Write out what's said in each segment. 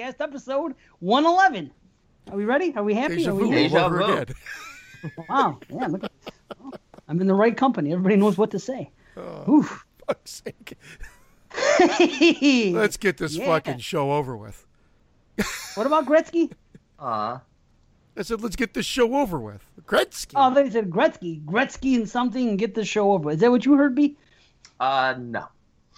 Horror Podcast, episode 111. Are we ready? Are we happy? Deja Are we vu? Deja over vu. again. Wow. Yeah, look at well, I'm in the right company. Everybody knows what to say. Oh. Fuck's sake. Let's get this Yeah. fucking show over with. What about Gretzky? Aw. I said, let's get this show over with. Gretzky. Oh, they said Gretzky. Gretzky and something and get the show over. Is that what you heard, B? Uh, no.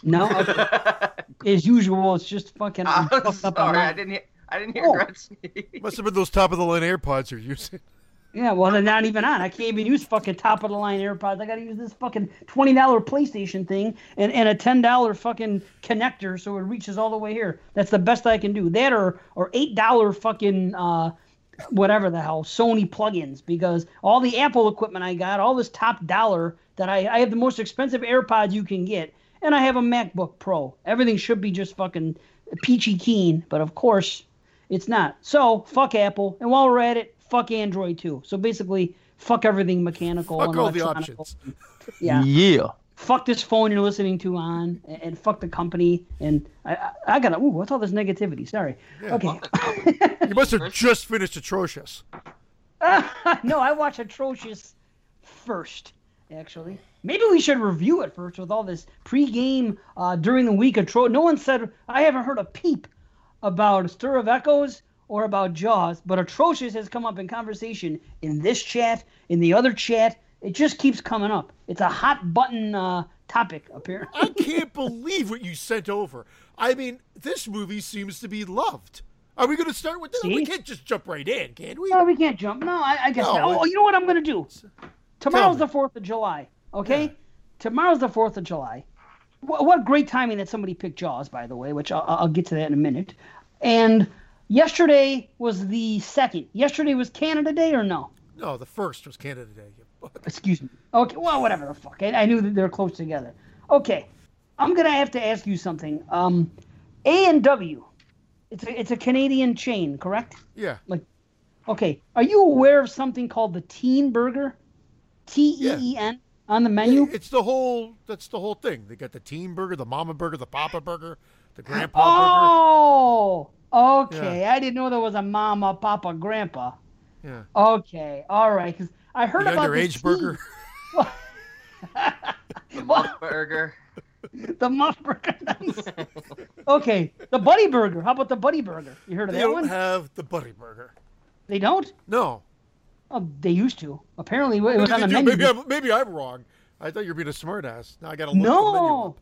No? Okay. As usual, it's just fucking. I'm fucked up on sorry, I didn't hear. I didn't hear Oh. Gretzky. Must have been those top of the line AirPods you're using. Yeah, well, they're not even on. I can't even use fucking top of the line AirPods. I got to use this fucking twenty dollar PlayStation thing and, and a ten dollar fucking connector so it reaches all the way here. That's the best I can do. That or or eight dollar fucking uh, whatever the hell Sony plugins because all the Apple equipment I got, all this top dollar that I I have the most expensive AirPods you can get, and I have a MacBook Pro. Everything should be just fucking peachy keen, but of course it's not. So fuck Apple, and while we're at it, fuck Android too. So basically, fuck everything mechanical. Fuck and all the options. Yeah. Yeah. Fuck this phone you're listening to on, and, and fuck the company. And I, I, I gotta. Ooh, what's all this negativity? Sorry. Okay. You must have just finished Atrocious. no, I watch Atrocious first, actually. Maybe we should review it first with all this pregame uh, during the week. Atro- no one said, I haven't heard a peep about Stir of Echoes or about Jaws, but Atrocious has come up in conversation in this chat, in the other chat. It just keeps coming up. It's a hot button uh, topic, apparently. I can't believe what you sent over. I mean, this movie seems to be loved. Are we going to start with this? We can't just jump right in, can we? No, we can't jump. No, I, I guess No, not. Oh, you know what I'm going to do? Tomorrow's the 4th of July, okay? Yeah. Tomorrow's the 4th of July. What, what great timing that somebody picked Jaws, by the way, which I'll, I'll get to that in a minute. And yesterday was the second. Yesterday was Canada Day or no? No, the first was Canada Day. Excuse me. Okay, well, whatever the fuck. I, I knew that they're close together. Okay, I'm gonna have to ask you something. Um, A and W, it's a, it's a Canadian chain, correct? Yeah. Like, okay, are you aware of something called the Teen Burger? T E E N on the menu? It's the whole. That's the whole thing. They got the teen burger, the mama burger, the papa burger, the grandpa oh, burger. Oh, okay. I didn't know there was a mama, papa, grandpa. burger. Okay, all right. Because I heard Yeah. The about the underage burger. the Well, Burger. the muff burger. Okay, the Buddy Burger. How about the Buddy Burger? You heard of They that don't one? have the buddy burger. They don't. No. Oh, they used to. Apparently, it was Maybe, on the menu. maybe, I'm, maybe I'm wrong. I thought you were being a smartass. Now I got to look the menu No.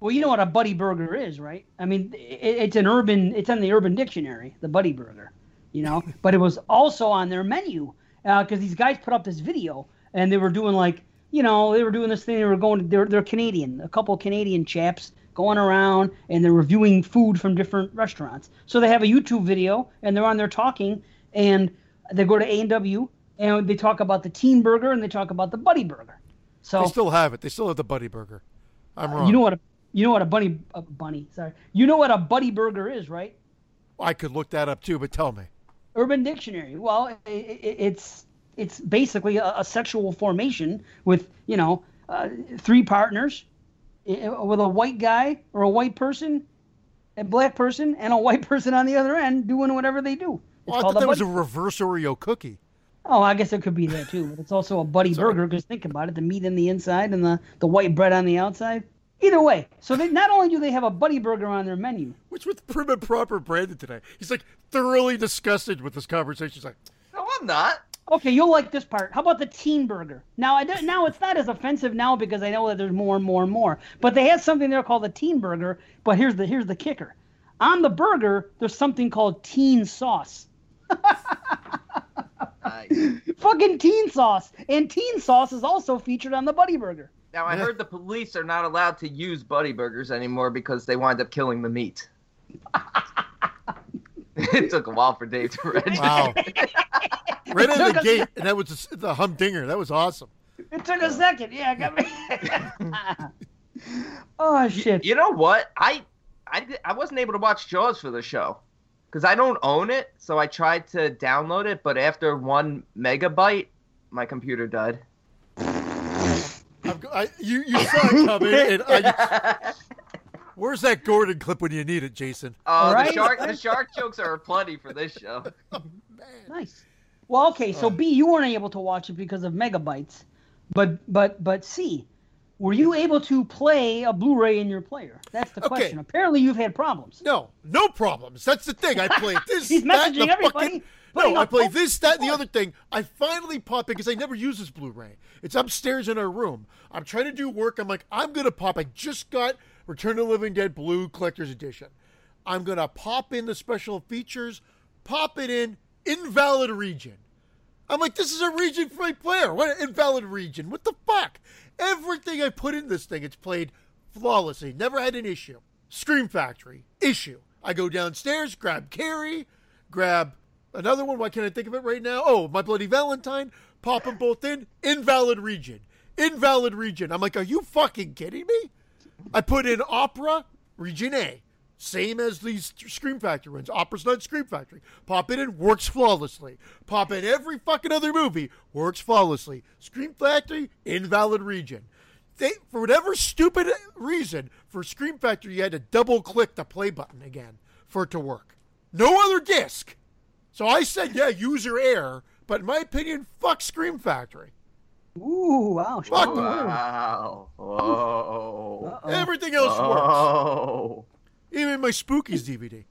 Well, you know what a Buddy Burger is, right? I mean, it, it's an urban. It's on the Urban Dictionary, the Buddy Burger. You know, but it was also on their menu uh, because these guys put up this video and they were doing like, you know, they were doing this thing. They were going. They're they're Canadian. A couple Canadian chaps going around and they're reviewing food from different restaurants. So they have a YouTube video and they're on there talking and they go to A and W and they talk about the Teen Burger and they talk about the Buddy Burger. So They still have it. They still have the buddy burger. I'm wrong. you know what a you know what a bunny a bunny sorry you know what a buddy burger is right? I could look that up too, but tell me. Urban Dictionary. Well, i i it's it's basically a, a sexual formation with you know uh, three partners, with a white guy or a white person, a black person, and a white person on the other end doing whatever they do. It's Well, I called thought a that was a reverse Oreo cookie. Oh, I guess it could be that too. But it's also a buddy burger because think about it: the meat in the inside and the the white bread on the outside. Either way, so they not only do they have a buddy burger on their menu, Which with prim and proper Brandon today. He's like thoroughly disgusted with this conversation. He's like, No, I'm not. Okay, you'll like this part. How about the teen burger? Now, I don't, now it's not as offensive now because I know that there's more and more and more. But they had something there called the teen burger. But here's the here's the kicker: on the burger, there's something called teen sauce. Nice. Fucking teen sauce, and teen sauce is also featured on the Buddy Burger. Now I heard the police are not allowed to use buddy burgers anymore because they wind up killing the meat. it took a while for Dave to register. wow. right out of took the us- gate, and that was the, the humdinger. That was awesome. It took a second. Yeah, I got me. oh shit. You know what? I I I wasn't able to watch Jaws for the show because I don't own it. So I tried to download it, but after one megabyte, my computer died. I'm, go- I, you, you saw it coming, and I, Where's that Gordon clip when you need it, Jason? Oh, Right? the shark the shark jokes are plenty for this show. Oh, nice. Well, okay, so oh. B, you weren't able to watch it because of megabytes, but but but C, were you able to play a Blu-ray in your player? That's the Okay. question. Apparently, you've had problems. No, no problems. That's the thing. I played this. He's that, messaging everybody, Fucking, no, I play this, that, and the other thing. I finally pop it because I never use this Blu-ray. It's upstairs in our room. I'm trying to do work. I'm like, I'm gonna pop. I just got Return of the Living Dead Blue Collector's Edition. I'm gonna pop in the special features, pop it in invalid region. I'm like, this is a region for my player. What invalid region? What the fuck? Everything I put in this thing, it's played flawlessly. Never had an issue. Scream Factory, issue. I go downstairs, grab Carrie, grab another one. Why can't I think of it right now? Oh, My Bloody Valentine. Pop them both in. Invalid region. Invalid region. I'm like, are you fucking kidding me? I put in Opera, Region A. Same as these Scream Factory ones. Opera's not Scream Factory. Pop it in, works flawlessly. Pop in every fucking other movie, works flawlessly. Scream Factory, invalid region. They, for whatever stupid reason, for Scream Factory, you had to double click the play button again for it to work. No other disc. So I said, yeah, user error, but in my opinion, fuck Scream Factory. Ooh, wow. Fuck. Wow. Whoa. Everything else Uh, works. Oh. Even my Spookies DVD.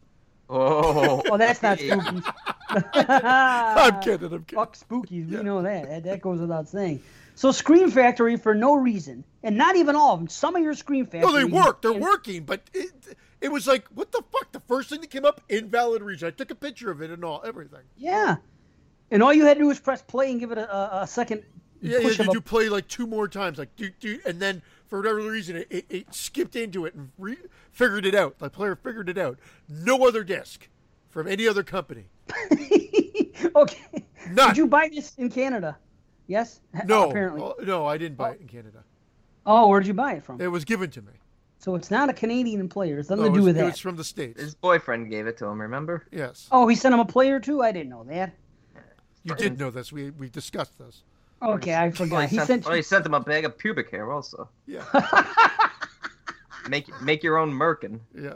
Oh. Well, that's not spooky. I'm kidding, I'm kidding. Fuck spookies. We know that. that. That goes without saying. So Scream Factory for no reason, and not even all of them. Some of your Scream Factory. No, they work. They're working, but it, it was like, what the fuck? The first thing that came up, invalid region. I took a picture of it and all, everything. Yeah, and all you had to do was press play and give it a, a, a second Yeah, you push had of to a play like two more times, like do do, and then for whatever reason, it, it, it skipped into it and re- figured it out. The player figured it out. No other disc from any other company. okay. None. Did you buy this in Canada? Yes. No, Apparently. Oh, no, I didn't buy oh. it in Canada. Oh, where did you buy it from? It was given to me. So it's not a Canadian player. It's nothing No, to do was, with it that. was from the states. His boyfriend gave it to him, remember? Yes, Oh, he sent him a player too. I didn't know that. you did know this. We we discussed this. Okay, I Well, forgot. He sent, sent. well, he sent him a bag of pubic hair also. Yeah, Make make your own merkin. yeah.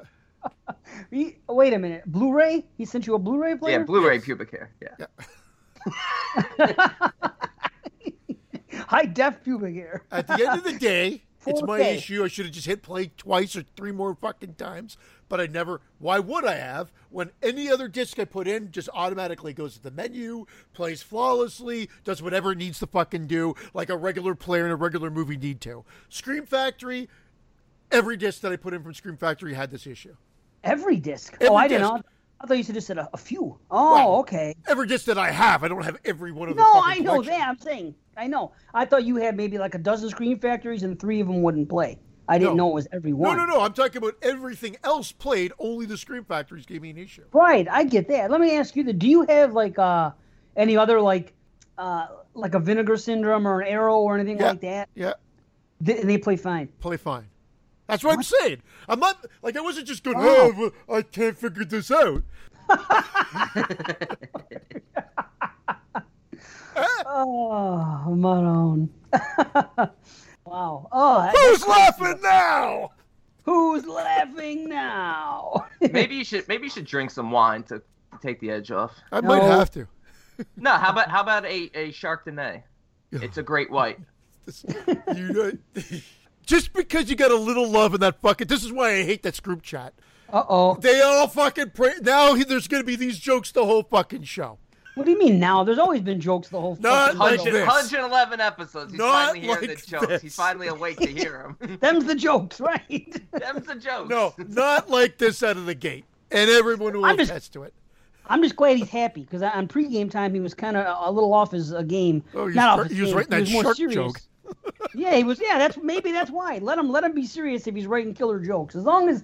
He, wait a minute. Blu-ray? He sent you a Blu-ray player? Yeah, Blu-ray pubic hair. Yeah. High def pubic hair. At the end of the day, it's my 4K. issue. I should have just hit play twice or three more fucking times, but I never. Why would I have? When any other disc I put in just automatically goes to the menu, plays flawlessly, does whatever it needs to fucking do, like a regular player in a regular movie need to. Scream Factory, every disc that I put in from Scream Factory had this issue. Every disc. Every oh, I didn't know. I thought you said just said a, a few. Oh, Well, okay. Every disc that I have, I don't have every one of the No, I know collection. that. I'm saying. I know. I thought you had maybe like a dozen Scream Factories and three of them wouldn't play. I didn't No. know it was every No, one. no, no. I'm talking about everything else played. Only the Scream Factories gave me an issue. Right, I get that. Let me ask you: Do you have like uh any other like uh like a Vinegar Syndrome or an Arrow or anything Yeah, like that? yeah. Th- and they play fine. play fine. That's what, I'm saying. I'm not like I wasn't just going. Oh. Oh, well, I can't figure this out. Oh, Maroon. wow. Oh, Who's laughing now? Who's laughing now? Maybe you should maybe you should drink some wine to take the edge off. I might have to. No, how about how about a a Chardonnay? It's a great white. You know, just because you got a little love in that fucking. This is why I hate that group chat. Uh oh. They all fucking pray. Now he- there's going to be these jokes the whole fucking show. What do you mean now? There's always been jokes the whole. Not fucking like 100, 111 episodes. He's Not finally hearing like the jokes. this. He's finally awake to hear them. Them's the jokes, right? Them's the jokes. No, not like this out of the gate. And everyone will I'm just- to it. I'm just glad he's happy because on pregame time he was kind of a little off his uh, game. Oh, he was Not cr- off his he was game. writing that was shark serious. joke. yeah, he was. Yeah, that's maybe that's why. Let him let him be serious if he's writing killer jokes. As long as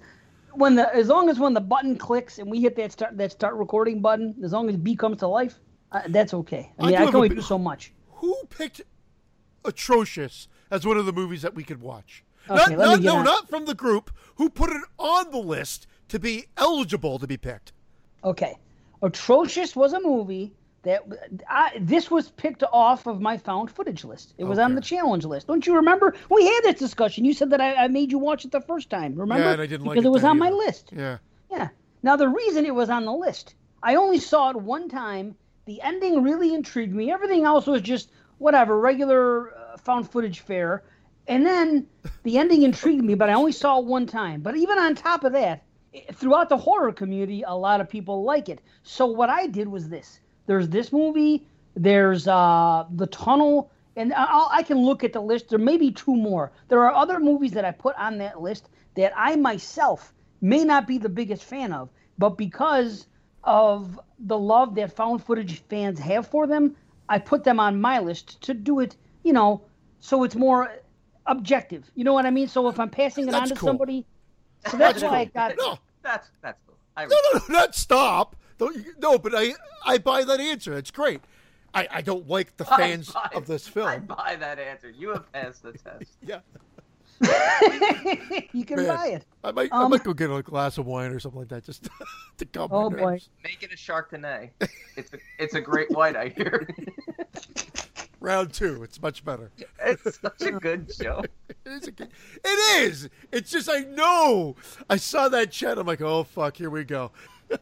when the as long as when the button clicks and we hit that start that start recording button, as long as B comes to life, uh, that's okay. I I mean, do I, can only do so much. Who picked Atrocious as one of the movies that we could watch? Okay, not, not, no, on- not from the group. Who put it on the list to be eligible to be picked? Okay, Atrocious was a movie that I, this was picked off of my found footage list. It was on the challenge list. Don't you remember? We had this discussion. You said that I, I made you watch it the first time. Remember? Yeah, and I didn't like because it it was on my list. Yeah. Yeah. Now the reason it was on the list, I only saw it one time. The ending really intrigued me. Everything else was just whatever, regular uh, found footage fare. And then the ending intrigued me, but I only saw it one time. But even on top of that, throughout the horror community, a lot of people like it. So what I did was this: there's this movie, there's uh, the Tunnel, and I'll, I can look at the list. There may be two more. There are other movies that I put on that list that I myself may not be the biggest fan of, but because of the love that found footage fans have for them, I put them on my list to do it, you know, so it's more objective. You know what I mean? So if I'm passing it That's on to cool. somebody, so that's why I got. No, That's that's cool. I no, no, no, not stop. Don't No, but I, I buy that answer. It's great. I, I don't like the fans buy- of this film. I buy that answer. You have passed the test. Yeah. you can Man, buy it. I might, I Um, might go get a glass of wine or something like that just to calm Oh, boy. nerves. Make it a Chardonnay. It's a it's a great white. I hear. Round two, it's much better. it's such a good show. It is. A, good- it is. It's just I know. I saw that chat. I'm like, oh fuck, here we go. and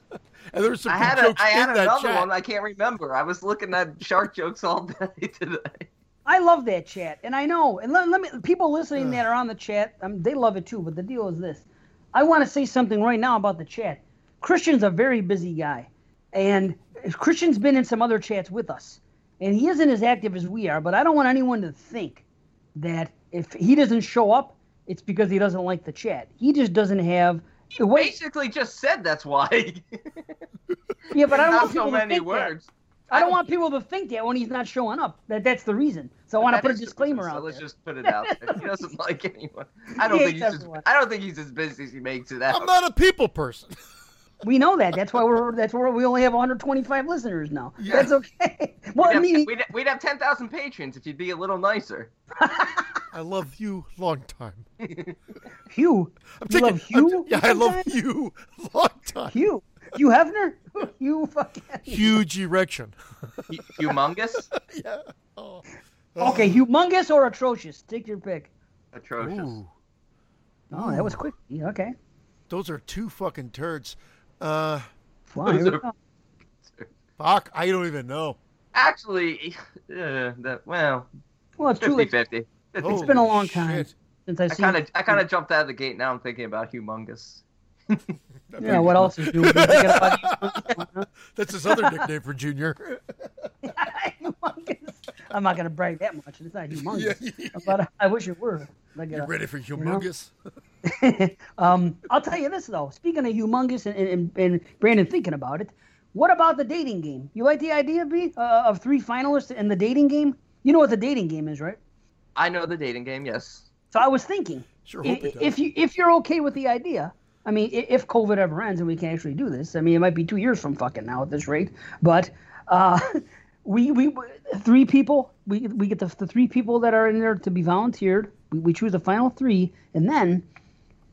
there's some I good had a, jokes I had in that another chat. one. I can't remember. I was looking at shark jokes all day today. I love that chat, and I know. And let, let me people listening that are on the chat, um, they love it too. But the deal is this: I want to say something right now about the chat. Christian's a very busy guy, and Christian's been in some other chats with us, and he isn't as active as we are. But I don't want anyone to think that if he doesn't show up, it's because he doesn't like the chat. He just doesn't have the way. Basically, just said that's why. Yeah, but I don't Not want people so to many words. that. Words. I don't want people to think that when he's not showing up. That that's the reason. So I want to put a is the disclaimer reason, so Let's there. just put it out there. He doesn't like anyone. I don't He think he's as. I don't think he's as busy as he makes it out. I'm not a people person. We know that. That's why we're. That's why we only have 125 listeners now. Yeah. That's okay. Well, We'd I have, mean, we'd, we'd have 10,000 patrons if you'd be a little nicer. I love you long time. Hugh. I'm You taking, love Hugh? I'm- yeah, I love sometimes? you long time. Hugh. Hugh Hefner. you fucking. Huge erection. Hu- Humongous? yeah. Oh. Okay, humongous or atrocious? Take your pick. Atrocious. Ooh, Oh, that was quick. Yeah, okay. those are two fucking turds. Uh, Well, here we go. fuck, I don't even know. Actually, uh, that, well, Well, it's too 50 late 50. It's been a long time. Shit. since I've I seen. kind of I kind of jumped out of the gate. Now I'm thinking about humongous. Yeah. What else is new? Humongous. That's his other nickname for Junior. I'm not gonna brag that much. It's not humongous, Yeah, yeah. but I wish it were. Like You a- ready for humongous? um, I'll tell you this though. Speaking of humongous and, and, and Brandon thinking about it, what about the dating game? You like the idea, B, uh, of three finalists in the dating game? You know what the dating game is, right? I know the dating game. Yes. So I was thinking, Sure i- hope it if you if you're okay with the idea, I mean, if COVID ever ends and we can actually do this, I mean, it might be two years from fucking now at this rate, but uh, we we three people, we we get the, the three people that are in there to be volunteered. We, we choose the final three, and then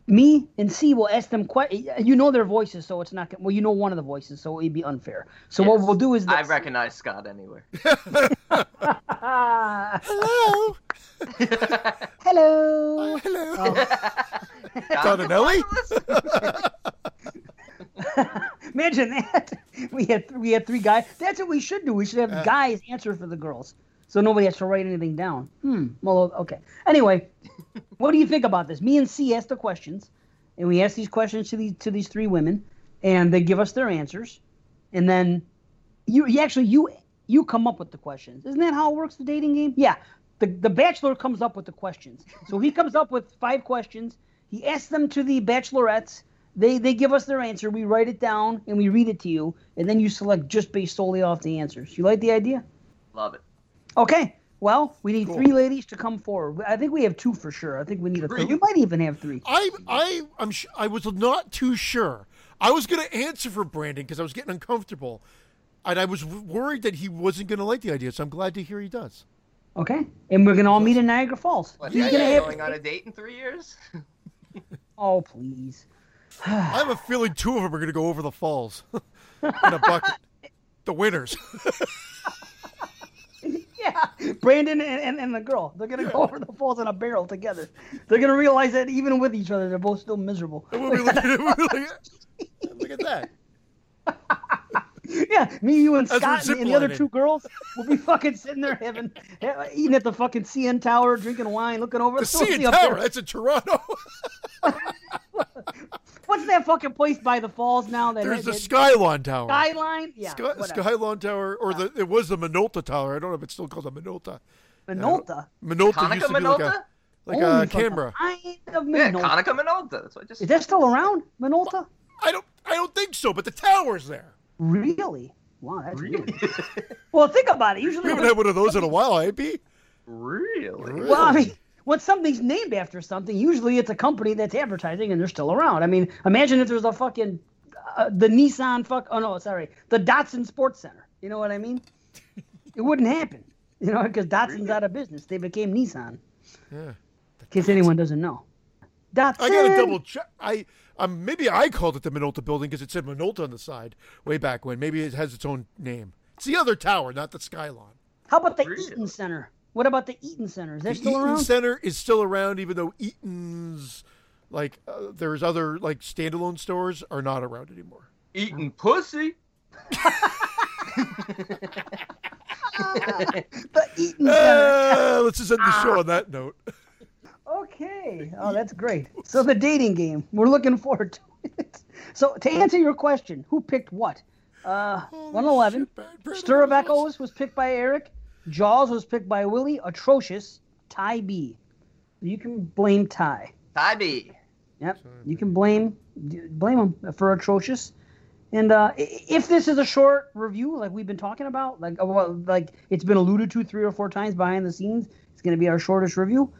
me and C will ask them. Que- you know their voices, so it's not. gonna- Well, you know one of the voices, so it'd be unfair. So what we'll do is I this. recognize Scott anywhere. Hello. hello. Hello. Oh. Donatelli? Imagine that. We had we had three guys. That's what we should do. We should have guys answer for the girls, so nobody has to write anything down. Hmm. Well, okay. Anyway, what do you think about this? Me and C asked the questions, and we asked these questions to these to these three women, and they give us their answers, and then you, you actually you you come up with the questions. Isn't that how it works? The dating game? Yeah. The the bachelor comes up with the questions. So he comes up with five questions. He asks them to the bachelorettes. They they give us their answer. We write it down and we read it to you, and then you select just based solely off the answers. You like the idea? Love it. Okay. Well, we need three ladies to come forward. I think we have two for sure. I think we need a third. Three? We might even have three. I I I'm sh- I was not too sure. I was gonna answer for Brandon because I was getting uncomfortable, and I was w- worried that he wasn't gonna like the idea. So I'm glad to hear he does. Okay. And we're gonna all meet in Niagara Falls. What, He's gonna yeah, have. going on a date in three years? Oh please. I have a feeling two of them are gonna go over the falls in a bucket. The winners. Brandon and, and, and the girl. They're gonna go over the falls in a barrel together. They're gonna realize that even with each other, they're both still miserable. We'll be looking we'll be looking at- look at that. Yeah, me, you, and That's Scott and, and the other two girls will be fucking sitting there having, eating at the fucking CN Tower, drinking wine, looking over. The CN Tower. there. That's in Toronto. What's that fucking place by the falls now? That There's the Skyline Tower. Skyline. Yeah, Sky, whatever. Skylon Tower, or the it was the Minolta Tower. I don't know if it's still called the Minolta. Minolta. Minolta used Hanukkah to be like Minolta? a like Holy a camera. Kind of Yeah, Minolta. Hanukkah Minolta. That's what I just. Is that still around, Minolta? I don't I don't think so, but the tower's there. Really? Wow, that's Really? weird. Well, think about it. Usually, We haven't had one of those in a while, eh, B? really? well, I mean, when something's named after something, usually it's a company that's advertising and they're still around. I mean, imagine if there's a fucking uh, the Nissan fuck. Oh no, sorry, the Datsun Sports Center. You know what I mean? It wouldn't happen. You know, because Datsun's out of business. They became Nissan. Yeah. In case anyone doesn't know. Datsun. I gotta double check. I um maybe I called it the Minolta building because it said Minolta on the side way back when. Maybe it has its own name. It's the other tower, not the Skylon. How about the Really? Eaton Center? What about the Eaton Center? Is that The still Eaton around? Center is still around, even though Eaton's like uh, there's other like standalone stores are not around anymore. Eating pussy? the Eaton Center. Uh, let's just end the show on that note. Okay. Oh, that's great. So the dating game. We're looking forward to it. So to answer your question, who picked what? Uh, 111. Shit, Stir of Echoes was picked by Eric. Jaws was picked by Willie. Atrocious, Ty B. You can blame Ty. Tybee. Yep. You can blame blame him for atrocious. And uh, if this is a short review, like we've been talking about, like uh, well, like it's been alluded to three or four times behind the scenes, it's going to be our shortest review.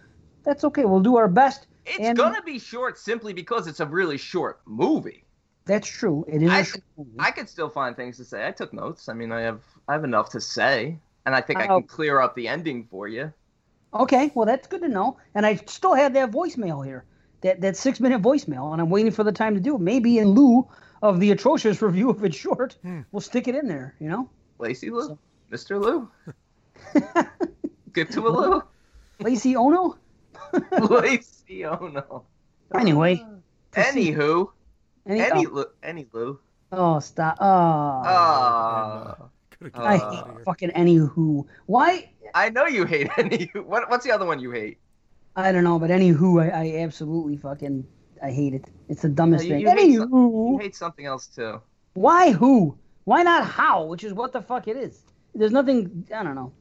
That's okay. We'll do our best. It's And- gonna be short simply because it's a really short movie. That's true. It is a I- short movie. I could still find things to say. I took notes. I mean, I have I have enough to say, and I think I Oh. can clear up the ending for you. Okay, well that's good to know. And I still have that voicemail here, that that six minute voicemail, and I'm waiting for the time to do it. Maybe in lieu of the atrocious review, if it's short, hmm. we'll stick it in there. You know, Lacey Lou, Mr. Lou. Good to a Lou. Lacey Ono. Lacey, oh no. Anyway, Anywho, any, any oh, any Lou. oh, stop. Oh, Ah, Could've I hate out of here. fucking anywho. Why? I know you hate any. What, what's the other one you hate? I don't know, but anywho, I, I absolutely fucking I hate it. It's the dumbest You- thing. you hate some- Anywho, You hate something else too. why who? Why not how? Which is what the fuck it is. There's nothing. I don't know.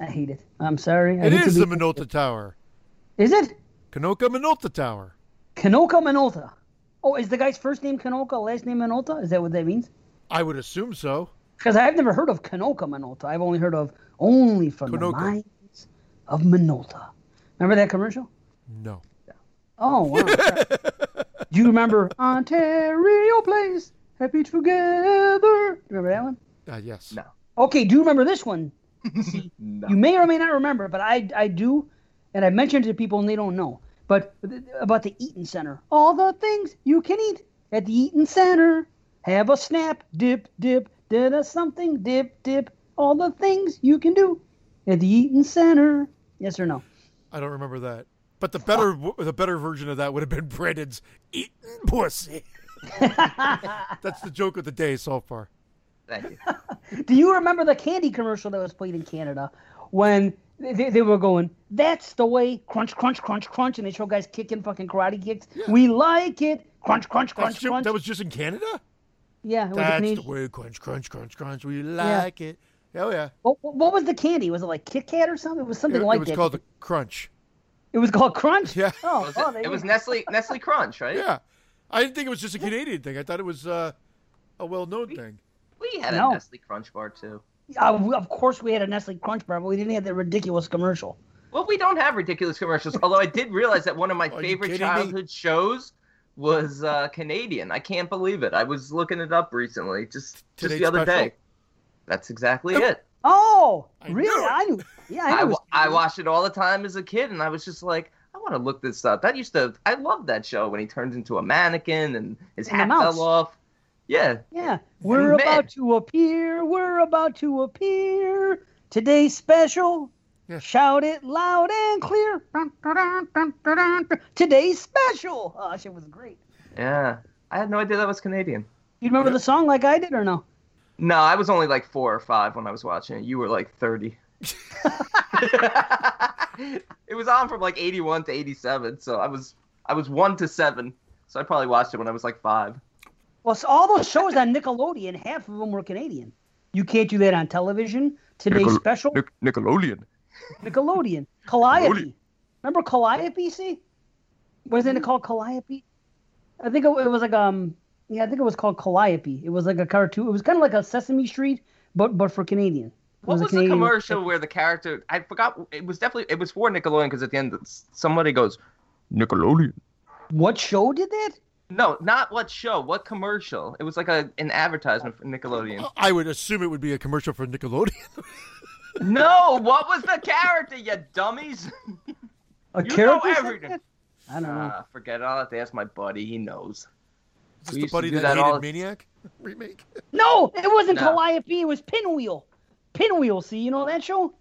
I hate it. I'm sorry. I It hate is the be- Minolta Tower. Is it? Konica Minolta Tower. Konica Minolta. Oh, is the guy's first name Konica, last name Minolta? Is that what that means? I would assume so. Because I've never heard of Konica Minolta. I've only heard of only from the Konica. mines of Minolta. Remember that commercial? No. Oh, wow. Do you remember Ontario Place? Happy together. Do you remember that one? Uh, yes. No. Okay, do you remember this one? No. You may or may not remember, but I I do, and I mentioned it to people and they don't know. But about the Eaton Center, all the things you can eat at the Eaton Center. Have a snap, dip, dip, did a something, dip, dip. All the things you can do at the Eaton Center. Yes or no? I don't remember that. But the better the better version of that would have been Brandon's eating pussy. That's the joke of the day so far. Thank you. Do you remember the candy commercial that was played in Canada when they, they were going, that's the way, crunch, crunch, crunch, crunch, and they show guys kicking fucking karate kicks. We like it. Crunch, crunch, That's crunch, ju- crunch. that was just in Canada? yeah, it That's Canadian- the way crunch, crunch, crunch, crunch. We like it. Oh yeah. What, what was the candy? Was it like Kit Kat or something? It was something it like that. It was that. called the crunch. It was called Crunch. Yeah. Oh, Was oh, it, there it was. Nestle Nestle Crunch, right? Yeah. I didn't think it was just a Canadian thing. I thought it was uh, a well-known thing. We had No. a Nestle Crunch bar too. Uh, we- of course, we had a Nestle Crunch bar, but we didn't have that ridiculous commercial. Well, we don't have ridiculous commercials. Although I did realize that one of my Are favorite kidding me? childhood shows was uh, Canadian. I can't believe it. I was looking it up recently, just just the other Special? day. That's exactly it. Oh, I knew really? it. I knew. Yeah, I knew. I, was I watched it all the time as a kid, and I was just like, I want to look this up. That used to. I loved that show when he turns into a mannequin and his And hat fell off. Yeah, Yeah, we're man. about to appear. We're about to appear. Today's special. Yeah. Shout it loud and clear. Today's special. Oh, that shit was great. Yeah. I had no idea that was Canadian. You remember the song like I did or no? No, I was only like four or five when I was watching it. You were like 30. it was on from like 81 to 87, so I was I was 1 to 7. So I probably watched it when I was like 5. Well, so all those shows on Nickelodeon, half of them were Canadian. You can't do that on television. Today's Nickel- special, Nic- Nickelodeon. Nickelodeon. Calliope. Nickelodeon. Remember Calliope? See, wasn't it called Calliope? I think it, it was like um, yeah, I think it was called Calliope. It was like a cartoon. It was kind of like a Sesame Street, but but for Canadian. It What a was the commercial where the character I forgot it was definitely it was for Nickelodeon because at the end somebody goes Nickelodeon. What show did that? No, not what show, what commercial. It was like a an advertisement for Nickelodeon. I would assume it would be a commercial for Nickelodeon. no, what was the character, you dummies? A You know character? said everything. I don't know. Ah, forget it. I'll have to ask my buddy. He knows. Is this We the buddy that, that hated all- Maniac remake? No, it wasn't No. Calliope. It was Pinwheel. Pinwheel. See, you know that show?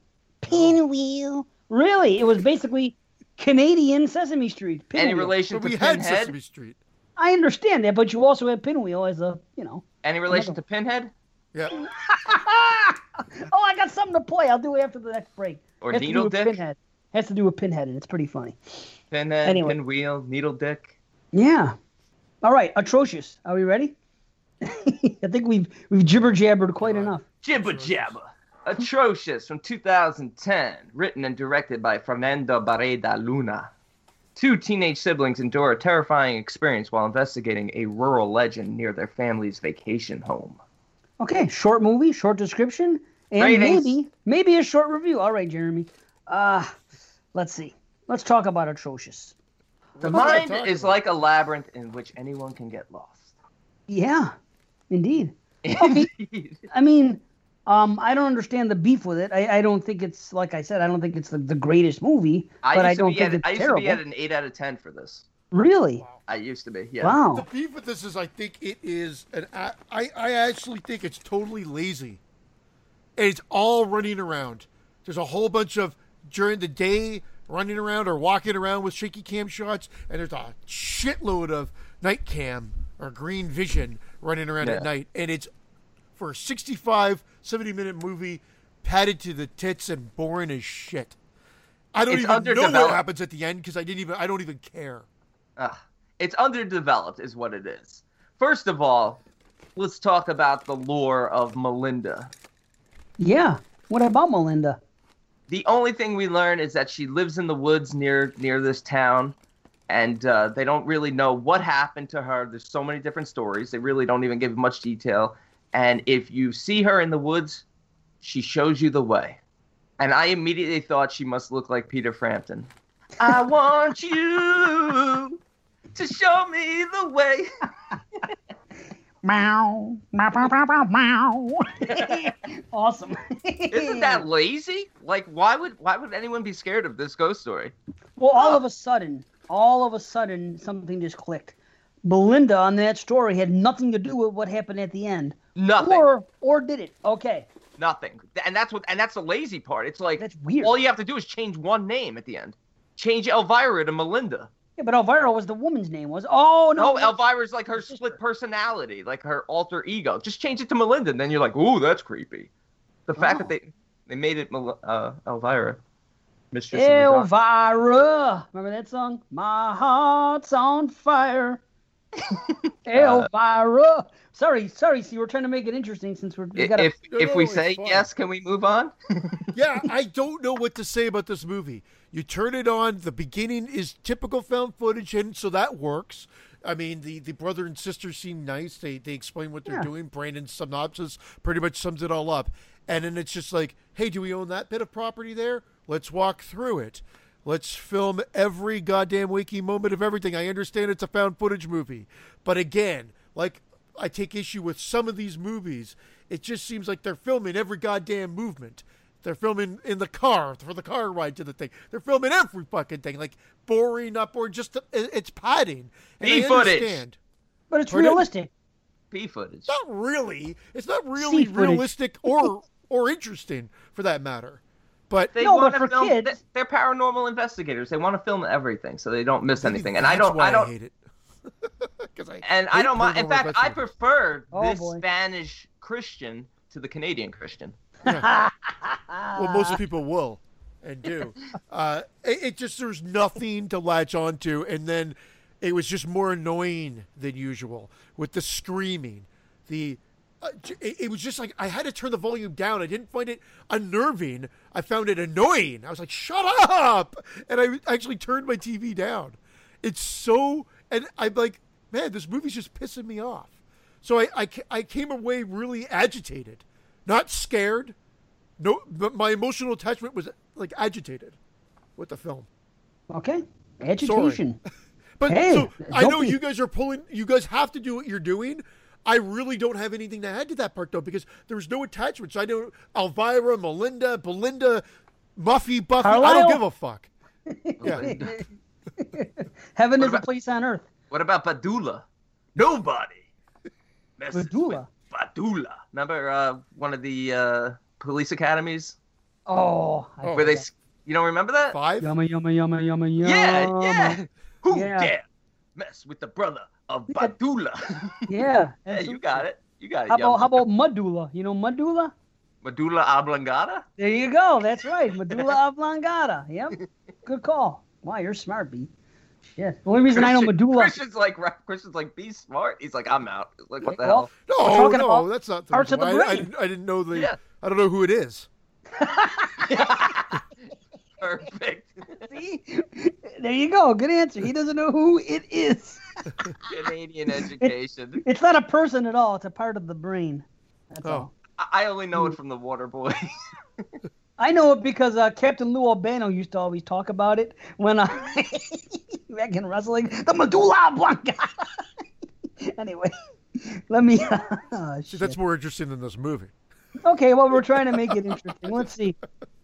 Pinwheel. Really? It was basically Canadian Sesame Street. Pinwheel. Any relation So to we had Pinhead? Sesame Street. I understand that, but you also have Pinwheel as a, you know. Any relation to Pinhead? Yeah. oh, I got something to play. I'll do it after the next break. Or Has Needle Dick? Pinhead. Has to do with Pinhead, and it's pretty funny. Pinhead, Anyway. Pinwheel, Needle Dick. Yeah. All right, atrocious. Are we ready? I think we've we've jibber jabbered quite enough. Jibber jabber. Atrocious from 2010, written and directed by Fernando Barreda Luna. Two teenage siblings endure a terrifying experience while investigating a rural legend near their family's vacation home. Okay, short movie, short description, and Ratings. maybe maybe a short review. All right, Jeremy. Uh let's see. Let's talk about atrocious. The What am I mind is about? like a labyrinth in which anyone can get lost. Yeah, indeed. I mean, um, I don't understand the beef with it. I, I don't think it's like I said. I don't think it's the, the greatest movie, I but I don't be think at, it's I used terrible. to be at an 8 out of 10 for this. Really? I used to be, yeah. Wow. The beef with this is, I think it is an. I I I actually think it's totally lazy. And it's all running around. There's a whole bunch of during the day running around or walking around with shaky cam shots, and there's a shitload of night cam or green vision running around Yeah. at night, and it's for a 65, 70 minute movie, padded to the tits and boring as shit. I don't It's even know what happens at the end because I didn't even. I don't even care. Ugh. It's underdeveloped, is what it is. First of all, let's talk about the lore of Melinda. Yeah. What about Melinda? The only thing we learn is that she lives in the woods near near this town, and uh, they don't really know what happened to her. There's so many different stories. They really don't even give much detail. And if you see her in the woods, she shows you the way. And I immediately thought she must look like Peter Frampton. I want you to show me the way. Meow. Meow, meow, meow, awesome. Isn't that lazy? Like, why would why would anyone be scared of this ghost story? Well, all of a sudden, all of a sudden, something just clicked. Belinda on that story had nothing to do with what happened at the end. Nothing. Or or did it? Okay. Nothing. And that's what and that's the lazy part. It's like That's weird. all you have to do is change one name at the end. Change Elvira to Melinda. Yeah, but Elvira was the woman's name, was? Oh no. No, Elvira's like her split personality, like her alter ego. Just change it to Melinda, and then you're like, ooh, that's creepy. The fact Oh. that they they made it uh, Elvira. Mistress of the Dark. Elvira. Remember that song? My heart's on fire. Elvira. Uh, sorry, sorry. See, we're trying to make it interesting since we're we I- got If No, if no, we say fine. yes, can we move on? yeah, I don't know what to say about this movie. You turn it on, the beginning is typical found footage, and so that works. I mean, the, the brother and sister seem nice. They they explain what they're Yeah. doing. Brandon's synopsis pretty much sums it all up. And then it's just like, hey, do we own that bit of property there? Let's walk through it. Let's film every goddamn waking moment of everything. I understand it's a found footage movie. But again, like I take issue with some of these movies, it just seems like they're filming every goddamn movement. They're filming in the car for the car ride to the thing. They're filming every fucking thing, like boring up or just it- it's padding. And B I footage. understand. But it's Pardon? realistic. P footage. Not really. It's not really Sea footage. realistic or or interesting for that matter. But They No, want to film. kids- They're paranormal investigators. They want to film everything, so they don't miss maybe anything. And I don't. why I don't. hate it. 'Cause I and I don't mind. In fact, I prefer Oh, this boy. Spanish Christian to the Canadian Christian. well, Ah. most people will and do. Uh, it, it just there's nothing to latch onto, and then it was just more annoying than usual with the screaming. The uh, it, it was just like I had to turn the volume down. I didn't find it unnerving. I found it annoying. I was like, "Shut up!" And I actually turned my TV down. It's so, and I'm like, "Man, this movie's just pissing me off." So I, I, I came away really agitated, not scared. No, but my emotional attachment was like agitated with the film. Okay. Agitation. But Hey, so I know be- you guys are pulling. You guys have to do what you're doing. I really don't have anything to add to that part though because there was no attachments. I know Elvira, Melinda, Belinda, Muffy, Buffy. I don't give a fuck. Yeah. Heaven What is a place on earth. What about Badula? Nobody. messes Badula? with Badula. Remember uh, one of the uh, police academies Oh. I Oh. where they? forgot. s- You don't remember that? Five. Yumma, yumma, yumma, yumma, yumma. Yeah, yeah. Who Yeah. dare mess with the brother of Yeah. Badula? Yeah. yeah, you got it. You got it. How about, how about medulla? You know medulla? Medulla oblongata? There you go. That's right. Medulla oblongata. Yep. Good call. Wow, you're smart, B. Yeah. The only reason I know Christian- medulla. Christian's like Christian's like be smart. He's like I'm out. Like what the Well, hell? No, talking no, about that's not the parts of the why. I, I didn't, I didn't know the. Yeah. I don't know who it is. Perfect. See? There you go. Good answer. He doesn't know who it is. Canadian education. It's not a person at all. It's a part of the brain. That's Oh. all. I I only know it from the Water Boy. I know it because uh, Captain Lou Albano used to always talk about it when uh, back in wrestling. The medulla oblongata. anyway, let me. oh, See, that's more interesting than this movie. Okay, well, we're trying to make it interesting. Let's see.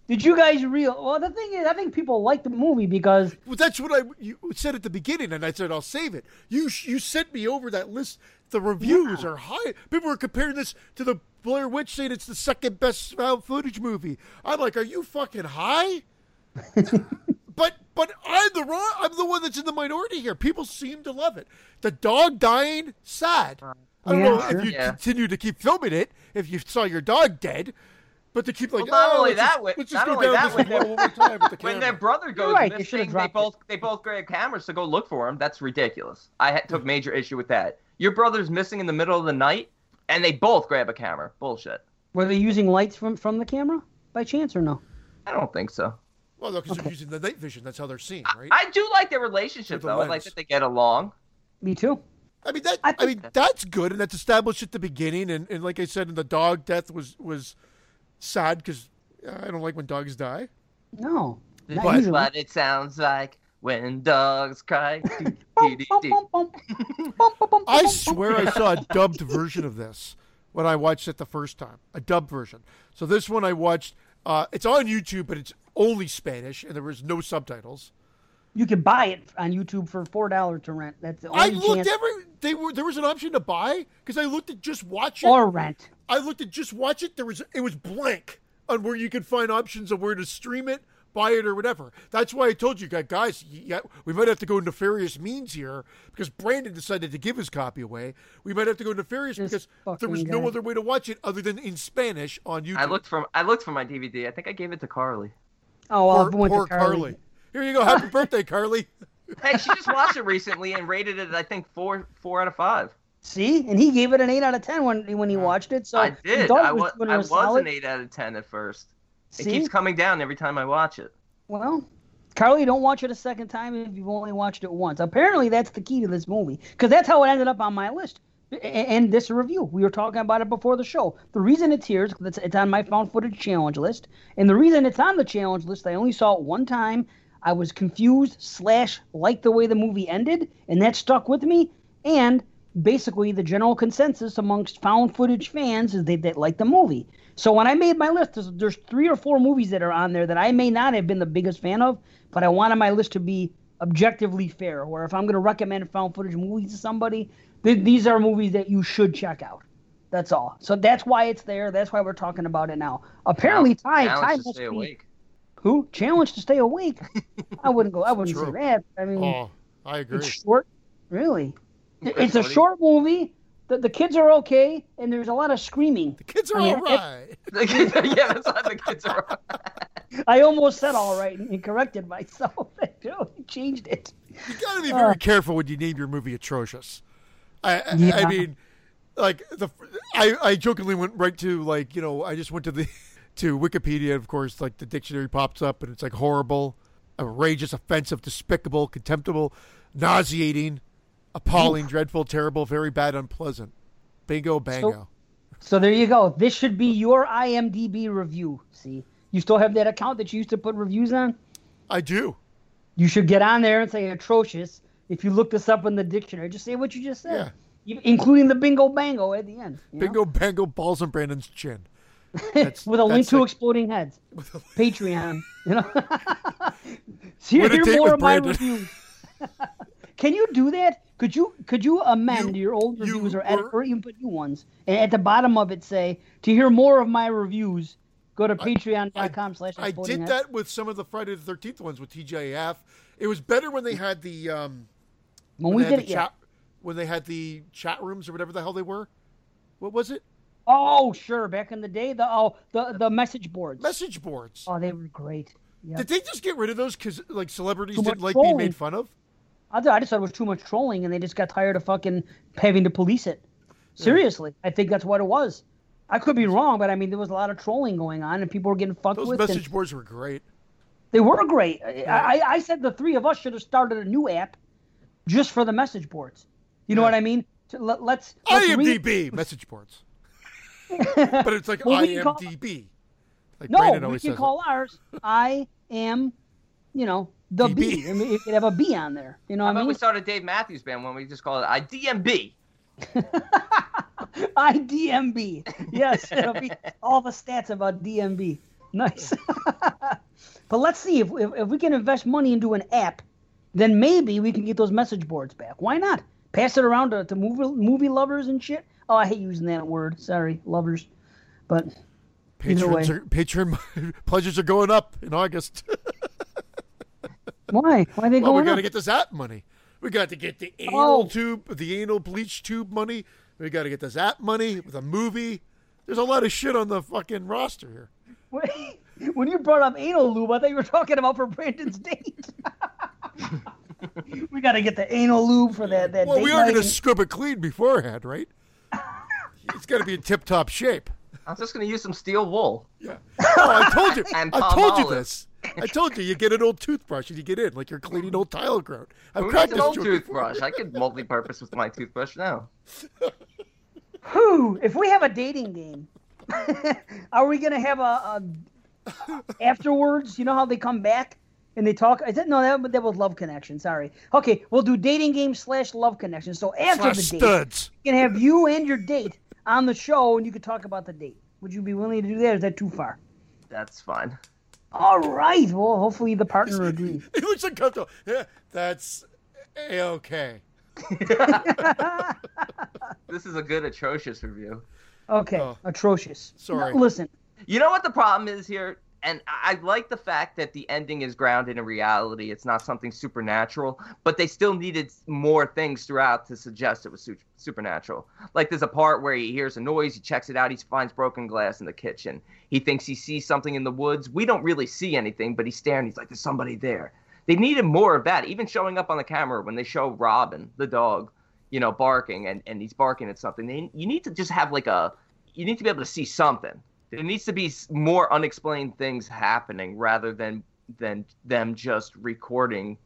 Did you guys real? Well, the thing is, I think people like the movie because Well, that's what I you said at the beginning, and I said I'll save it. You you sent me over that list. The reviews are high. People are comparing this to the Blair Witch, saying it's the second best found footage movie. I'm like, are you fucking high? but but I'm the wrong. I'm the one that's in the minority here. People seem to love it. The dog dying, sad. I don't Yeah, know sure. if you Yeah. continue to keep filming it if you saw your dog dead. But to keep like, Well, not oh, only let's that just, way- let's just not go only down that this way, one one more time with the when their brother goes right, they should've missing, they dropped it. both they both grab cameras to go look for him. That's ridiculous. I had, took major issue with that. Your brother's missing in the middle of the night, and they both grab a camera. Bullshit. were they using lights from from the camera by chance or no? I don't think so. Well, no, because they're using the night vision. That's how they're seen, right? I do like their relationship the though. I like that they get along. Me too. I mean that. I I, mean that's good, and that's established at the beginning. And, and like I said, and the dog death was was sad because I don't like when dogs die. No. Not But- usually. But it sounds like when dogs cry. I swear I saw a dubbed version of this when I watched it the first time. A dubbed version. So this one I watched. Uh, it's on YouTube, but it's only Spanish, and there was no subtitles. You can buy it on YouTube for four dollars to rent. That's the I only looked chance. every. They were there was an option to buy because I looked at just watch it. or rent. I looked at just watch it. There was it was blank on where you could find options of where to stream it, buy it, or whatever. That's why I told you guys, guys, yeah, we might have to go nefarious means here because Brandon decided to give his copy away. We might have to go nefarious This because there was fucking no guy. other way to watch it other than in Spanish on YouTube. I looked for I looked for my DVD. I think I gave it to Carly. Oh, well, Poor, I went poor to Carly. Carly. Here you go. Happy birthday, Carly. Hey, she just watched it recently and rated it. I think four four out of five. See, and he gave it an eight out of ten when when he watched it. So I he did. thought I it was doing I a was solid. an eight out of ten at first. It keeps coming down every time I watch it. well, Carly, don't watch it a second time if you've only watched it once. Apparently, that's the key to this movie because that's how it ended up on my list. And this review, we were talking about it before the show. The reason it's here is 'cause it's, it's on my found footage challenge list, and the reason it's on the challenge list, I only saw it one time. I was confused slash liked the way the movie ended, and that stuck with me. And basically, the general consensus amongst found footage fans is they, they like the movie. So when I made my list, there's, there's three or four movies that are on there that I may not have been the biggest fan of, but I wanted my list to be objectively fair. Where if I'm going to recommend found footage movies to somebody, th- these are movies that you should check out. That's all. So that's why it's there. That's why we're talking about it now. Apparently, Ty, Ty Challenge to must stay be awake. Who challenge to stay awake? I wouldn't go. I wouldn't say that. I mean, Oh, I agree. it's short. Really, Chris it's a short movie. The, the kids are okay, and there's a lot of screaming. The kids are I mean, all right. The kids- yeah, that's why the kids are. I almost said all right and, and corrected myself. I changed it. You gotta be very Uh. careful when you name your movie atrocious. I, I, Yeah. I mean, like the I, I jokingly went right to like you know I just went to the to Wikipedia. Of course, like the dictionary pops up and it's like horrible, outrageous, offensive, despicable, contemptible, nauseating, appalling, dreadful, terrible, very bad, unpleasant. Bingo, bango. So there you go. This should be your IMDb review. See, you still have that account that you used to put reviews on. I do. You should get on there and say atrocious. If you look this up in the dictionary, just say what you just said, You- including the bingo bango at the end. you know? Bingo, bango, balls on Brandon's chin. With a link to like- exploding heads. Patreon. You know. See, What a hear more of my reviews. Can you do that? Could you could you amend You- your old you reviews or edit or even put new ones? And at the bottom of it say, to hear more of my reviews, go to patreon.com slash I exploding did that with some of the Friday the Thirteenth ones with TJF. It was better when they had the um, When when we did it, the yeah. chat when they had the chat rooms or whatever the hell they were. What was it? Oh, sure. Back in the day, the oh the the message boards. Message boards. Oh, they were great. Yeah. Did they just get rid of those because like celebrities didn't like being made fun of? I, I just thought it was too much trolling, and they just got tired of fucking having to police it. Seriously, I think that's what it was. I could be wrong, but I mean, there was a lot of trolling going on, and people were getting fucked Those with. message and boards were great. they were great. I, I, I said the three of us should have started a new app just for the message boards. You know what I mean? To, let, let's, let's read- IMDb message boards. but it's like Well, we can call- IMDb. Like No, Brandon we can call ours. I am, you know, the DB. B. I mean, you could have a B on there. You know How what I about we mean? start a Dave Matthews Band when we just called it IDMB? IDMB. Yes, it'll be all the stats about DMB. Nice. but let's see if, if if we can invest money into an app, then maybe we can get those message boards back. Why not? Pass it around to, to movie movie lovers and shit. Oh, I hate using that word. Sorry, lovers. But Either Patrons way. are, patron pleasures are going up in August. Why? Why are they well, we got to get this app money. We got to get the oh. anal Oh. tube, the anal bleach tube money. We got to get this app money with a movie. There's a lot of shit on the fucking roster here. Wait, when you brought up anal lube, I thought you were talking about for Brandon's date. we got to get the anal lube for that. that Well, we are going to scrub it clean beforehand, right? it's got to be in tip-top shape. I'm just gonna use some steel wool. Yeah. Oh, I told you. And I palm told you this. I told you. You get an old toothbrush and you get in like you're cleaning old tile grout. I've Who cracked needs an old toothbrush? I could multi-purpose with my toothbrush now. Who? if we have a dating game, are we gonna have a, a afterwards? You know how they come back and they talk. I said no, that, that was Love Connection. Sorry. Okay, we'll do dating game slash Love Connection. So after Slash the date, studs. we can have you and your date on the show, and you could talk about the date. Would you be willing to do that? Or is that too far? That's fine. All right. Well, hopefully the partner agrees. He looks uncomfortable. Yeah, that's a okay. This is a good atrocious review. Okay. Oh. Atrocious. Sorry. No, listen. You know what the problem is here? And I like the fact that the ending is grounded in reality. It's not something supernatural, but they still needed more things throughout to suggest it was su- supernatural. Like there's a part where he hears a noise, he checks it out, he finds broken glass in the kitchen. He thinks he sees something in the woods. We don't really see anything, but he's staring. He's like, "There's somebody there." They needed more of that, even showing up on the camera when they show Robin, the dog, you know, barking and, and he's barking at something. They, you need to just have like a, you need to be able to see something. There needs to be more unexplained things happening rather than than them just recording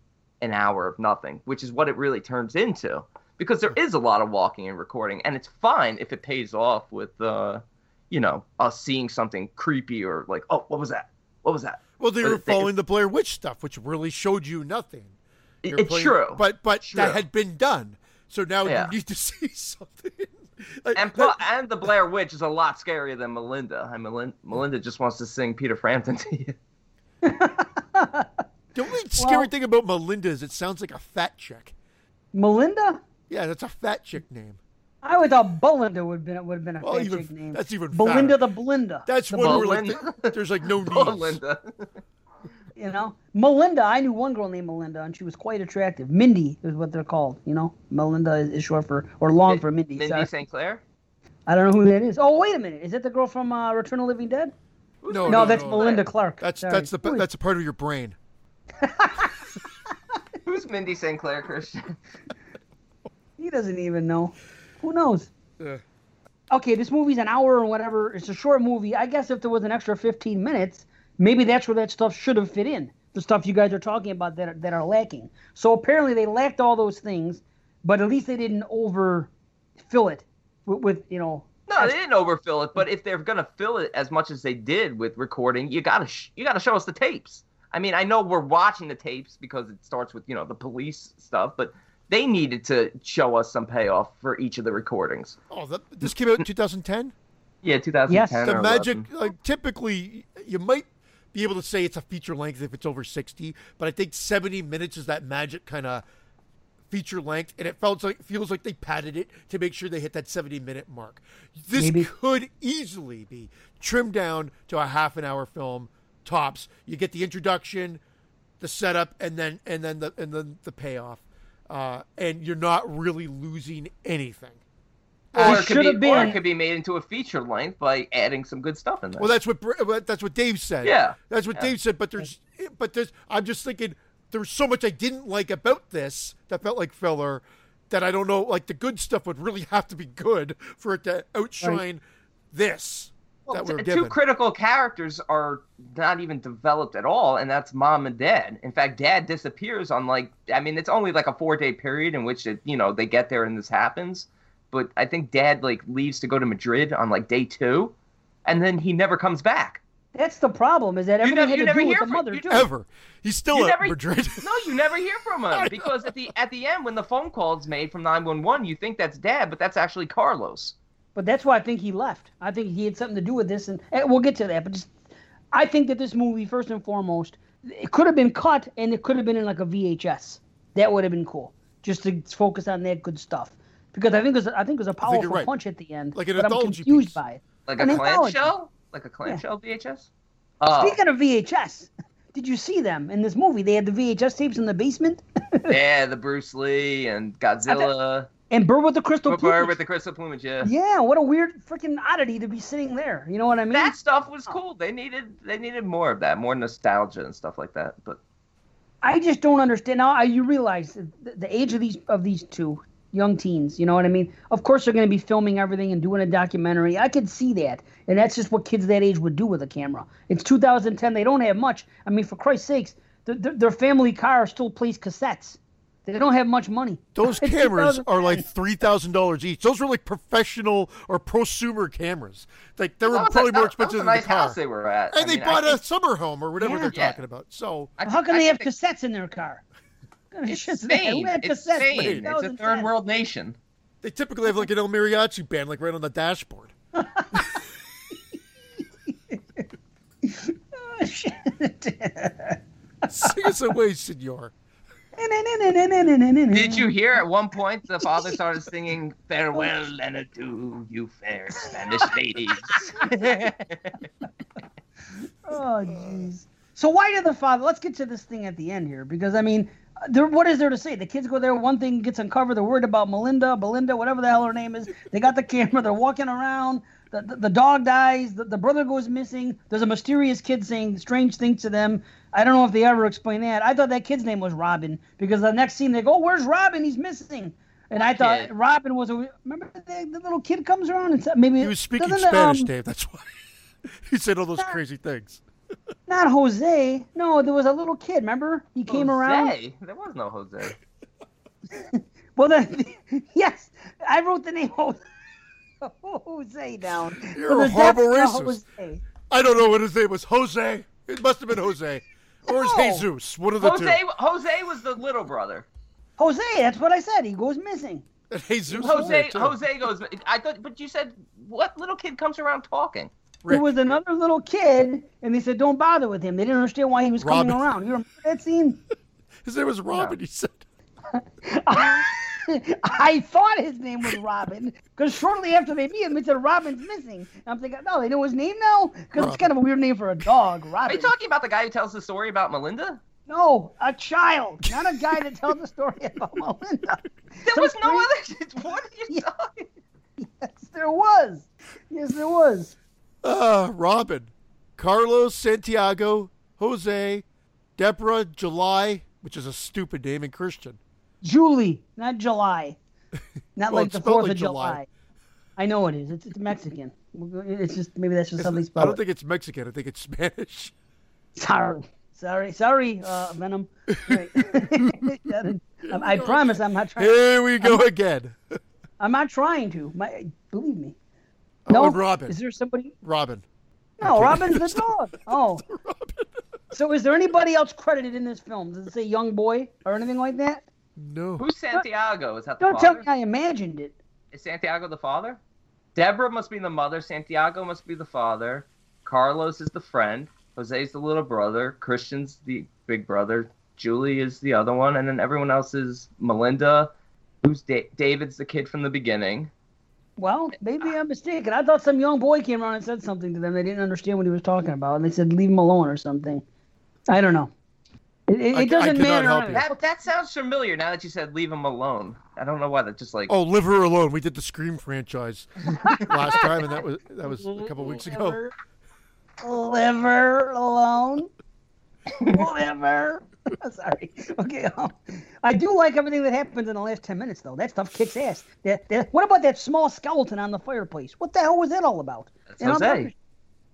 an hour of nothing, which is what it really turns into. Because there is a lot of walking and recording, and it's fine if it pays off with, uh, you know, us seeing something creepy or like, oh, what was that? What was that? Well, they were following the Blair Witch stuff, which really showed you nothing. You're it's playing- true, but but True. that had been done. So now Yeah. you need to see something. Like, and that- and the Blair Witch is a lot scarier than Melinda. I mean, Melin- Melinda just wants to sing Peter Frampton to you. the only scary Well- thing about Melinda is it sounds like a fat chick. Melinda? Yeah, that's a fat chick name. I would thought Belinda would have been would have been a Well, fat even- chick name. that's even Belinda fatter. the Blinda. That's the one where Belinda. like there's like no knees. Belinda. You know, Melinda. I knew one girl named Melinda, and she was quite attractive. Mindy is what they're called. You know, Melinda is, is short for or long Mi- for Mindy. Mindy Sorry. St. Clair. I don't know who that is. Oh, wait a minute. Is that the girl from uh, Return of the Living Dead? No, No, that's no. Melinda Clarke. That's Sorry. that's the Who is- that's a part of your brain. Who's Mindy St. Clair, Christian? He doesn't even know. Who knows? Yeah. Okay, this movie's an hour or whatever. It's a short movie. I guess if there was an extra 15 minutes, maybe that's where that stuff should have fit in. The stuff you guys are talking about that are, that are lacking. So apparently they lacked all those things, but at least they didn't overfill it with, with you know. No, they didn't overfill it. But if they're gonna fill it as much as they did with recording, you gotta sh- you gotta show us the tapes. I mean, I know we're watching the tapes because it starts with you know the police stuff, but they needed to show us some payoff for each of the recordings. Oh, that, this came out in 2010. Yeah, 2010. Yes. or the 11. magic like typically you might be able to say it's a feature length if it's over 60 but i think 70 minutes is that magic kind of feature length and it felt like feels like they padded it to make sure they hit that 70 minute mark. This Maybe. could easily be trimmed down to a half an hour film tops. You get the introduction the setup and then and then the and then the payoff. Uh, and you're not really losing anything Or It it, could be, have or it could be made into a feature length by adding some good stuff in there. Well, that's what that's what Dave said. Yeah. that's what Yeah. Dave said. But there's, but there's. I'm just thinking there's so much I didn't like about this that felt like filler. That I don't know. Like the good stuff would really have to be good for it to outshine this Well, that we're t- given. two critical characters are not even developed at all, and that's mom and dad. In fact, dad disappears on like I mean, it's only like a four day period in which it you know they get there and this happens. But I think dad like leaves to go to Madrid on like day two, and then he never comes back. That's the problem. Is that everything never- had you to never do with hear the mother. you too. Ever. He's still You at never- Madrid. No, you never hear from him because at the at the end when the phone call is made from nine one one, you think that's dad, but that's actually Carlos. But that's why I think he left. I think he had something to do with this, and, and we'll get to that. But just, I think that this movie, first and foremost, it could have been cut, and it could have been in like a VHS. That would have been cool, just to focus on that good stuff. Because I think there's, I think there's a powerful right. punch at the end. Like an but I'm confused piece. by it. Like An a anthology. clamshell? Like a clamshell VHS? Oh, Speaking of VHS, did you see them in this movie? They had the VHS tapes in the basement, yeah, the Bruce Lee and Godzilla. and Bird with the Crystal Bird Plumage. with the crystal plumage, yeah. Yeah, what a weird freaking oddity to be sitting there. You know what I mean? That stuff was cool. They needed they needed more of that, more nostalgia and stuff like that. But I just don't understand. Now you realize the, the age of these of these two young teens. You know what I mean? Of course they're going to be filming everything and doing a documentary. I could see that, and that's just what kids that age would do with a camera. It's 2010. They don't have much. I mean, for Christ's sakes, their, their, their family car still plays cassettes. They don't have much money. Those cameras are like three thousand dollars each. Those are like professional or prosumer cameras. Like they were That a- probably more that- that was expensive a than nice the car. house they were at. and I they mean, bought I a think- summer home or whatever Yeah. they're Yeah. talking about. So I How think- can I they have think cassettes in their car? What kind of It's shit's Spain. It's cassettes Spain. It's a third world nation. they typically have like an El Mariachi band, like right on the dashboard. Oh, shit. Sing us away, senor. Did you hear at one point the father started singing "Farewell and adieu, you fair Spanish ladies"? Oh, jeez. So why did the father? Let's get to this thing at the end here, because I mean, there. What is there to say? The kids go there. One thing gets uncovered. They're worried about Melinda, Belinda, whatever the hell her name is. They got the camera. They're walking around. The, the, the dog dies. The, the brother goes missing. There's a mysterious kid saying strange things to them. I don't know if they ever explain that. I thought that kid's name was Robin because the next scene they go, "Where's Robin? He's missing." And I thought kid? Robin was a. Remember the, the little kid comes around and sa- maybe He was speaking doesn't, Spanish, um, Dave. That's why he said all those crazy things. Not Jose. No, there was a little kid. Remember? He came around. Jose? There was no Jose. Well, then, yes, I wrote the name Jose, Jose down. You're But a horrible racist. Jose. I don't know what his name was. Jose. It must have been Jose. Or is No. Jesus? One of the Jose, two. Jose was the little brother. Jose, that's what I said. He goes missing. And Jesus was there Jose, too. Jose goes. I thought, but you said what little kid comes around talking? There Rick. was another little kid, and they said, "Don't bother with him." They didn't understand why he was coming around. You remember that scene? His name was Robin. He said. I thought his name was Robin because shortly after they meet him, it said Robin's missing. And I'm thinking, no, they know his name now because it's kind of a weird name for a dog, Robin. Are you talking about the guy who tells the story about Melinda? no, a child, not a guy that tells the story about Melinda. There Some was no other. What are you Yeah. talking? Yes, there was. Yes, there was. Uh, Robin, Carlos, Santiago, Jose, Deborah, July, which is a stupid name, in Christian. Julie, not July. Not Well, like the Fourth like of July. July. I know it is. It's, it's Mexican. It's just maybe that's just something I don't think it's Mexican. I think it's Spanish. Sorry, sorry, sorry, uh, Venom. Right. I, I promise I'm not trying. Here we go again. I'm not trying to. My, believe me. Oh, No, and Robin. Is there somebody? Robin. No, Robin's the dog. Oh. So is there anybody else credited in this film? Does it say young boy or anything like that? No. Who's Santiago? Is that the Don't tell me I imagined it. Is Santiago the father? Deborah must be the mother. Santiago must be the father. Carlos is the friend. Jose's the little brother. Christian's the big brother. Julie is the other one, and then everyone else is Melinda. Who's da- David's the kid from the beginning. Well, maybe I'm mistaken. I thought some young boy came around and said something to them. They didn't understand what he was talking about, and they said leave him alone or something. I don't know. It, it, I- I it doesn't cannot matter. help you. That that sounds familiar now that you said leave him alone. I don't know why that just like Oh, Live Her Alone. We did the Scream franchise last time, and that was that was a couple weeks ago. Liver alone. Liver. Sorry. Okay. Um, I do like everything that happens in the last ten minutes, though. That stuff kicks ass. That, that, what about that small skeleton on the fireplace? What the hell was that all about? that's And Jose.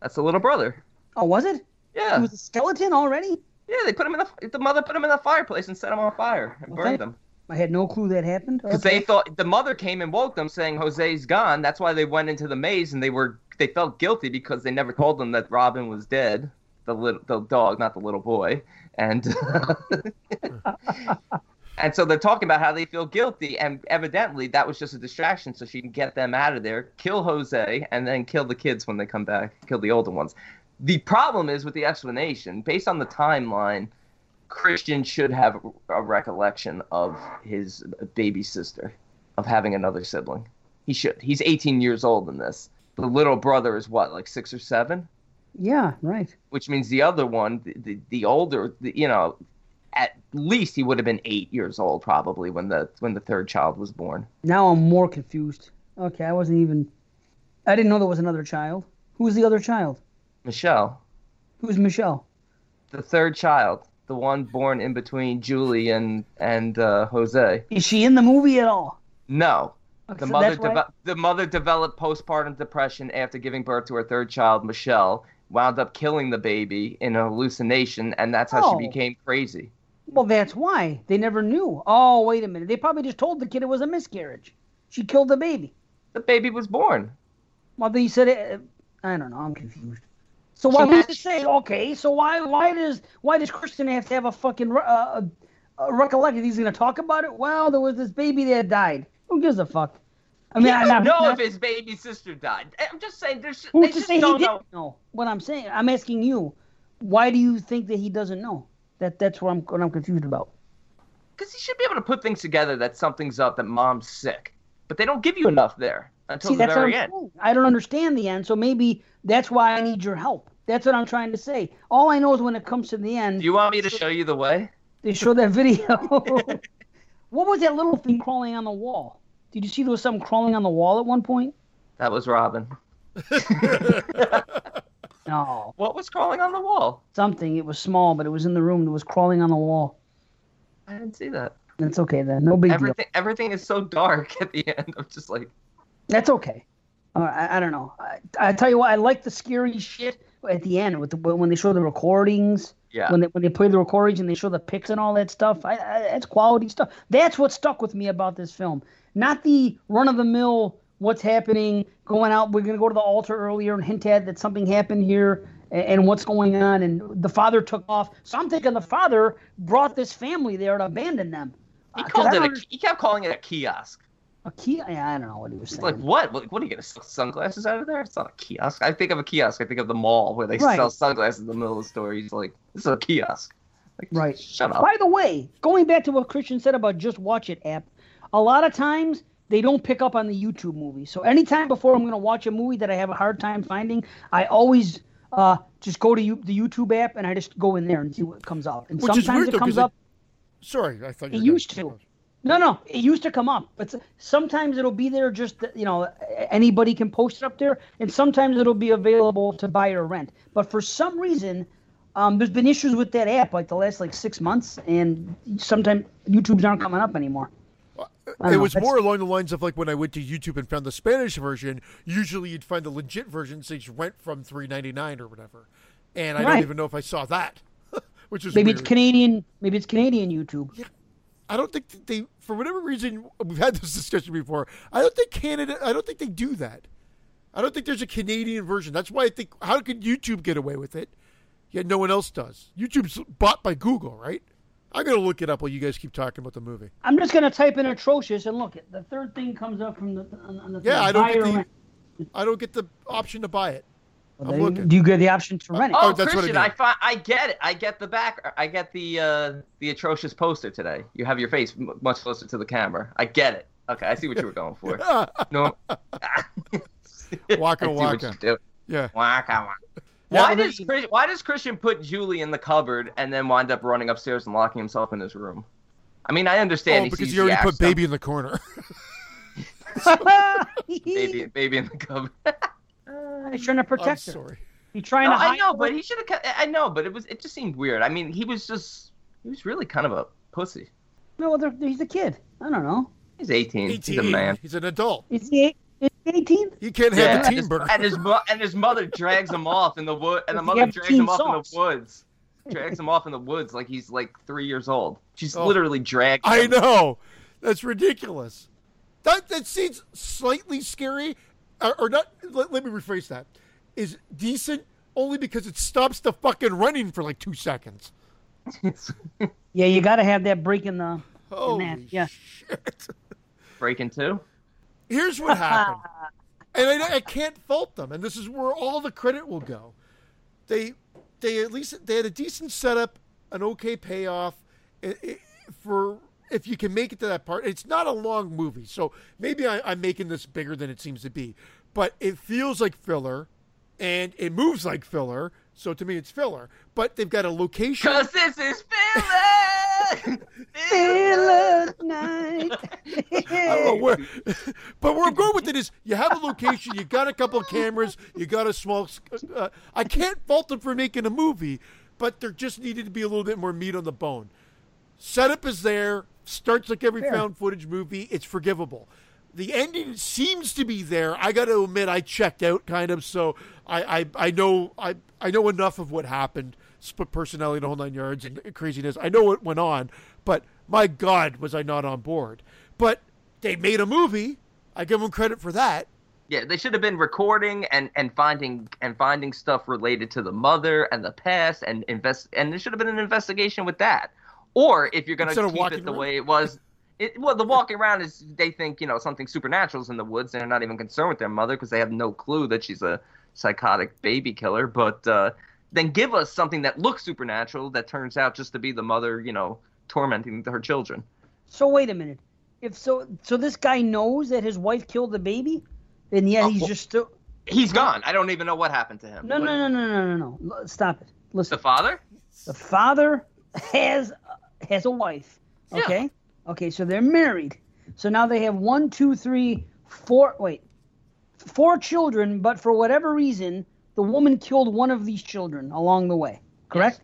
That's the little brother. Oh, was it? Yeah. It was a skeleton already? yeah. They put him in the the mother put him in the fireplace and set him on fire and Okay. burned him. I had no clue that happened. Because Okay. they thought the mother came and woke them, saying Jose's gone. That's why they went into the maze, and they were they felt guilty because they never told them that Robin was dead. The little the dog, not the little boy, and and so they're talking about how they feel guilty, and evidently that was just a distraction, so she can get them out of there, kill Jose, and then kill the kids when they come back, kill the older ones. The problem is with the explanation, based on the timeline. Christian should have a recollection of his baby sister, of having another sibling. He should. He's 18 years old in this. The little brother is what, like six or seven? Yeah, right. Which means the other one, the, the, the older, the, you know, at least he would have been eight years old probably when the when the third child was born. Now I'm more confused. Okay, I wasn't even. I didn't know there was another child. Who's the other child? Michelle, Who's Michelle? the third child, the one born in between Julie and and uh, Jose. Is she in the movie at all? No, Okay, The so mother, why- the mother developed postpartum depression after giving birth to her third child, Michelle. Wound up killing the baby in a hallucination, and that's how Oh. she became crazy. Well, that's why they never knew. Oh, wait a minute. They probably just told the kid it was a miscarriage. She killed the baby. The baby was born. Well, they said it. I don't know. I'm confused. So why would you say okay? So why why does why does Christian have to have a fucking uh, uh, recollection? He's gonna talk about it. Well, there was this baby that died. Who gives a fuck? I mean, He I'm doesn't know not, if his baby sister died. Eh, I'm just saying, there's who's they just say don't didn't know. What I'm saying, I'm asking you. Why do you think that he doesn't know? That that's what I'm what I'm confused about. Because he should be able to put things together that something's up, that mom's sick. But they don't give you enough there until See, the that's what I'm very end. saying. I don't understand the end, so maybe that's why I need your help. That's what I'm trying to say. All I know is when it comes to the end, Do you want me to show you the way? they show that video. what was that little thing crawling on the wall? Did you see there was something crawling on the wall at one point? That was Robin. No, What was crawling on the wall? something. It was small, but it was in the room. It was crawling on the wall. I didn't see that. That's okay then. No big deal. Everything, everything is so dark at the end. I'm just like, That's okay. Uh, I, I don't know. I, I tell you what, I like the scary shit at the end with the, when they show the recordings. yeah. when they when they play the recordings and they show the pics and all that stuff. I, I, that's quality stuff. That's what stuck with me about this film. Not the run of the mill. What's happening? Going out. We're gonna go to the altar earlier and hint at that something happened here and, and what's going on. And the father took off. So I'm thinking the father brought this family there to abandon them. He Uh, called it. A, he kept calling it a kiosk. A key? Yeah, I don't know what he was saying. like what? What, what are you gonna sell sunglasses out of there? It's not a kiosk. I think of a kiosk. I think of the mall where they Right. sell sunglasses in the middle of the store. He's like, this is a kiosk. Like, Right. Shut up. By the way, going back to what Christian said about just watch it app, a lot of times they don't pick up on the YouTube movie. So anytime before I'm going to watch a movie that I have a hard time finding, I always uh, just go to you, the YouTube app and I just go in there and see what comes up. And Which is sometimes weird, it though, comes 'cause it- up. Sorry, I thought you It used to. No, no, it used to come up, but sometimes it'll be there. Just you know, anybody can post it up there, and sometimes it'll be available to buy or rent. But for some reason, um, there's been issues with that app like the last like six months, and sometimes YouTube's aren't coming up anymore. It know, was that's- more along the lines of like when I went to YouTube and found the Spanish version. Usually, you'd find the legit version since you rent from three ninety nine or whatever, and I don't even know if I saw that, which is Maybe weird. it's Canadian. Maybe it's Canadian YouTube. Yeah. I don't think they, for whatever reason, we've had this discussion before. I don't think Canada. I don't think they do that. I don't think there's a Canadian version. That's why I think how could YouTube get away with it, yet no one else does. YouTube's bought by Google, right? I'm gonna look it up while you guys keep talking about the movie. I'm just gonna type in atrocious and look. It the third thing comes up from the on, on the Yeah, thing, I don't get the- rent. I don't get the option to buy it. Well, I'm looking. Do you get the option to rent it? Oh, Oh, that's what I Christian. I fi- I get it. I get the back. I get the uh, the atrocious poster today. You have your face m- much closer to the camera. I get it. Okay, I see what you were going for. No. Waka I see what waka. you do. Yeah. Waka waka. Yeah, Why I mean- does Chris, why does Christian put Julie in the cupboard and then wind up running upstairs and locking himself in his room? I mean, I understand. Oh, he because sees you already put axe dump- baby in the corner. baby, baby in the cupboard. Uh, he's trying to I'm protect her. sorry. He's trying No, to I know, her. but he should have. I know, but it was. It just seemed weird. I mean, he was just. He was really kind of a pussy. No, well, he's a kid. I don't know. He's 18. 18. He's a man. He's an adult. Is he eight- is he 18? You can't have Yeah, a and teen his, and his mo- and his mother drags him off in the wood, and the mother drags teen him off in the woods. Drags him off in the woods like he's like three years old. She's Oh. literally dragged. I him. know. That's ridiculous. That that seems slightly scary, or, or not. Let, let me rephrase that. Is decent only because it stops the fucking running for like two seconds. Yeah, you got to have that break in the. Holy yeah. shit! Breaking two. Here's what happened, and I, I can't fault them. And this is where all the credit will go. They they at least they had a decent setup, an okay payoff. for if you can make it to that part, it's not a long movie, so maybe I, I'm making this bigger than it seems to be. But it feels like filler, and it moves like filler. So to me, it's filler. But they've got a location. Cause this is filler. Filler night. I don't know where, but where I'm going with it is you have a location, you got a couple of cameras, you got a small. Uh, I can't fault them for making a movie, but there just needed to be a little bit more meat on the bone. Setup is there, starts like every Fair. found footage movie. It's forgivable. The ending seems to be there. I got to admit, I checked out kind of, so I, I, I know I, I know enough of what happened, split personality, the whole nine yards, and craziness. I know what went on, but my God, was I not on board? But they made a movie. I give them credit for that. Yeah, they should have been recording and, and finding and finding stuff related to the mother and the past and invest and there should have been an investigation with that. Or if you're gonna keep it the around. way it was, it well the walking around is they think you know something supernatural's in the woods and they're not even concerned with their mother because they have no clue that she's a psychotic baby killer. But uh, then give us something that looks supernatural that turns out just to be the mother, you know, tormenting her children. So wait a minute. If so, so this guy knows that his wife killed the baby, and yet Oh, he's just still. He's gone. I don't even know what happened to him. No, no, no, no, no, no, no. Stop it. Listen. The father? The father has has a wife. Yeah. Okay. Okay. So they're married. So now they have one, two, three, four. Wait, four children. But for whatever reason, the woman killed one of these children along the way. Correct.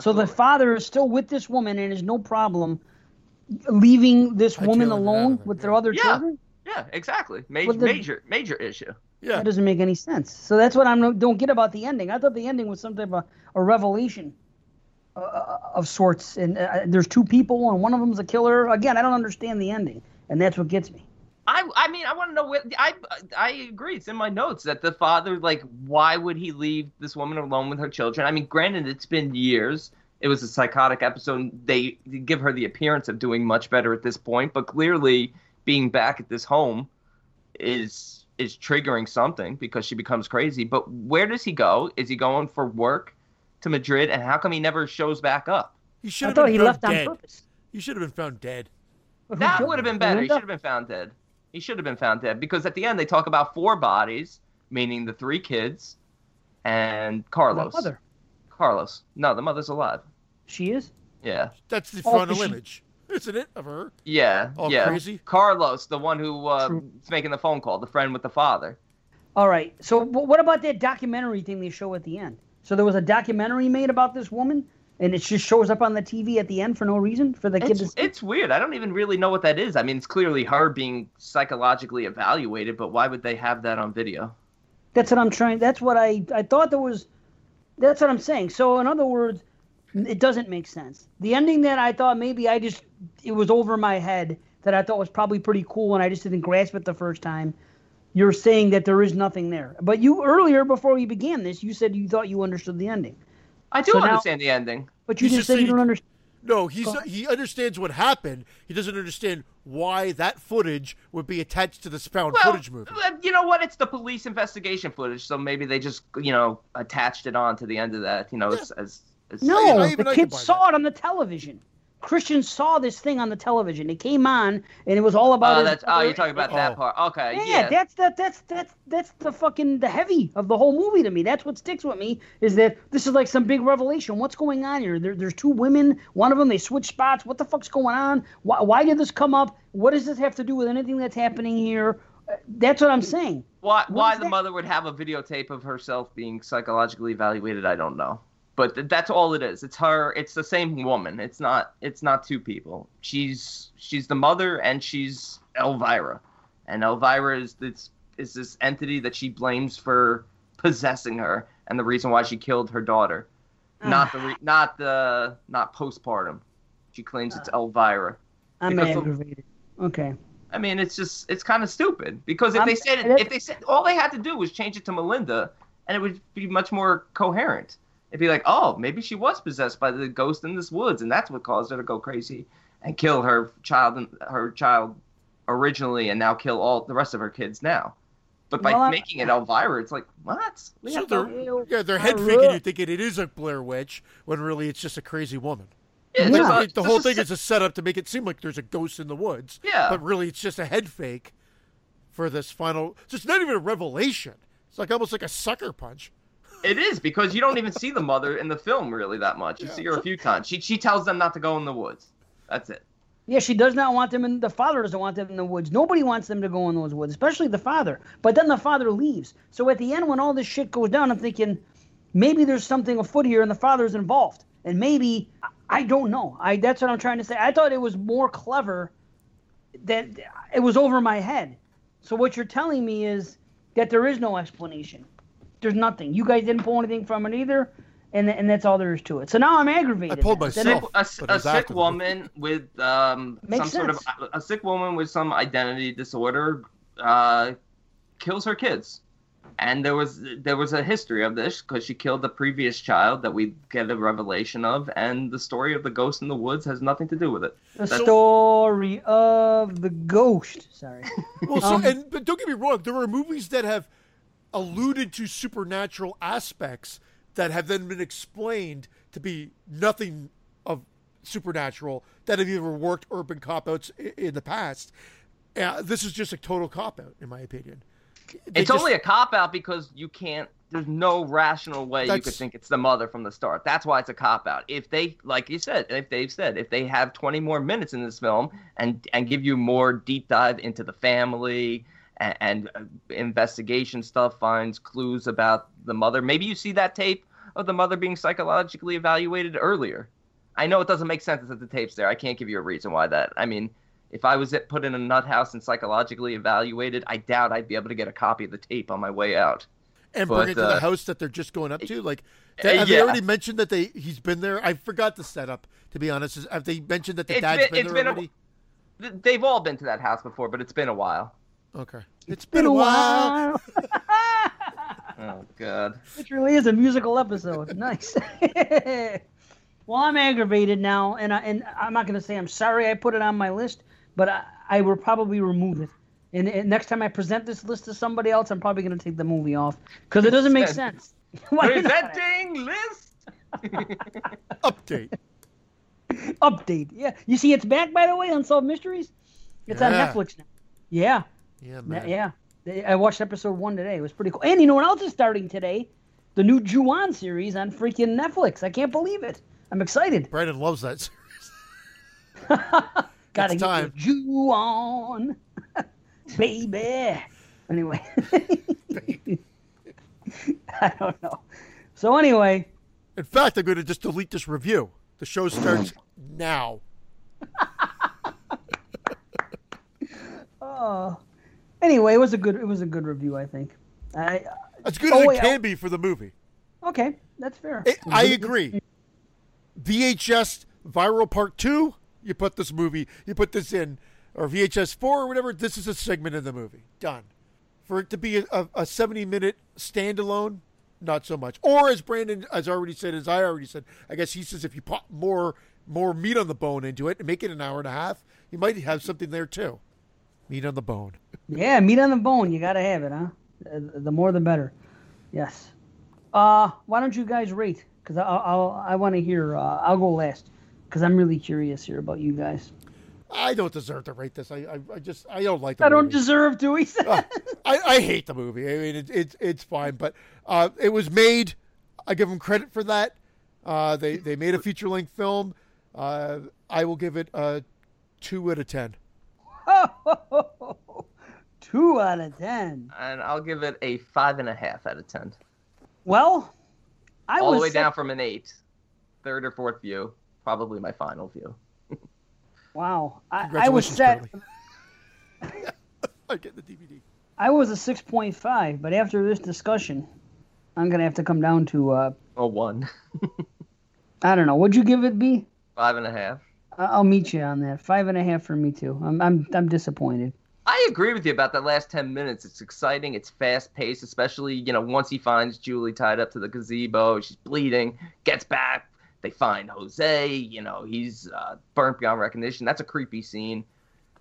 So the father is still with this woman and is no problem leaving this Hightailing woman alone with their other Yeah. children. Yeah, exactly. Major, the- major, major issue. Yeah. That doesn't make any sense. So that's what I am don't get about the ending. I thought the ending was some type of a revelation uh, of sorts. And uh, there's two people, and one of them's a killer. Again, I don't understand the ending, and that's what gets me. I, I mean, I want to know what I, I agree. It's in my notes that the father, like, why would he leave this woman alone with her children? I mean, granted, it's been years. It was a psychotic episode. They give her the appearance of doing much better at this point, but clearly, being back at this home is is triggering something because she becomes crazy. But where does he go? Is he going for work to Madrid? And how come he never shows back up? He should I have thought been he found left dead. on purpose. He should have been found dead. That would have been better. He should have been found dead. He should have been found dead because at the end they talk about four bodies, meaning the three kids and Carlos. The Carlos. mother. Carlos. No, the mother's alive. She is. Yeah. That's the Oh, frontal is she- image, isn't it, of her? Yeah. All yeah. crazy? Carlos, the one who uh, is making the phone call, the friend with the father. All right. So what about that documentary thing they show at the end? So there was a documentary made about this woman, and it just shows up on the TV at the end for no reason for the kid to It's, it's weird. I don't even really know what that is. I mean, it's clearly her being psychologically evaluated, but why would they have that on video? That's what I'm trying. That's what I I thought there was. That's what I'm saying. So in other words, it doesn't make sense. The ending that I thought maybe I just it was over my head that I thought was probably pretty cool and I just didn't grasp it the first time. You're saying that there is nothing there, but you earlier before we began this, you said you thought you understood the ending, I do So now- understand the ending. but you He's just just said you don't understand. No, he's Go ahead. he understands what happened. He doesn't understand why that footage would be attached to this found Well, footage movie. uh, you know what? It's the police investigation footage, so maybe they just, you know, attached it on to the end of that, you know, as, as, as No, I even the I can kids saw it on the television. Christian saw this thing on the television. It came on, and it was all about. Oh, his that's oh, you're talking about that Oh. part. Okay, Yeah, yeah. that's that. That's that's that's the fucking the heavy of the whole movie to me. That's what sticks with me is that this is like some big revelation. What's going on here? There, there's two women. One of them they switch spots. What the fuck's going on? Why, why did this come up? What does this have to do with anything that's happening here? Uh, That's what I'm saying. Why What why the that? mother would have a videotape of herself being psychologically evaluated, I don't know. But th- that's all it is. It's her. It's the same woman. It's not. It's not two people. She's she's the mother and she's Elvira, and Elvira is this is this entity that she blames for possessing her and the reason why she killed her daughter. Not the re- not the not postpartum. She claims it's Elvira. I'm aggravated. Okay. I mean, it's just it's kind of stupid because if I'm- they said it, if they said all they had to do was change it to Melinda, and it would be much more coherent. It'd be like, oh, maybe she was possessed by the ghost in this woods, and that's what caused her to go crazy and kill her child and her child originally, and now kill all the rest of her kids now. But by Well, making it Elvira, it's like what? We So have they're no- yeah, they're I head re- faking you thinking it is a Blair Witch when really it's just a crazy woman. Yeah, Yeah. a- the whole thing se- is a setup to make it seem like there's a ghost in the woods. Yeah. But really it's just a head fake for this final so it's not even a revelation. It's like almost like a sucker punch. It is because you don't even see the mother in the film really that much. You Yeah. see her a few times. She she tells them not to go in the woods. That's it. Yeah, she does not want them in the father doesn't want them in the woods. Nobody wants them to go in those woods, especially the father. But then the father leaves. So at the end when all this shit goes down, I'm thinking maybe there's something afoot here and the father's involved. And maybe I don't know. I that's what I'm trying to say. I thought it was more clever that it was over my head. So what you're telling me is that there is no explanation. There's nothing. You guys didn't pull anything from it either, and and that's all there is to it. So now I'm aggravated. I pulled now. Then myself. a, but a sick woman with um, some Makes sort of a sick woman with some identity disorder uh, kills her kids, and there was there was a history of this because she killed the previous child that we get a revelation of, and the story of the ghost in the woods has nothing to do with it. The That's- story of the ghost. Sorry. Well, so, Um, and but don't get me wrong, there are movies that have alluded to supernatural aspects that have then been explained to be nothing of supernatural that have either worked or been cop outs in the past. Uh, this is just a total cop out, in my opinion. They It's just- only a cop out because you can't. There's no rational way you could think it's the mother from the start. That's why it's a cop out. If they, like you said, if they've said, if they have 20 more minutes in this film and and give you more deep dive into the family and, and uh, investigation stuff, finds clues about the mother. Maybe you see that tape of the mother being psychologically evaluated earlier. I know it doesn't make sense that the tape's there. I can't give you a reason why that. I mean, if I was put in a nut house and psychologically evaluated, I doubt I'd be able to get a copy of the tape on my way out. and but, bring it to uh, the house that they're just going up to. Like, they, uh, have they already mentioned that they he's been there? I forgot the setup. To be honest, have they mentioned that the It's dad's been- been, there been already? Th- They've all been to that house before, but it's been a while. Okay, it's Been a while. Oh God. it really is a musical episode. Nice. well, I'm aggravated now, and I and I'm not gonna say I'm sorry I put it on my list, but I, I will probably remove it. And, and next time I present this list to somebody else, I'm probably gonna take the movie off because it doesn't make sense. Why not? Presenting list. update. Update. Yeah. You see, it's back by the way. Unsolved Mysteries. It's Yeah. on Netflix now. Yeah, Yeah, man. yeah. I watched episode one today. It was pretty cool. And you know what else is starting today? The new Ju-On series on freaking Netflix. I can't believe it. I'm excited. Brandon loves that series. Gotta It's get time. the Ju-On, baby. Anyway, I don't know. So anyway, In fact, I'm going to just delete this review. The show starts now. uh, anyway, it was a good. It was a good review. I think. I As good Oh, as it wait, can oh. be for the movie. okay. That's fair. I- I agree. VHS viral part two. You put this movie. You put this in, or VHS four or whatever. This is a segment in the movie. Done. For it to be a, a, a seventy minute standalone, not so much. Or as Brandon has already said, as I already said, I guess he says if you put more more meat on the bone into it and make it an hour and a half, you might have something there too. Meat on the bone. Yeah, meat on the bone. You gotta have it, huh? Uh, The more, the better. Yes. Uh, why don't you guys rate? Because I'll, I'll I want to hear. Uh, I'll go last because I'm really curious here about you guys. I don't deserve to rate this. I I, I just I don't like. The I don't deserve to. He said. I, I hate the movie. I mean, it, it's it's fine, but uh, it was made. I give them credit for that. Uh, they they made a feature length film. Uh, I will give it a two out of ten. Two out of ten. And I'll give it a five and a half out of ten. Well, I was. All was the way six- down from an eight. Third or fourth view. Probably my final view. Wow, I, I was Congratulations, set. I get the DVD. I was a six point five, but after this discussion, I'm gonna have to come down to. Uh, Oh, one. I don't know. Would you give it B? Five and a half. I'll meet you on that. Five and a half for me too. I'm I'm I'm disappointed. I agree with you about that last 10 minutes. It's exciting. It's fast paced, especially, you know, once he finds Julie tied up to the gazebo, she's bleeding, gets back. They find Jose, you know, he's uh, burnt beyond recognition. That's a creepy scene.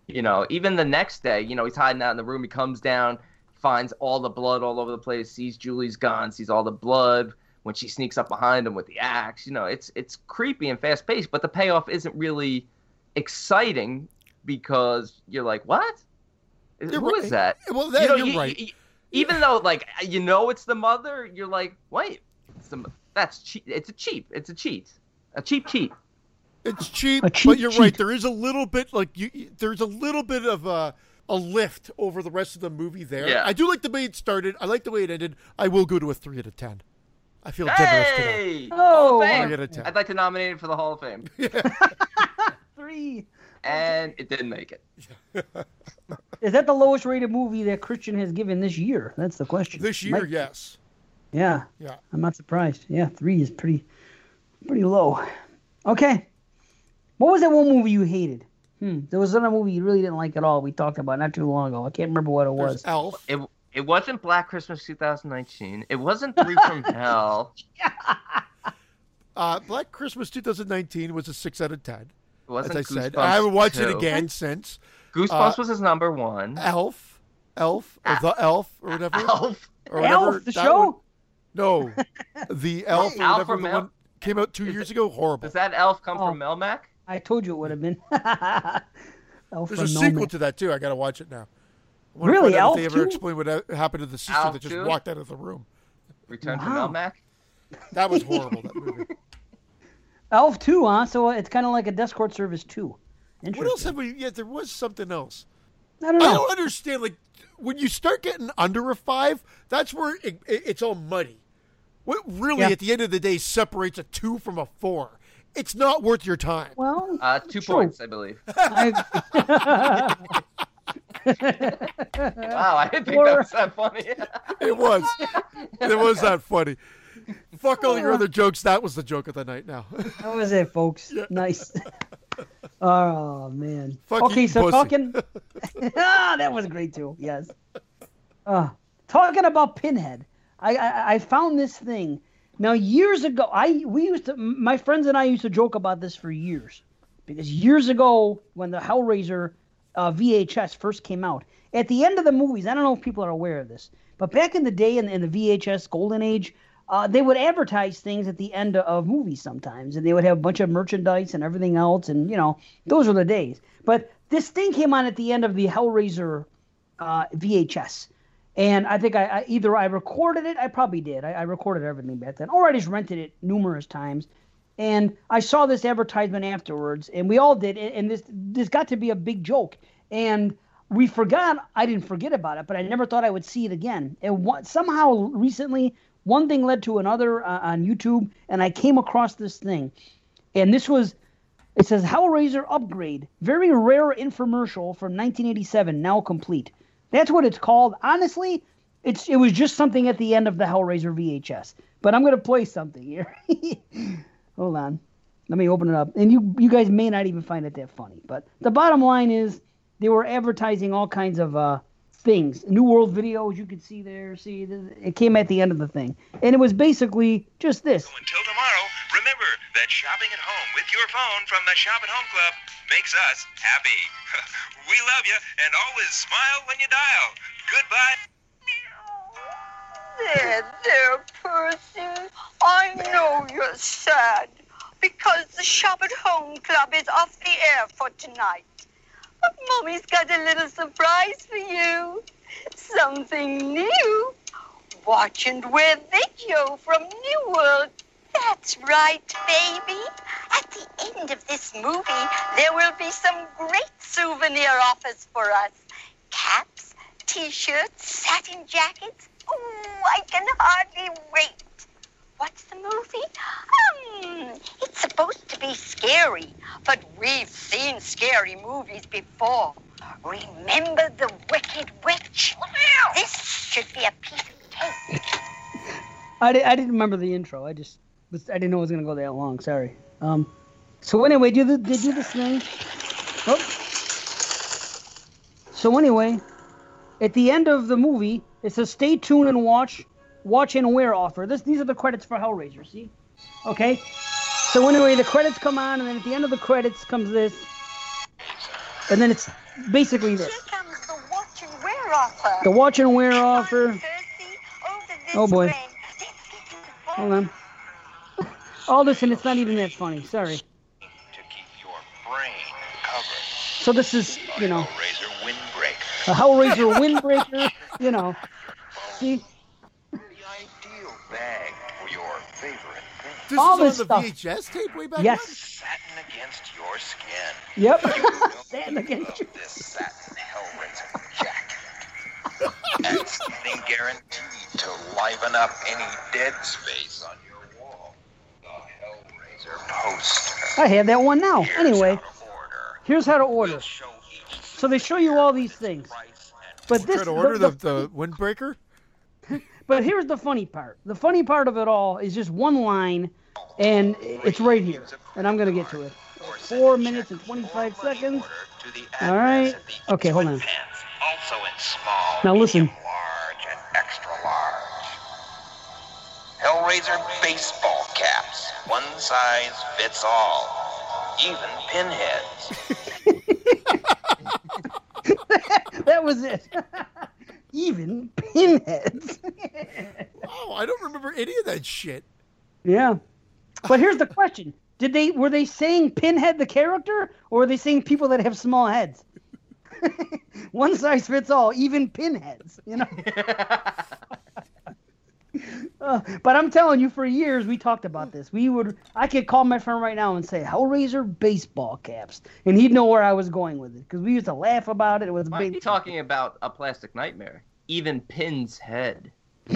You know, even the next day, you know, he's hiding out in the room. He comes down, finds all the blood all over the place, sees Julie's gun, sees all the blood when she sneaks up behind him with the axe. You know, it's it's creepy and fast paced, but the payoff isn't really exciting because you're like, what? You're Who is right. that? Well, that, you know, you're you- right. you- even though like you know it's the mother, you're like, wait, it's the, that's cheap. It's a cheap. It's a cheat. A cheap cheat. It's cheap, cheap but you're right. There is a little bit like you. you- There's a little bit of a a lift over the rest of the movie there. Yeah. I do like the way it started. I like the way it ended. I will go to a three out of ten. I feel generous today. Hey! Oh, Hall of I Fame. get a ten. I'd like to nominate it for the Hall of Fame, Three. and it didn't make it. Is that the lowest rated movie that Christian has given this year? That's the question. This year, Might- yes. Yeah, Yeah. I'm not surprised. Yeah, three is pretty, pretty low. Okay. What was that one movie you hated? Hmm. There was another movie you really didn't like at all. We talked about not too long ago. I can't remember what it There's was. Elf. It it wasn't Black Christmas 2019. It wasn't Three from Hell. Uh, Black Christmas 2019 was a six out of ten. It As wasn't I said, I haven't watched it 2. again since Goosebumps Uh, was his number one. Elf, Elf, or the Elf, or whatever, Elf. or whatever. Elf, the that show. one- no, the Elf, or Alf whatever from the Mel- one came out two Is years it- ago. Horrible. Does that elf come Oh. from Melmac? I told you it would have been. Elf There's from a No sequel Man. to that too. I got to watch it now. I Really, Elf if they ever too? explain what happened to the sister Elf that just too? walked out of the room. Return to Wow. Melmac? That was horrible. that movie. Elf two, huh? So it's kind of like a Discord court service two. What else have we? Yeah, there was something else. I don't I don't understand. Like when you start getting under a five, that's where it, it, it's all muddy. What really, Yeah. at the end of the day, separates a two from a four? It's not worth your time. Well, Uh, two True. points, I believe. I, Wow, I didn't think Or- that was that funny. It was. it was that funny. Fuck all your other jokes. That was the joke of the night. Now, that was it, folks. Nice. oh man. Fuck okay, so pussy. talking. ah, that was great too. Yes. Uh, talking about Pinhead, I, I I found this thing. Now years ago, I we used to my friends and I used to joke about this for years, because years ago when the Hellraiser uh, VHS first came out, at the end of the movies, I don't know if people are aware of this, but back in the day in, in the VHS golden age, uh, they would advertise things at the end of movies sometimes, and they would have a bunch of merchandise and everything else, and you know those were the days. But this thing came on at the end of the Hellraiser uh, VHS. And I think I, I, either I recorded it, I probably did. I, I, recorded everything back then, or I just rented it numerous times. And I saw this advertisement afterwards, and we all did. And this this got to be a big joke. And we forgot. I didn't forget about it, but I never thought I would see it again. And what, somehow recently, one thing led to another uh, on YouTube, and I came across this thing. And this was it says Hellraiser upgrade, very rare infomercial from 1987, now complete. That's what it's called. Honestly, it's it was just something at the end of the Hellraiser VHS. But I'm gonna play something here. Hold on. Let me open it up. And you you guys may not even find it that funny. But the bottom line is they were advertising all kinds of uh, things. New World videos you could see there. See, it came at the end of the thing. And it was basically just this. Until tomorrow, remember that shopping at home with your phone from the Shop at Home Club makes us happy. we love you and always smile when you dial. Goodbye. There, there, Percy. I know you're sad because the Shop at Home Club is off the air for tonight. But Mommy's got a little surprise for you. Something new. Watch and wear video from New World. That's right, baby. At the end of this movie, there will be some great souvenir offers for us. Caps, t-shirts, satin jackets. Oh, I can hardly wait. What's the movie? Um, it's supposed to be scary, but we've seen scary movies before. Remember the Wicked Witch? This should be a piece of cake. I, di- I didn't remember the intro. I just was, I didn't know it was gonna go that long. Sorry. Um. So anyway, do the, they do this thing? Oh. So anyway, at the end of the movie, it says stay tuned and watch watch and wear offer. This these are the credits for Hellraiser. See? Okay. So anyway, the credits come on, and then at the end of the credits comes this, and then it's basically this. Here comes the watch and wear offer. The watch and wear Come on, offer. Percy, over this Oh, boy. Let's get to Hold on. All this and it's not even that funny. Sorry. To keep your brain covered. So this is, you know, Razor Windbreaker. A Hellraiser windbreaker. You know. See? The ideal bag for your favorite thing. This All was this on the stuff. VHS tape way back Yes. Satin against your skin. Yep. Don't Stand against you. love This satin Hellraiser jacket. and something guaranteed to liven up any dead space on your wall. The Hellraiser poster. I have that one now. Here's Anyway, how to order. here's how to order. We'll show each So they show you all these things. price and But this Try to order the, the, the windbreaker. But here's the funny part. The funny part of it all is just one line, and it's right here. And I'm gonna get to it. Four minutes and 25 seconds. order to the All right. address at the Okay, hold on. Also in small, Now listen. large, and extra large. Hellraiser baseball caps. One size fits all. Even pinheads. that was it. Even pinheads. Oh, I don't remember any of that shit. yeah. But here's the question. Did they were they saying Pinhead the character or were they saying people that have small heads? One size fits all, even pinheads, you know. Uh, but I'm telling you, for years we talked about this. We would, I could call my friend right now and say Hellraiser baseball caps, and he'd know where I was going with it because we used to laugh about it. It was be talking about a plastic nightmare. Even Pin's head.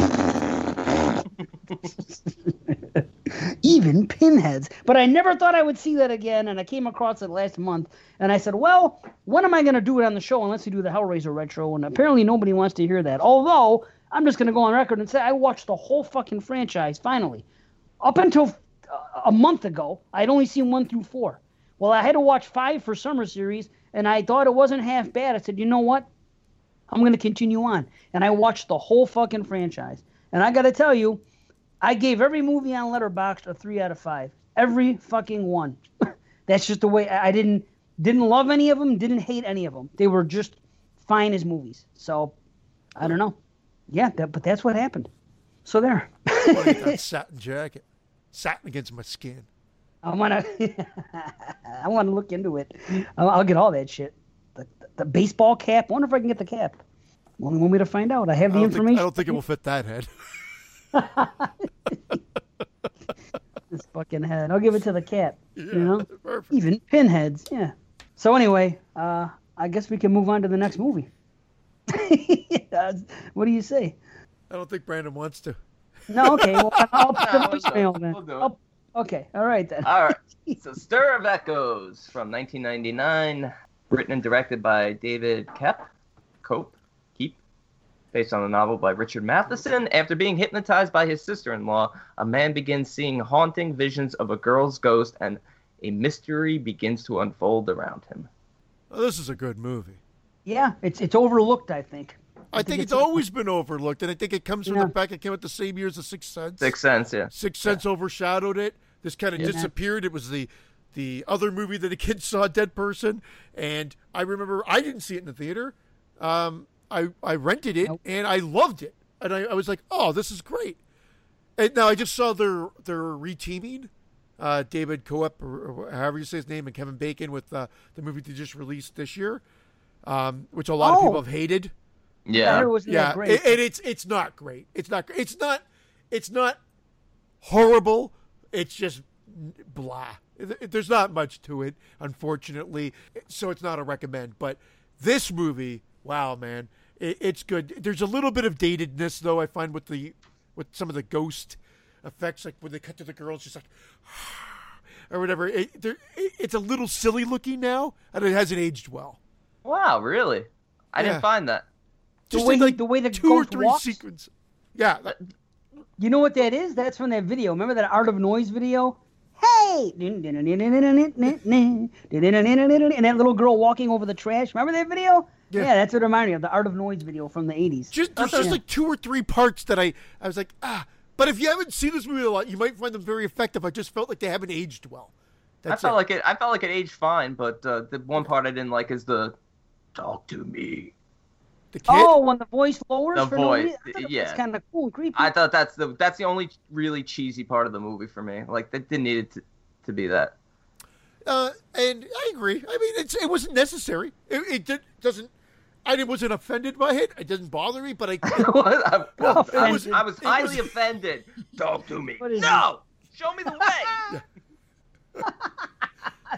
even pinheads. But I never thought I would see that again, and I came across it last month, and I said, "Well, when am I going to do it on the show unless we do the Hellraiser retro?" And apparently nobody wants to hear that. Although I'm just going to go on record and say I watched the whole fucking franchise finally. Up until uh, a month ago, I'd only seen one through four. Well, I had to watch five for summer series, and I thought it wasn't half bad. I said, you know what? I'm going to continue on. And I watched the whole fucking franchise. And I got to tell you, I gave every movie on Letterboxd a three out of five. Every fucking one. That's just the way I I didn't didn't love any of them, didn't hate any of them. They were just fine as movies. So I don't know. Yeah, that, but that's what happened. So there. That satin jacket. Satin against my skin. I want to. I want to look into it. I'll, I'll get all that shit. the the baseball cap. I wonder if I can get the cap. Only one way to find out. I have the I don't, think, information. I don't think it will fit that head. this fucking head. I'll give it to the cat. you know, Perfect. even pinheads. Yeah. So anyway, uh, I guess we can move on to the next movie. What do you say? I don't think Brandon wants to. No, okay. Well, I'll put the No, we'll do voicemail then. We'll do it. I'll- okay, all right then. All right. So Stir of Echoes from 1999, written and directed by David Kep, Cope, Keep, based on a novel by Richard Matheson. After being hypnotized by his sister-in-law, a man begins seeing haunting visions of a girl's ghost, and a mystery begins to unfold around him. Oh, this is a good movie. Yeah, it's it's overlooked. I think. I think it's it's- always been overlooked, and I think it comes from Yeah. the fact it came out the same year as The Sixth Sense. Sixth Sense, yeah. Sixth Sense overshadowed it. This kind of Yeah. disappeared. It was the the other movie that the kids saw, Dead Person, and I remember I didn't see it in the theater. Um, I I rented it Nope. and I loved it, and I, I was like, oh, this is great. And now I just saw their their reteaming. Uh, David Koepp, or, or however you say his name, and Kevin Bacon with uh, the movie they just released this year, um, which a lot of Oh. people have hated I Yeah. heard it wasn't yeah, great. and- and it's it's not great. It's not. It's not. It's not horrible. It's just blah. There's not much to it, unfortunately. So it's not a recommend. But this movie, wow, man, it, it's good. There's a little bit of datedness though. I find with the with some of the ghost effects, like when they cut to the girls, she's like. Or whatever. It, it, it's a little silly looking now, and it hasn't aged well. Wow, really? I Yeah. didn't find that. The Just way in, like the way the two or three walks? sequences. Yeah, that- You know what that is? That's from that video. Remember that Art of Noise video? Hey! And that little girl walking over the trash. Remember that video? Yeah. Yeah, that's what it reminded me of the Art of Noise video from the 80s. Just there's just like two or three parts that I I was like ah. But if you haven't seen this movie a lot, you might find them very effective. I just felt like they haven't aged well. That's I felt it. like it. I felt like it aged fine, but uh, the one part I didn't like is the "talk to me." the kid. Oh, when the voice lowers The for voice, no reason? I thought yeah. was kind of cool creepy. I thought that's the that's the only really cheesy part of the movie for me. Like that didn't need it to, to be that. Uh, and I agree. I mean, it's it wasn't necessary. It, it did, doesn't. I wasn't offended by it. It doesn't bother me. But I What? I, I was, I was highly was- offended. Talk to me. What is No, show me the way.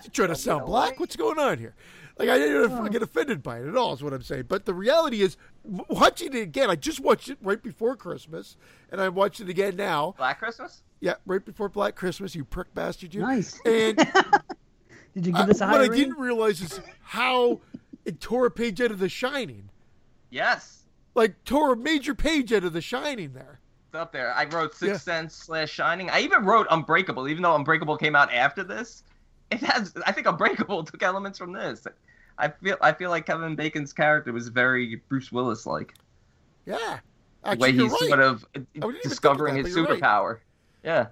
You trying to sound black. What's going on here? Like I didn't Oh. get offended by it at all. Is what I'm saying. But the reality is, watching it again. I just watched it right before Christmas, and I watched it again now. Black Christmas. Yeah, right before Black Christmas. You prick bastard, you. Nice. And Did you give this a what high I didn't realize is how it tore a page out of The Shining. Yes, Like tore a major page out of The Shining there. it's up there. I wrote Sixth Yeah. Sense slash Shining. I even wrote Unbreakable, even though Unbreakable came out after this. It has. I think Unbreakable took elements from this. I feel. I feel like Kevin Bacon's character was very Bruce Willis like. Yeah. The way he's right. sort of discovering that, his you're right. superpower. Yeah.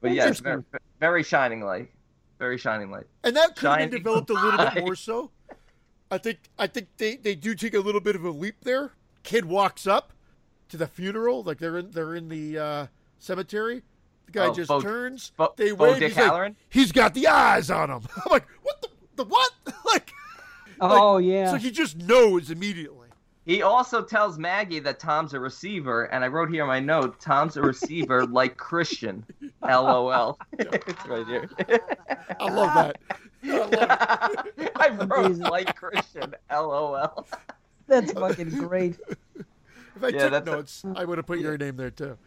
But yes, very, very shining light. Very shining light. and that could have been Shining developed a little bit more so. I think I think they, they do take a little bit of a leap there. Kid walks up to the funeral, like they're in they're in the uh, cemetery. The guy Oh, just Bo- turns. Bo- they Bo wave. Dick He's, like, he's got the eyes on him. I'm like, what the the what? like, oh, yeah. so he just knows immediately. He also tells Maggie that Tom's a receiver, and I wrote here in my note, Tom's a receiver like Christian. LOL. it's right here. I love that. I love it. I wrote Amazing. like Christian. LOL. That's fucking great. If I Yeah, took notes, I would have put your name there too.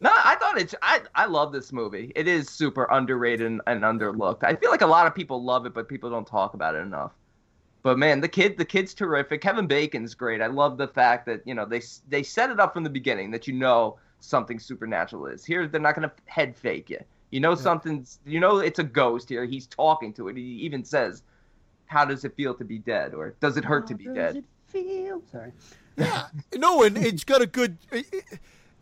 No, I thought it's. I I love this movie. It is super underrated and, and underlooked. I feel like a lot of people love it, but people don't talk about it enough. But man, the kid, the kid's terrific. Kevin Bacon's great. I love the fact that you know they they set it up from the beginning that you know something supernatural is. Here, they're not gonna head fake you. You know something's. You know it's a ghost here. He's talking to it. He even says, "How does it feel to be dead?" or "Does it hurt to be How dead?" it feel? Sorry. Yeah, no, and it's got a good.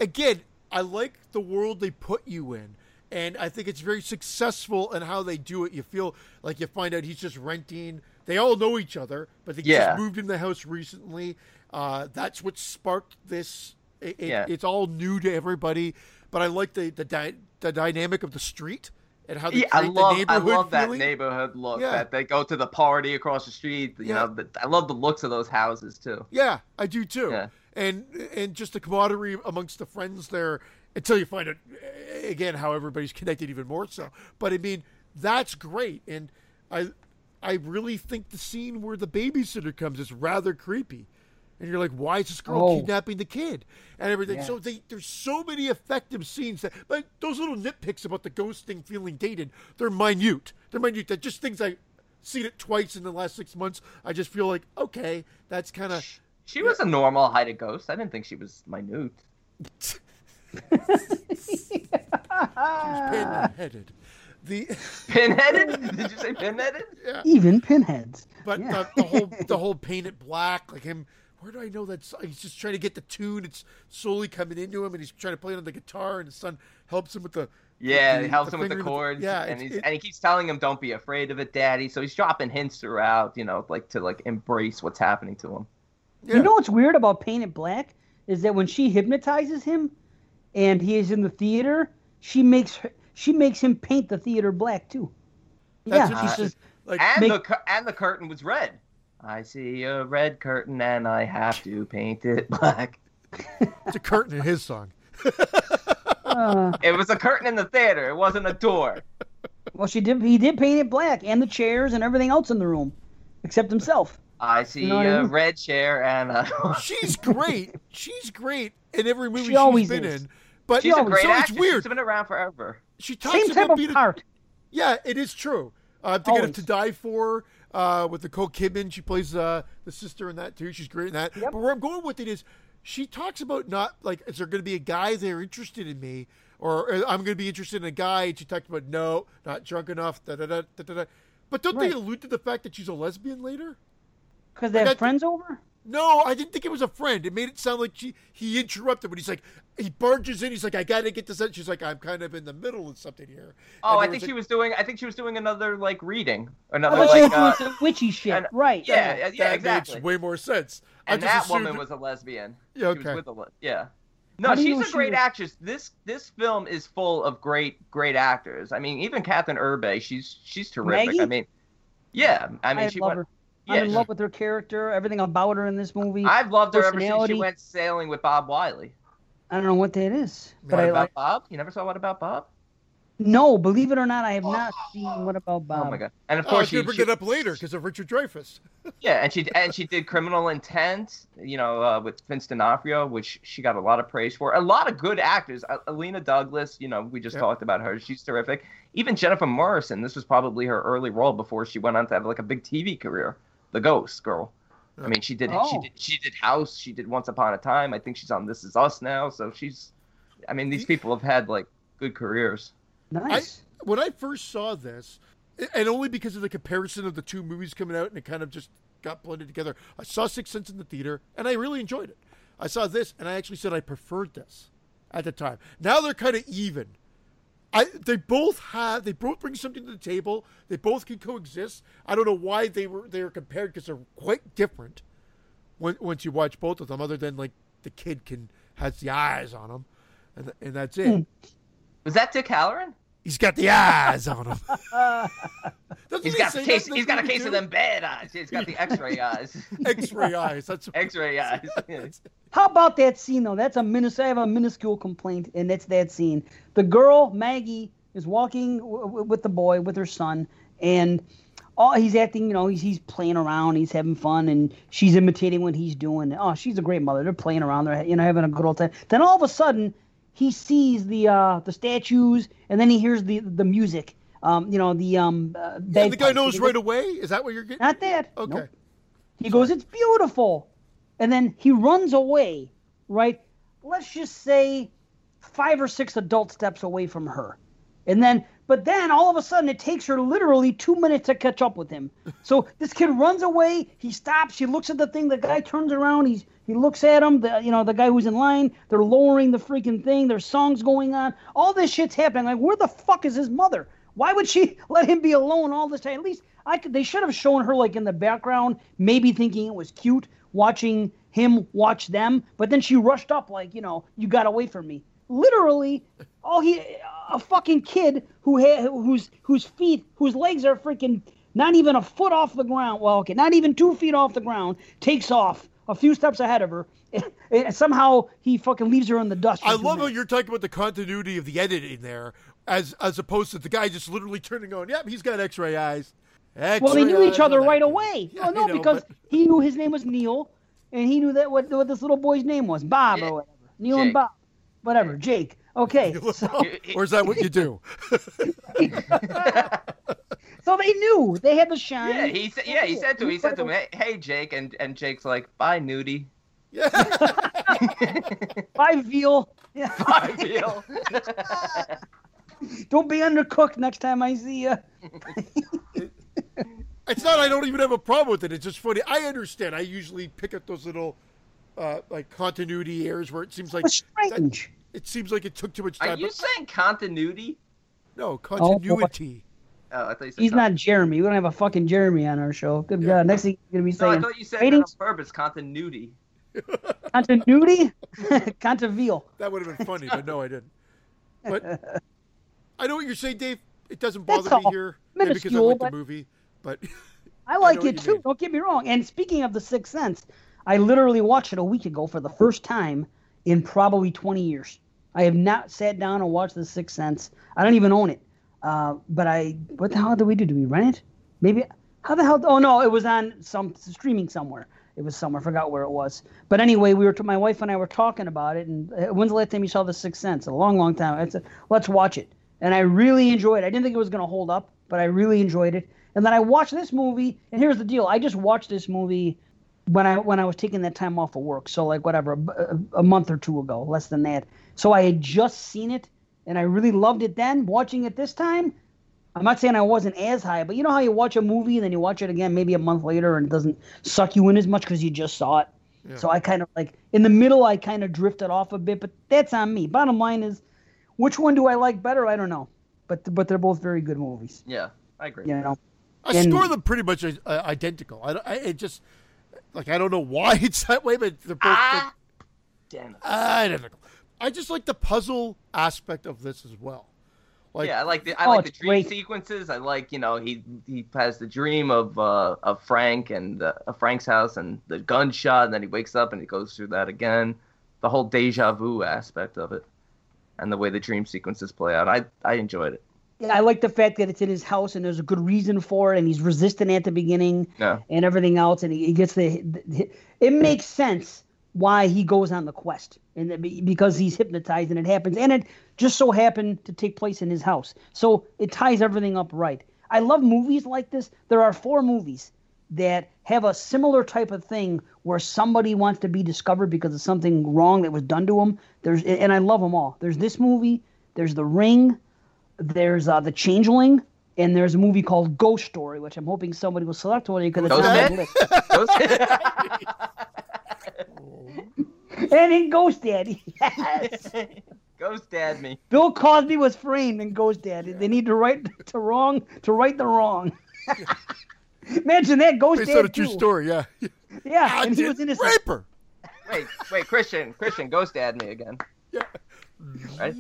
Again, I like the world they put you in, and I think it's very successful in how they do it. You feel like you find out he's just renting. They all know each other, but they Yeah. just moved in the house recently. Uh, that's what sparked this. It, it- Yeah. It's all new to everybody, but I like the the, dy- the dynamic of the street and how they Yeah, I love the I love that feeling. neighborhood look. Yeah. That they go to the party across the street. You Yeah. know, the, I love the looks of those houses too. Yeah, I do too. Yeah. And and just the camaraderie amongst the friends there until you find out eh, again how everybody's connected even more so. But I mean, that's great. And I I really think the scene where the babysitter comes is rather creepy. And you're like, why is this girl Oh. kidnapping the kid and everything? Yeah. So they, there's so many effective scenes that, but those little nitpicks about the ghost thing feeling dated, they're minute. They're minute. They're just things I seen it twice in the last six months. I just feel like, okay, that's kind of She was a normal heighted ghost. I didn't think she was minute. pin-headed. The Pinheaded? Did you say pinheaded? Yeah. Even pinheads. but Yeah. the, the whole the whole painted black, like him. Where do I know that? song? He's just trying to get the tune. It's slowly coming into him, and he's trying to play it on the guitar, and his son helps him with the. Yeah, the- he helps the him with the finger- chords. Yeah, and he's it- and he keeps telling him, "Don't be afraid of it, Daddy." So he's dropping hints throughout, you know, like to like embrace what's happening to him. Yeah. You know what's weird about Painted Black is that when she hypnotizes him, and he is in the theater, she makes her, she makes him paint the theater black too. That's yeah, she says, like And Make- the and the curtain was red. I see a red curtain and I have to paint it black. it's a curtain in his song. uh, It was a curtain in the theater. It wasn't a door. well, she did. He did paint it black, and the chairs and everything else in the room, except himself. I see know what I a mean? red chair and a. She's great. She's great in every movie She she's always been is. in. But She's a great so it's weird. She's been around forever. She talks Same type about of being a- part. Yeah, it is true. Uh, I'm thinking of To Die For uh, with Nicole Kidman. She plays uh, the sister in that too. She's great in that. Yep. But where I'm going with it is, she talks about not like is there going to be a guy there interested in me, or uh, I'm going to be interested in a guy. And she talks about no, not drunk enough. Da da da da da. da. But don't Right. they allude to the fact that she's a lesbian later? Because they I have got- friends over. No, I didn't think it was a friend. It made it sound like she he interrupted when he's like he barges in. He's like, I got to get this. out. She's like, I'm kind of in the middle of something here. Oh, I think was she a- was doing. I think she was doing another like reading, another thought like. Uh, some witchy shit. and- right. yeah, yeah, yeah, that exactly. makes way more sense. And that assumed- woman was a lesbian. Yeah, She okay. was with a le- yeah. No, How do you she's a she great was- actress. This this film is full of great great actors. I mean, even Kathryn Erbe, she's she's terrific. Maggie? I mean, yeah. I mean, I she love went. her. Yeah, I'm in love with her character. Everything about her in this movie. I've loved her ever since she personality. went sailing with Bob Wiley. I don't know what that is, but What I about like. Bob? You never saw What About Bob? No, believe it or not, I have not seen What About Bob. Oh my god! And of Oh, I was course, going she, to bring she it up later because of Richard Dreyfuss. yeah, and she and she did Criminal Intent. You know, uh, with Vince D'Onofrio, which she got a lot of praise for. A lot of good actors. Uh, Illeana Douglas. You know, we just Yep. talked about her. She's terrific. Even Jennifer Morrison. This was probably her early role before she went on to have like a big TV career. The Ghost Girl. I mean, she did. She Oh. did. She did House. She did Once Upon a Time. I think she's on This Is Us now. So she's. I mean, these people have had like good careers. Nice. When I first saw this, and only because of the comparison of the two movies coming out, and it kind of just got blended together, I saw Sixth Sense in the theater, and I really enjoyed it. I saw this, and I actually said I preferred this at the time. Now they're kind of even. I, they both have they both bring something to the table. They both can coexist. I don't know why they were they were compared because they're quite different. When, once you watch both of them, other than like the kid can has the eyes on him, and and that's it. Was that Dick Hallorann? He's got the eyes on him. Doesn't He's he got say the that case. in the He's got a movie case of them bad eyes. He's got the X-ray eyes. X-ray eyes. That's X-ray eyes. How about that scene though? That's a minus. I have a minuscule complaint, and it's that scene. The girl Maggie is walking w- w- with the boy with her son, and oh, he's acting. You know, he's he's playing around, he's having fun, and she's imitating what he's doing. Oh, she's a great mother. They're playing around. They're you know having a good old time. Then all of a sudden, he sees the uh, the statues, and then he hears the the music. Um, you know the um. Uh, yeah, the guy knows He right away. Is that what you're getting? Not that. Okay. Nope. He goes, "It's beautiful," and then he runs away. Right? Let's just say five or six adult steps away from her, and then, but then all of a sudden, it takes her literally two minutes to catch up with him. So this kid runs away. He stops. He looks at the thing. The guy turns around. He's he looks at him. The you know the guy who's in line. They're lowering the freaking thing. There's songs going on. All this shit's happening. Like where the fuck is his mother? Why would she let him be alone all this time? At least I could. They should have shown her like in the background, maybe thinking it was cute, watching him watch them. But then she rushed up like, you know, you got away from me. Literally, all he a fucking kid who ha, whose whose feet whose legs are freaking not even a foot off the ground. Well, okay, not even two feet off the ground. Takes off a few steps ahead of her. And somehow he fucking leaves her in the dust. I love how you're talking about the continuity of the editing there, as as opposed to the guy just literally turning on. Yep, he's got X-ray eyes. Well, they knew each other right away. Yeah, oh, no, I know, because but- he knew his name was Neil, and he knew that what what this little boy's name was, Bob Yeah. or whatever. Neil and Bob, whatever. Jake. Okay, so, or is that what you do? so they knew they had the shine. Yeah, he said. Yeah, he said to him. He said to him, "Hey, hey, Jake," and and Jake's like, "Bye, nudie." yeah. Bye, veal. Yeah. Bye, Bill. Don't be undercooked next time I see you. It's not. I don't even have a problem with it. It's just funny. I understand. I usually pick up those little, uh, like continuity errors where it seems like It's strange. It seems like it took too much time. Are you but saying continuity? no oh, continuity. Oh, I thought you said. He's con- not Jeremy. We don't have a fucking Jeremy on our show. Good Yeah. God. Next thing you're gonna be No, I saying thought you said that on ratings, purpose. Continuity. continuity, contaveal. that would have been funny, but no, I didn't. But I know what you're saying, Dave. It doesn't bother That's me all. here maybe because I Minuscule, like the but- movie, but I like know what it you too. mean. Don't get me wrong. And speaking of the Sixth Sense, I literally watched it a week ago for the first time in probably 20 years. I have not sat down and watched the Sixth Sense. I don't even own it. Uh, but I, what the hell did we do? Did we rent it? Maybe. How the hell? Oh no, it was on some streaming somewhere. It was somewhere. I forgot where it was. But anyway, we were. My wife and I were talking about it. And uh, when's the last time you saw the Sixth Sense? A long, long time. I said, let's watch it. And I really enjoyed it. I didn't think it was going to hold up, but I really enjoyed it. And then I watched this movie. And here's the deal: I just watched this movie when I when I was taking that time off of work. So like whatever, a, a month or two ago, less than that. So I had just seen it, and I really loved it then. Watching it this time, I'm not saying I wasn't as high, but you know how you watch a movie and then you watch it again maybe a month later and it doesn't suck you in as much because you just saw it. So I kind of like in the middle, I kind of drifted off a bit, but that's on me. Bottom line is, which one do I like better? I don't know, but but they're both very good movies. Yeah, I agree. You know, I And- score them pretty much uh, identical. I, don't- I it just like I don't know why it's that way, but they're both Ah, damn it. identical. I just like the puzzle aspect of this as well. Like, yeah, I like the I Oh, like the dream great. sequences. I like you know he he has the dream of uh, of Frank and uh, of Frank's house and the gunshot, and then he wakes up and he goes through that again. The whole deja vu aspect of it, and the way the dream sequences play out. I I enjoyed it. yeah, I like the fact that it's in his house and there's a good reason for it, and he's resistant at the beginning. Yeah. and everything else, and he, he gets the, the. It makes sense why he goes on the quest, and that because he's hypnotized, and it happens, and it just so happened to take place in his house, so it ties everything up right. I love movies like this. There are four movies that have a similar type of thing where somebody wants to be discovered because of something wrong that was done to them. There's, and I love them all. There's this movie. There's The Ring. There's uh, The Changeling. And there's a movie called Ghost Story, which I'm hoping somebody will select one because it's Ghost on my list. Ghost, And in Ghost Daddy, yes. Ghost dad me. Bill Cosby was framed in Ghost Daddy. They need to right to wrong to right the wrong. Imagine that Ghost based Dad on a true too. story, yeah. Yeah, I and he was innocent. rape her. Wait, wait, Christian, Christian, ghost dad me again. Yeah. Right?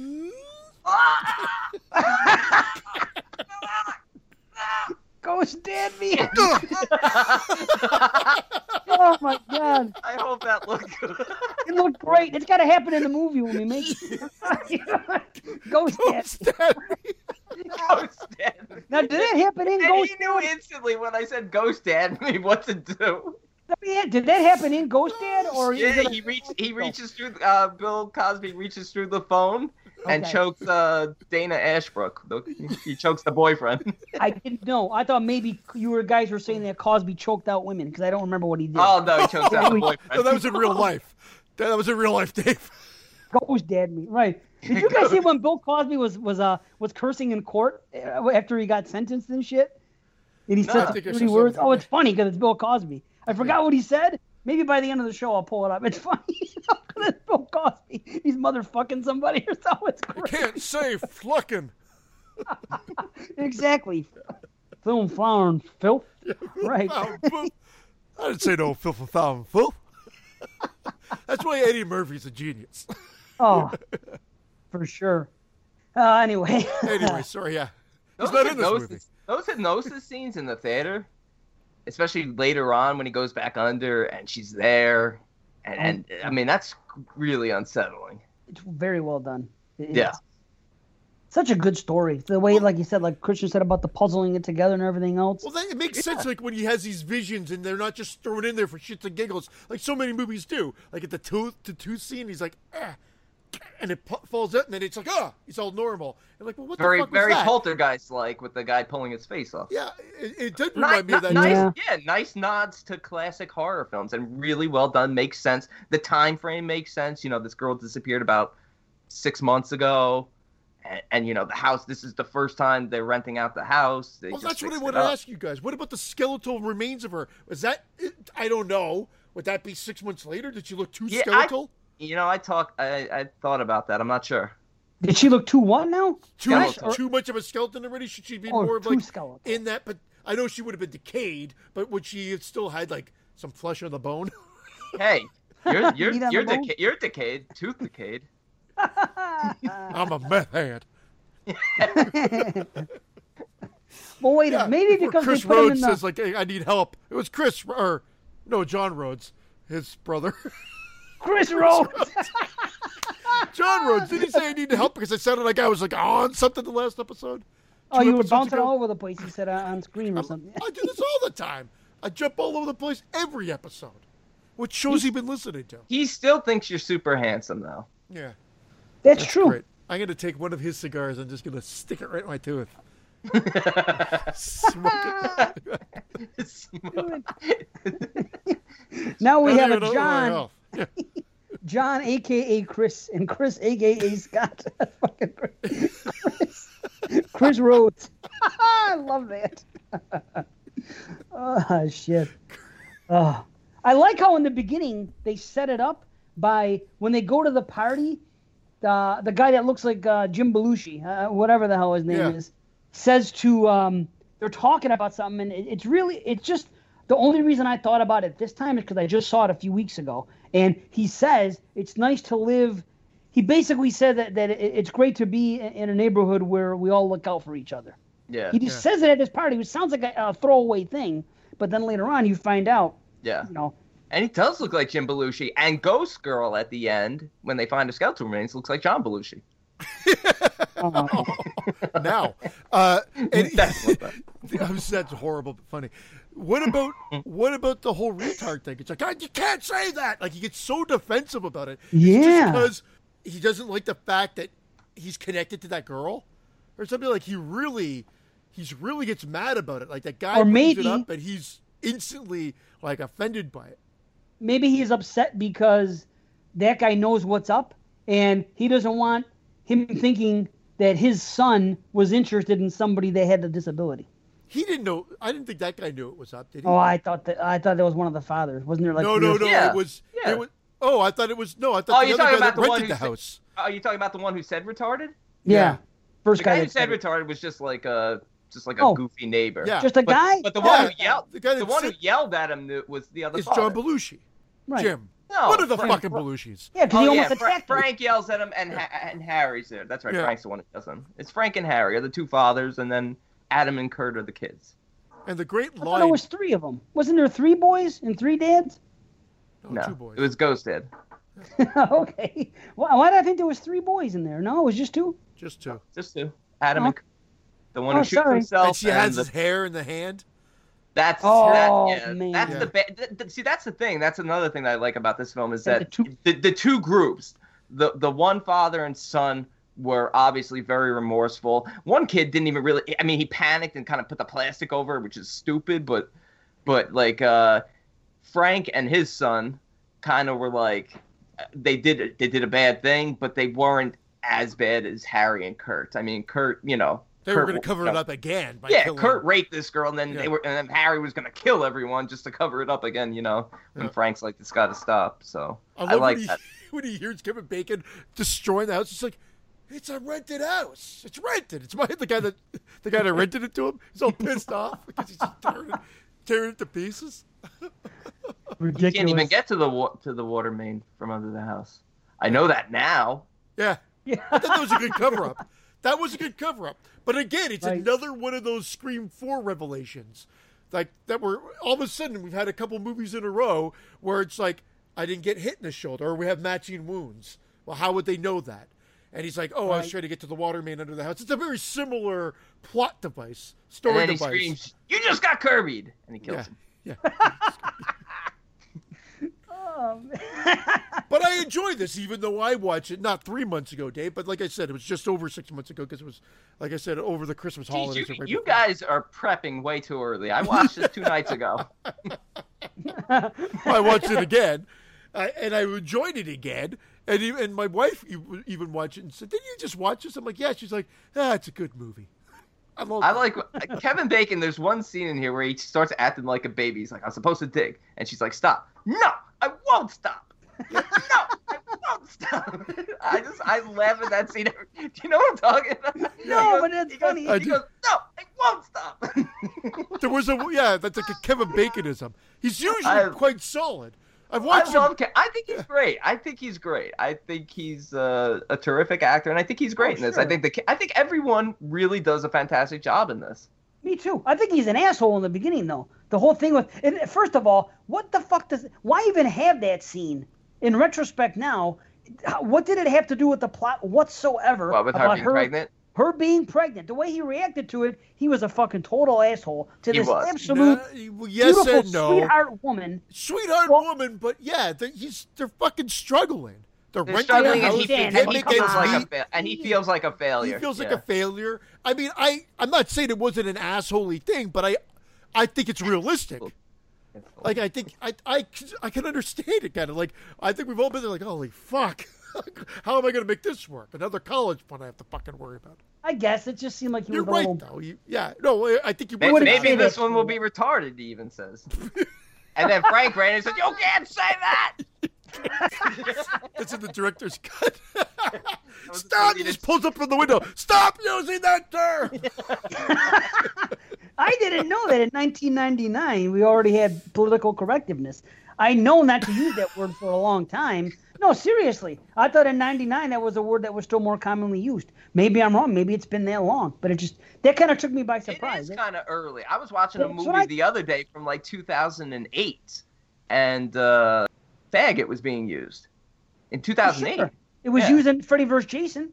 Ghost Dad me. oh my God, I hope that looked good. it looked great. It's got to happen in the movie when we make it. Ghost Dad. Stab ghost dad me. Now, did that happen in And Ghost he knew Dad? instantly when I said ghost dad me what to do. Let me ask, Did that happen in Ghost Dad or is Yeah, it he reach he reaches through uh, Bill Cosby reaches through the phone and Okay. chokes uh, Dana Ashbrook. The, he chokes the boyfriend. I didn't know. I thought maybe you were guys were saying that Cosby choked out women because I don't remember what he did. oh no, he chokes out the boyfriend. No, that was in real life. That that was in real life, Dave. Ghost Dad me right. Did you guys see when Bill Cosby was was uh was cursing in court uh, after he got sentenced and shit? And he No, said I some think I dirty saw words. Oh, it's funny because it's Bill Cosby. I forgot what he said. Maybe by the end of the show I'll pull it up. It's funny. it's Bill Cosby. He's motherfucking somebody or something. It's great. Can't say flucking. Exactly. Film, flower, and filth. Right. Filth. I didn't say no filth and foul and filth. That's why Eddie Murphy's a genius. Oh. for sure. Uh, anyway. Anyway, sorry, yeah. He's Those not in this hypnosis, movie. those hypnosis scenes in the theater, especially later on when he goes back under and she's there, and, and I mean that's really unsettling. it's very well done. It- Yeah. Such a good story. The way, like you said, like Christian said about the puzzling it together and everything else. Well, that, it makes sense. Like when he has these visions, and they're not just thrown in there for shits and giggles, like so many movies do. Like at the tooth, the tooth scene, he's like, ah, and it pu- falls out, and then it's like, ah, he's all normal. And like, well, what Very the fuck was very that? poltergeist like with the guy pulling his face off. Yeah, it, it did Ni- remind me of that. nice, Yeah. yeah. nice nods to classic horror films and really well done. Makes sense. The time frame makes sense. You know, this girl disappeared about six months ago, and, and you know the house. This is the first time they're renting out the house. They Well, that's what I fixed want to ask you guys. What about the skeletal remains of her? Was that? I don't know. Would that be six months later? Did she look too Yeah, I- skeletal? You know, I talk. I, I thought about that. I'm not sure. Did she look too what now? too much, or- too much of a skeleton already? Should she be oh, more of too like skeletal? in that? But I know she would have been decayed. But would she have still had like some flesh on the bone? Hey, you're you're Meat on you're, deca- you're decayed, tooth decayed. I'm a meth head. well, wait, a Yeah, maybe before because Chris they put him Rhodes in the. says like, hey, I need help. It was Chris or no John Rhodes, his brother. Chris Rhodes. John Rhodes did he say I need help because I sounded like I was like on something the last episode? oh, Two you were bouncing ago? all over the place. He said uh, on screen or something. I do this all the time. I jump all over the place every episode. What shows he been listening to? He still thinks you're super handsome though. Yeah, That's, that's true. great. I'm gonna take one of his cigars and just gonna stick it right in my tooth. Smoke it. Now we I have a even John, myself. Yeah. John, aka Chris, and Chris, aka Scott. Fucking Chris, Chris Rhodes. I love that. oh shit. Oh. I like how in the beginning they set it up by when they go to the party, the the guy that looks like uh, Jim Belushi, uh, whatever the hell his name Yeah. is, says to um, they're talking about something, and it, it's really it's just the only reason I thought about it this time is because I just saw it a few weeks ago, and he says it's nice to live. He basically said that that it's great to be in in a neighborhood where we all look out for each other. Yeah, He just says it at this party, which sounds like a, a throwaway thing, but then later on you find out, yeah. you know, And he does look like Jim Belushi. And Ghost Girl at the end, when they find a skeletal remains, looks like John Belushi. uh, now, uh, and That's what that- That was- that's horrible but funny. What about what about the whole retard thing? It's like you can't say that. Like he gets so defensive about it. Yeah. just because he doesn't like the fact that he's connected to that girl, or something. Like he really, he's really gets mad about it. Like that guy Or brings maybe- it up, and he's instantly like offended by it. maybe he's upset because that guy knows what's up, and he doesn't want him thinking that his son was interested in somebody that had a disability. He didn't know. I didn't think that guy knew it was up. Did he? Oh, I thought that I thought that was one of the fathers, wasn't there? Like no, no, no. Yeah. It was. Yeah. It was. Oh, I thought it was. No, I thought Oh, the you're other talking guy about that the one rented who the said- house. Oh, are you talking about the one who said retarded? Yeah, first The guy, guy who said said it. retarded was just like a just like a Oh. goofy neighbor. Yeah. just a But, guy. but the Yeah. one who yelled, The guy the that one who yelled at him was the other It's father. John Belushi. right. Jim. No, One of the Frank- fucking Belushis. Yeah, because Oh he yeah, almost Fra- attacked him. Frank yells at him, and ha- and Harry's there. That's right. Yeah. Frank's the one who does them. It's Frank and Harry are the two fathers, and then Adam and Kurt are the kids. And the great I thought line. there was three of them. Wasn't there three boys and three dads? Oh, no, two boys. it was Ghost Dad. okay. Why, why did I think there was three boys in there? No, it was just two. just two. Oh, just two. Adam Oh. and The one Oh, who shoots sorry. himself. And she has the his hair in the hand. That's Oh, that, yeah, man. that's Yeah. the ba- th- th- see that's the thing. That's another thing that I like about this film is Yeah, that the two- the, the two groups, the the one father and son were obviously very remorseful. One kid didn't even really I mean he panicked and kind of put the plastic over, which is stupid, but but like uh Frank and his son kind of were like they did they did a bad thing, but they weren't as bad as Harry and Kurt. I mean, Kurt, you know, They were going to cover you it up again. By yeah, killing Kurt raped this girl, and then Yeah. they were, and then Harry was gonna kill everyone just to cover it up again. You know, when Yeah. Frank's like, "It's got to stop." So I, I, like when he, that. when he hears Kevin Bacon destroying the house. It's like, it's a rented house. It's rented. It's my the guy that the guy that rented it to him. He's all pissed off because he's tearing it, tearing it to pieces. Ridiculous. Can't even get to the wa- to the water main from under the house. I know that now. Yeah, Yeah. I thought that was a good cover up. That was a good cover up. But again, it's Right. another one of those Scream 4 revelations. Like that were all of a sudden we've had a couple movies in a row where it's like I didn't get hit in the shoulder or we have matching wounds. Well, how would they know that? And he's like, "Oh, I was trying to get to the water main under the house." It's a very similar plot device, And story then he device. screams, "You just got Kirby'd," and he kills yeah, him. yeah. Um, But I enjoy this, even though I watched it not three months ago, Dave. But like I said, it was just over six months ago because it was, like I said, over the Christmas Jeez, holidays. you, right you guys are prepping way too early. I watched this two nights ago. I watched it again, uh, and I enjoyed it again. And even, and my wife e- even watched it and said, "Didn't you just watch this?" I'm like, "Yeah." She's like, "Ah, it's a good movie." I love. I like Kevin Bacon. There's one scene in here where he starts acting like a baby. He's like, "I'm supposed to dig," and she's like, "Stop! No, I won't stop! No, I won't stop!" I just I laugh at that scene. Do you know what I'm talking about? No, goes- but it's he goes- funny. I He do. goes, "No, I won't stop!" There was a yeah, that's like a Kevin Baconism. He's usually I- quite solid. I've I watched love. him. Ke- I think he's great. I think he's great. I think he's uh, a terrific actor, and I think he's great Oh, in this. I think the. I think everyone really does a fantastic job in this. Me too. I think he's an asshole in the beginning, though. The whole thing with, and first of all, what the fuck does? Why even have that scene? In retrospect, now, what did it have to do with the plot whatsoever? Well, with her about being pregnant. Her being pregnant. The way he reacted to it, he was a fucking total asshole to He this was. absolute Nah, yes beautiful and no. sweetheart woman. Sweetheart Well- woman, but yeah, they're, he's they're fucking struggling. They're, They're struggling, and he, Dan, and he feels like a fa- and he feels like a failure. He feels like a failure. I mean, I I'm not saying it wasn't an assholey thing, but I I think it's realistic. Like I think I I I can understand it kind of like I think we've all been there like holy fuck. How am I going to make this work? Another college fund I have to fucking worry about. I guess it just seemed like he You're was a right little. though. You, yeah, no, uh, I think you. Maybe, wouldn't maybe this one will be retarded. He even says. and then Frank ran and said, "You can't say that." That's in the director's cut. Stop! He just pulls up from the window. Stop using that term. I didn't know that in 1999 we already had political correctiveness. I know not to use that word for a long time. No, seriously. I thought in 99 that was a word that was still more commonly used. Maybe I'm wrong. Maybe it's been that long. But it just, that kind of took me by surprise. is kind of early. I was watching a movie I- the other day from like 2008, and uh, faggot was being used in 2008. Sure. It was Yeah. used in Freddy vs. Jason.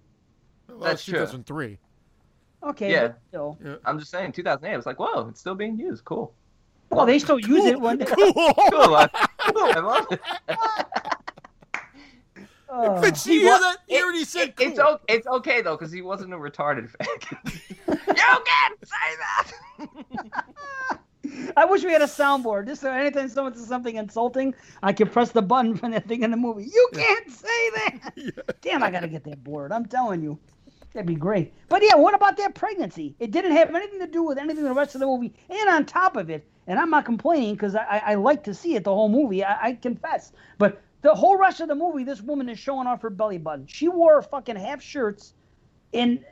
Well, That's true. 2003. Okay. Yeah. but still. I'm just saying, 2008. I was like, whoa, it's still being used. Cool. Well, they still use it when. Cool. Cool. I, cool. I love it. Oh. Fitz, you He hear wa- that? He it- already said it- It's, cool. o- it's okay though, because he wasn't a retarded faggot. you can't say that. I wish we had a soundboard. Just so anytime someone says something insulting, I can press the button from that thing in the movie. You can't say that. Damn, I gotta get that board. I'm telling you, that'd be great. But yeah, what about that pregnancy? It didn't have anything to do with anything the rest of the movie. And on top of it, and I'm not complaining because I, I, I like to see it the whole movie. I, I confess, but the whole rest of the movie, this woman is showing off her belly button. She wore fucking half shirts, and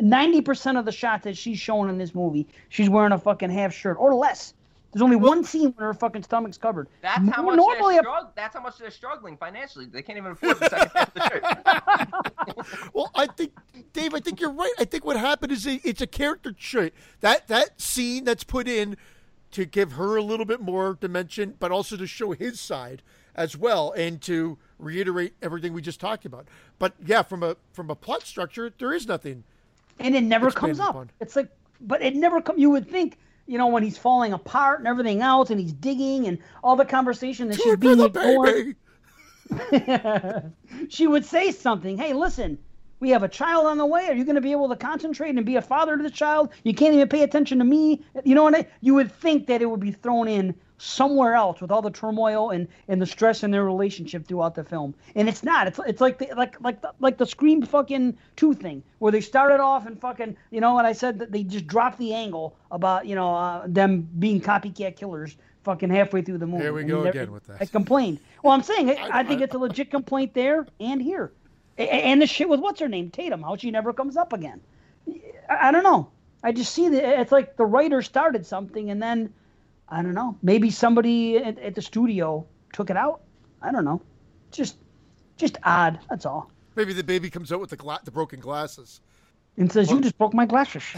ninety percent of the shots that she's showing in this movie, she's wearing a fucking half shirt or less. There's only one scene where her fucking stomach's covered. That's how More- much normally they're a- strugg- That's how much they're struggling financially. They can't even afford the second half of the shirt. Well, I think, Dave, I think you're right. I think what happened is it, it's a character trait. That that scene that's put in to give her a little bit more dimension, but also to show his side as well, and to reiterate everything we just talked about. But yeah, from a from a plot structure, there is nothing. and it never comes up. upon. It's like, but it never come. You would think, you know, when he's falling apart and everything else, and he's digging and all the conversation that she's being ignored. she would say something. Hey, listen, we have a child on the way. Are you going to be able to concentrate and be a father to the child? You can't even pay attention to me. You know what? I, you would think that it would be thrown in somewhere else with all the turmoil and, and the stress in their relationship throughout the film. And it's not. It's it's like the like like the, like the Scream fucking two thing where they started off and fucking you know what I said that they just dropped the angle about you know uh, them being copycat killers. Fucking halfway through the movie. Here we And go again with that. I complained. Well, I'm saying I, I- think it's a legit complaint there and here. And the shit with what's her name, Tatum, how she never comes up again. I I don't know. I just see that it's like the writer started something and then I don't know. Maybe somebody at, at the studio took it out. I don't know. Just, just odd. That's all. Maybe the baby comes out with the gla- the broken glasses. and says, "You just broke my glasses."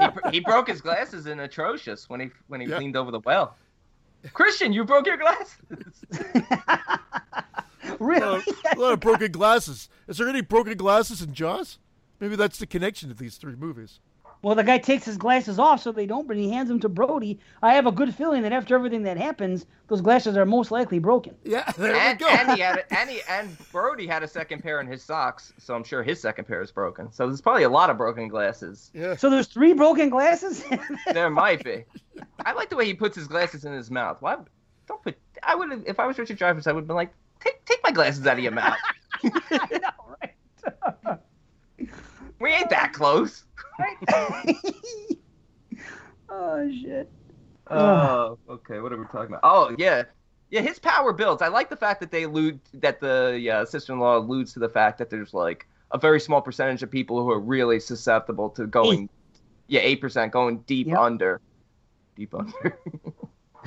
He, br- he broke his glasses in atrocious when he when he Yeah. leaned over the well. Christian, you broke your glasses. A really? lot, of, a lot of broken glasses. Is there any broken glasses in Jaws? Maybe that's the connection to these three movies. Well, the guy takes his glasses off so they don't, but he hands them to Brody. I have a good feeling that after everything that happens, those glasses are most likely broken. Yeah, there and, we go. and he had a, and he, and Brody had a second pair in his socks, so I'm sure his second pair is broken. So there's probably a lot of broken glasses. yeah. So there's three broken glasses. There might be. I like the way he puts his glasses in his mouth. Why? Don't put. I would have if I was Richard Dreyfuss. I would have been like, take take my glasses out of your mouth. I know, right? We ain't that close. oh shit. Oh, okay. What are we talking about? Oh, yeah, yeah. His power builds. I like the fact that they allude that the uh, sister-in-law alludes to the fact that there's like a very small percentage of people who are really susceptible to going, yeah, eight percent going deep Yep. under, deep under.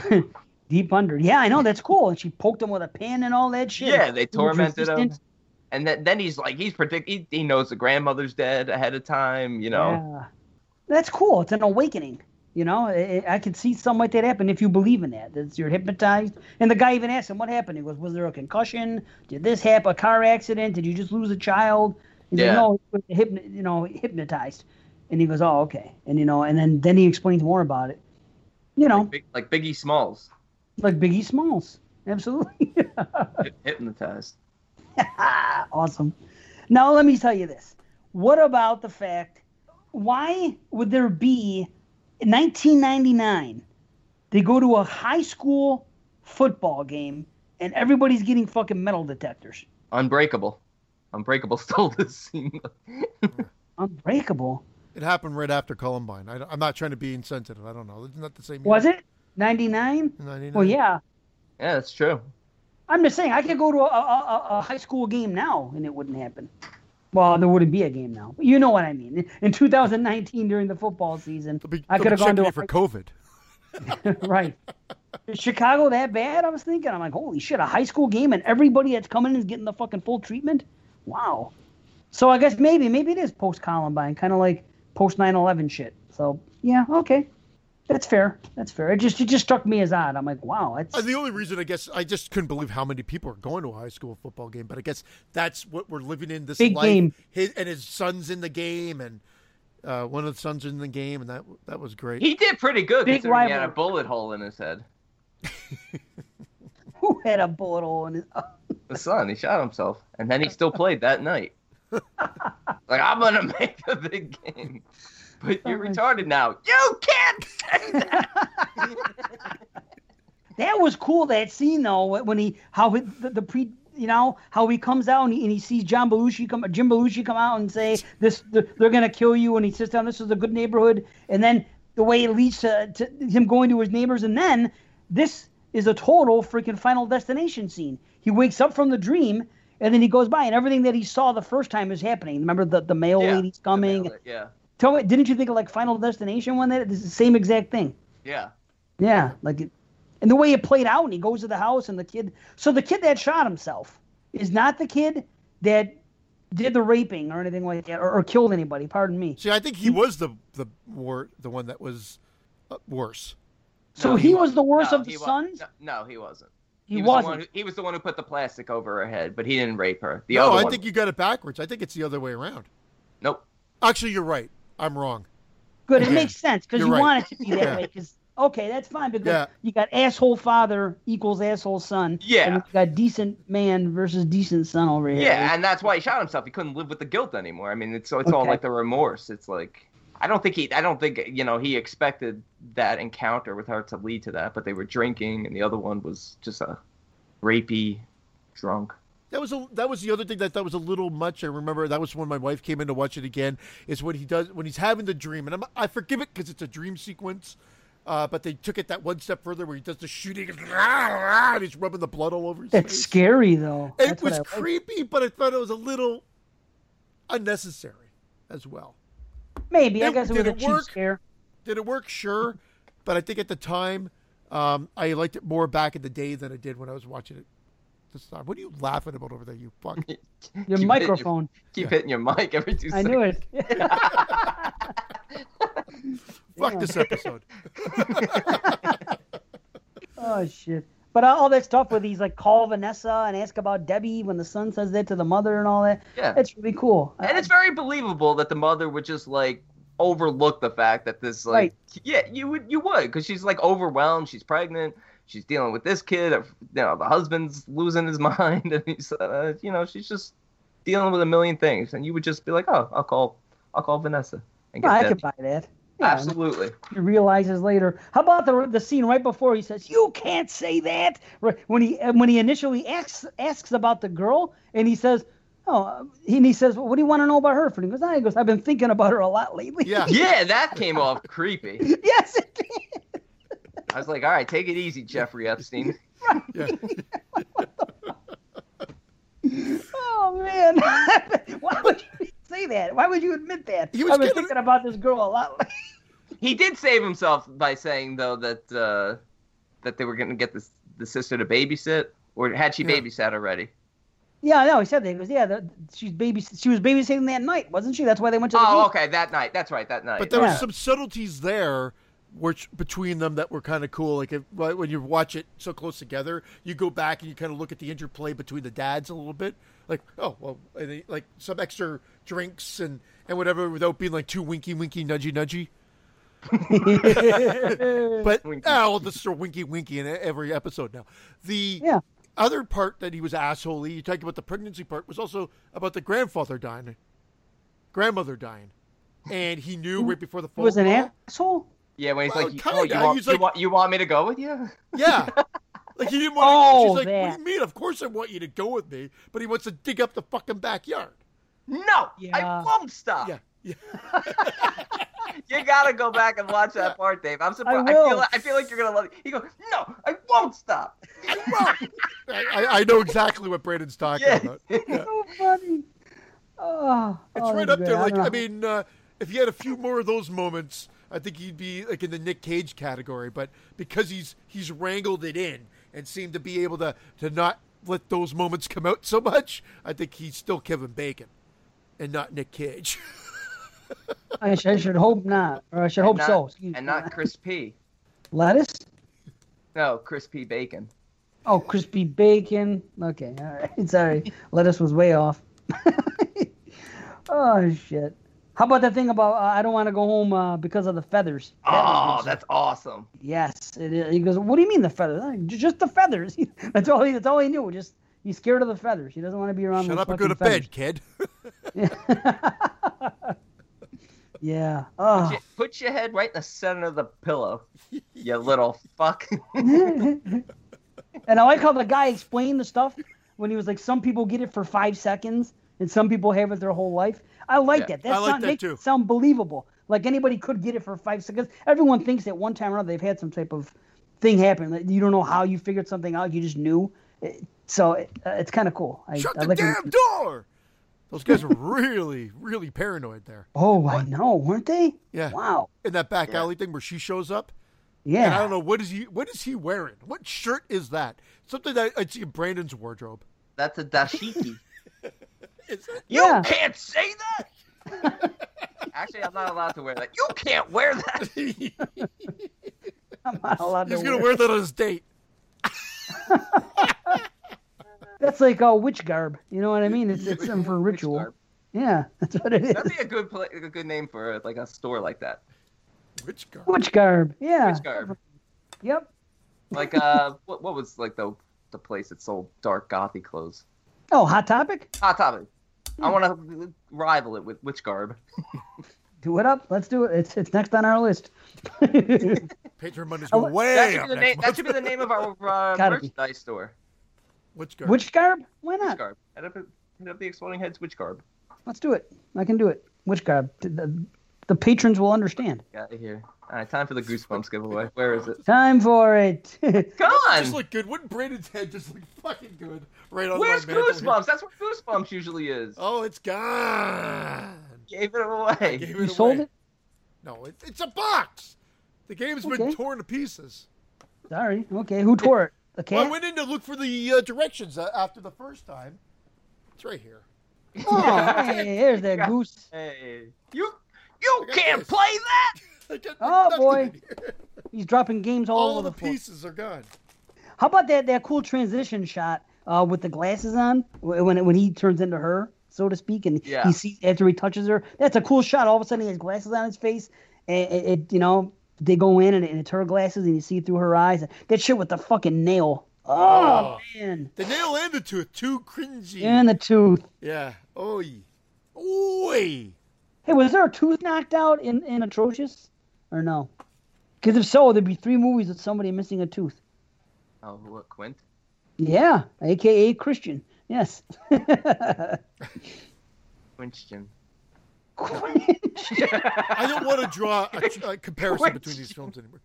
Deep under. Yeah, I know. That's cool. And she poked him with a pin and all that shit. yeah, they tormented him, resistant. And then then he's like he's predict he, he knows the grandmother's dead ahead of time. You know. Yeah. That's cool. It's an awakening. You know, I, I can see something like that happen if you believe in that. That you're hypnotized. And the guy even asked him, "What happened?" He goes, "Was there a concussion? Did this happen? A car accident? Did you just lose a child?" Yeah. "No, hypno- you know, hypnotized." And he goes, "Oh, okay." And you know, and then then he explains more about it. You know, Big, like Biggie Smalls, like Biggie Smalls. Absolutely. hypnotized. awesome. Now let me tell you this. What about the fact? Why would there be in 1999? They go to a high school football game and everybody's getting fucking metal detectors. Unbreakable. Unbreakable stole this scene. Unbreakable. It happened right after Columbine. I, am not trying to be insensitive. I don't know. Isn't that the same? Was it 99? 99? Well, yeah. yeah, that's true. I'm just saying I could go to a, a, a, high school game now and it wouldn't happen. Well, there wouldn't be a game now. You know what I mean. In 2019 during the football season, be, I could have gone to a for COVID. right. Is Chicago that bad? I was thinking. I'm like, holy shit, a high school game and everybody that's coming is getting the fucking full treatment? Wow. So I guess maybe, maybe it is post Columbine, kind of like post 9 11 shit. So, yeah, okay. That's fair. That's fair. It just it just struck me as odd. I'm like, wow, that's Uh, the only reason I guess I just couldn't believe how many people are going to a high school football game, but I guess that's what we're living in this Big life. game. His, and his son's in the game, and uh, one of the sons in the game, and that that was great. He did pretty good Big considering he had a bullet hole in his head. who had a bullet hole in his. The son, he shot himself, and then he still played that night. like I'm gonna make a big game, but you're retarded now. You can't say that. That was cool. That scene though, when he how he, the, the pre, you know, how he comes out and he, and he sees John Belushi come, Jim Belushi come out and say this, they're, they're gonna kill you, and he sits down. This is a good neighborhood, and then the way it leads to, to him going to his neighbors, and then this is a total freaking Final Destination scene. He wakes up from the dream. And then he goes by, and everything that he saw the first time is happening. Remember the, the mail Yeah, lady's coming. Yeah, Tell me, didn't you think of like Final Destination when that? This is the same exact thing. yeah. Yeah, like, it, and the way it played out, and he goes to the house, and the kid. So the kid that shot himself is not the kid that did the raping or anything like that, or, or killed anybody. Pardon me. See, I think he was the the wor- the one that was uh, worse. So No, he, wa- was the worst no, of the he wa- sons. No, no, he wasn't. he, was wasn't. The one who, he was the one who put the plastic over her head, but he didn't rape her. The no, other I one. think you got it backwards. I think it's the other way around. Nope. Actually, you're right. I'm wrong. Good. It makes sense because You're right. want it to be that Yeah. way. Because okay, that's fine. Because Yeah. you got asshole father equals asshole son. Yeah. And you got decent man versus decent son over here. Yeah, and that's why he shot himself. He couldn't live with the guilt anymore. I mean, it's so it's all like the remorse. It's like I don't think he I don't think you know he expected that encounter with her to lead to that, but they were drinking, and the other one was just a rapey drunk. That was a, that was the other thing that that was a little much. I remember that was when my wife came in to watch it again. Is when he does when he's having the dream, and I'm, I forgive it because it's a dream sequence. Uh, but they took it that one step further where he does the shooting and, and he's rubbing the blood all over his That's face. scary though. It That's was I like. creepy, but I thought it was a little unnecessary as well. Maybe I guess it was a it cheap scare. Did it work? Sure, but I think at the time um, I liked it more back in the day than I did when I was watching it this time. What are you laughing about over there, you fuck? Your Keep hitting microphone. keep hitting your mic every two I seconds. knew it. Fuck this episode. oh shit. But uh, all that stuff where he's like call Vanessa and ask about Debbie when the son says that to the mother and all that. Yeah. It's really cool. and it's very believable that the mother would just like overlook the fact that this like Right. yeah you would you would because she's like overwhelmed she's pregnant she's dealing with this kid you know the husband's losing his mind and he's uh, you know she's just dealing with a million things and you would just be like oh i'll call i'll call vanessa and get I that could buy that. Yeah, absolutely He realizes later. How about the the scene right before he says, "You can't say that." Right when he when he initially asks asks about the girl, and he says, "Oh," uh, and he says, well, "What do you want to know about her?" And he goes, "I goes, I've been thinking about her a lot lately." Yeah. yeah that came off creepy yes, it did. I was like all right take it easy jeffrey epstein Oh man, why would you say that? Why would you admit that? He was I've been getting- thinking about this girl a lot. lately." he did save himself by saying though that uh that they were going to get this the sister to babysit or had she Yeah. babysat already yeah, no, he said that. He goes, "Yeah, the, she's baby. She was babysitting that night, wasn't she? That's why they went to the Oh, beach." okay, that night. That's right, that night. But there Yeah. was some subtleties there, which between them that were kind of cool. Like if, when you watch it so close together, you go back and you kind of look at the interplay between the dads a little bit. Like, oh well, and they, like some extra drinks and and whatever without being like too winky, winky, nudgy, nudgy. But Winky. oh, well, this is a winky, winky in every episode now. The Yeah. other part that he was assholey, you talked about the pregnancy part, was also about the grandfather dying, grandmother dying, and he knew right before the He was an call. asshole. Yeah, when he's Well, like, oh, you, want, he's you, like- want, you want me to go with you? Yeah. Like he didn't want. Oh, she's like, "What do you mean? Of course I want you to go with me." But he wants to dig up the fucking backyard. No, I Yeah. won't stop. Yeah, yeah. You gotta go back and watch that part, Dave. I'm surprised. I, will. feel like, I feel like you're gonna love it. He goes, no, I won't stop. I, I, I know exactly what Brandon's talking Yeah. about. Yeah. So funny. Oh, It's oh, right that's up there. Like don't I, mean, uh, if you had a few more of those moments, I think he'd be like in the Nick Cage category. But because he's he's wrangled it in and seemed to be able to to not let those moments come out so much, I think he's still Kevin Bacon and not Nick Cage. I, sh- I should hope not, or I should hope not, so. Excuse And me. not Chris P. lettuce. No, Chris P. Bacon. Oh, crispy bacon. Okay, all right. Sorry, lettuce was way off. oh shit. How about that thing about uh, I don't want to go home uh, because of the feathers? That Oh, good that's awesome. Yes, it is. He goes, "What do you mean the feathers? "Uh, Just the feathers." that's all. He, that's all he knew. Just he's scared of the feathers. He doesn't want to be around. The bigger. Shut those up and go to fucking bed, kid. feathers. yeah. Oh. Put your- Put your head right in the center of the pillow, you little fuck. and I like how the guy explained the stuff when he was like, "Some people get it for five seconds, and some people have it their whole life." I like Yeah, that. That I like sound, that makes too. it sound believable. Like anybody could get it for five seconds. Everyone thinks that one time or another they've had some type of thing happen. Like, you don't know how you figured something out. You just knew. So it, uh, it's kind of cool. I, Shut I the like it. damn door. Those guys are really, really paranoid there. Oh, I know, weren't they? Yeah. Wow. In that back Yeah. alley thing where she shows up. Yeah. And I don't know what is he what is he wearing? What shirt is that? Something that I'd see in Brandon's wardrobe. That's a dashiki. Is it? You Yeah. can't say that. Actually, I'm not allowed to wear that. You can't wear that. I'm not allowed to He's gonna wear that on his date. That's like uh, witch garb. You know what I mean? It's it's something for ritual. Yeah, that's what it is. That'd be a good pla a good name for like a store like that. Witch garb? Witch garb. Yeah. Witch garb. Yep. Like uh, what what was like the the place that sold dark gothy clothes? Oh, hot topic. Hot Topic. I want to rival it with Witch Garb. Do it up. Let's do it. It's it's next on our list. Patron money's Oh, go That should, up be the next name, that should be the name of our uh, Gotta be. merchandise store. Which garb? Witch garb? Why Witch not? Garb. Head up, head up the Exploding Heads Witch Garb. Let's do it. I can do it. Witch garb. The, the, the patrons will understand. Got it here. All right, time for the Goosebumps giveaway. Where is it? Time for it. Come Just look good. Wouldn't Brandon's head just look fucking good right on Where's my mantle here? Goosebumps? That's where Goosebumps usually is. Oh, it's gone. Gave it away. Gave you it sold it? No, it, it's a box. The game's been torn to pieces. Sorry. Okay. Who tore it? The Well, I went in to look for the uh, directions uh, after the first time. It's right here. Oh, hey, there's that goose. Hey, you you can't this. play that. Oh, boy. He's dropping games all, All over the floor. All the place. pieces are gone. How about that that cool transition shot uh, with the glasses on when when he turns into her, so to speak, and Yeah. he sees after he touches her. That's a cool shot. All of a sudden, he has glasses on his face, and it, it you know they go in and, and it's her glasses, and you see through her eyes. That shit with the fucking nail. Oh, Oh. man, The nail and the tooth, too cringy. and the tooth. yeah. Oi. Oi. Hey, was there a tooth knocked out in in Atrocious, or no? Because if so, there'd be three movies with somebody missing a tooth. Oh, what Quint? Yeah, aka Christian. Yes. Quinchton. I don't want to draw a, a comparison between these films anymore.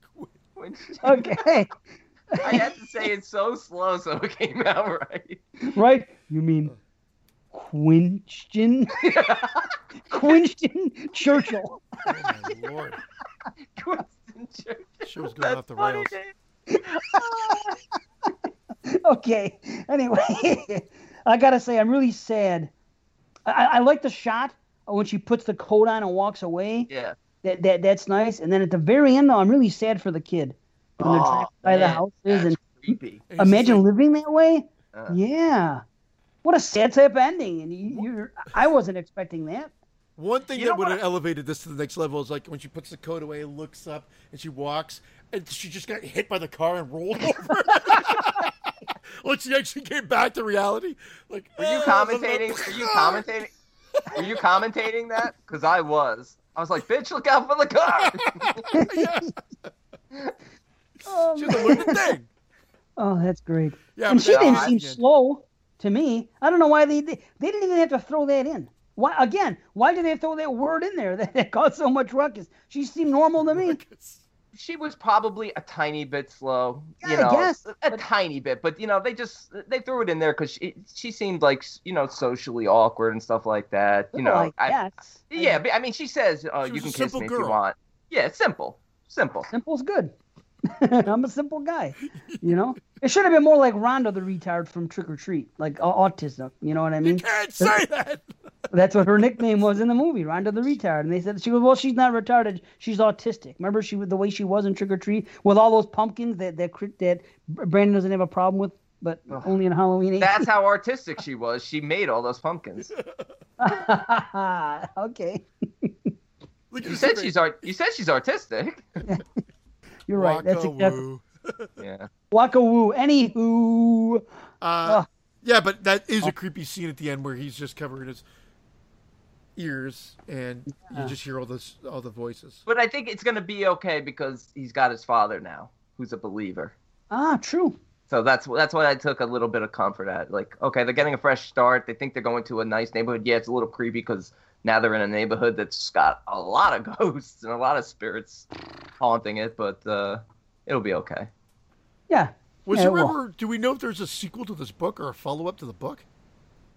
Quinchton. okay. I had to say it so slow so it came out right. right? You mean Quinston? Quinston Churchill. Oh my lord. Winston Churchill. Show's going That's off the funny, rails. Okay. Anyway, I gotta say, I'm really sad. I, I I like the shot when she puts the coat on and walks away. Yeah. That, that that's nice. And then at the very end, though, I'm really sad for the kid when they're Oh, driving by the houses that's and creepy. And he's just imagine like, living that way. Uh, Yeah. What a sad type ending. And you, you're, I wasn't expecting that. One thing You that would what? have elevated this to the next level is like when she puts the coat away, looks up, and she walks, and she just got hit by the car and rolled over. like she actually came back to reality. Like, Were you "Oh, commentating? Were you commentating? Were you commentating that? Because I was. I was like, "Bitch, look out for the car!" yeah. Oh, She had to thing. oh that's great. Yeah, and but she didn't seem yeah. slow to me. I don't know why they, they they didn't even have to throw that in. Why again? Why did they throw that word in there that, that caused so much ruckus? She seemed normal to me. she was probably a tiny bit slow. You Yeah, I know, guess, a, a tiny bit, but you know, they just they threw it in there because she she seemed like you know socially awkward and stuff like that. You know, Well, I I- yeah, but I mean, she says, uh, She "You can kiss simple me if you want." Yeah, simple, simple. Simple's good. I'm a simple guy. You know, it should have been more like Rhonda the retard from Trick or Treat, like au- autism. You know what I mean? You Can't say that. That's what her nickname was in the movie, Rhonda the retard. And they said she goes, well, she's not retarded, she's autistic. Remember she the way she was in Trick or Treat with all those pumpkins that that that Brandon doesn't have a problem with, but only in Halloween. Eight. That's how artistic she was. She made all those pumpkins. okay, You said she's art. You said she's artistic. you're right. That's exactly woo. Yeah. Waka Woo. Anywho, Uh, Ugh. yeah, but that is a creepy scene at the end where he's just covering his ears and Yeah. you just hear all this all the voices. But I think it's gonna be okay because he's got his father now, who's a believer. ah, true. So that's that's what I took a little bit of comfort at. Like, okay, they're getting a fresh start. They think they're going to a nice neighborhood. Yeah, it's a little creepy because now they're in a neighborhood that's got a lot of ghosts and a lot of spirits haunting it. But uh, it'll be okay. Yeah. Was Yeah, there well- ever? Do we know if there's a sequel to this book or a follow up to the book?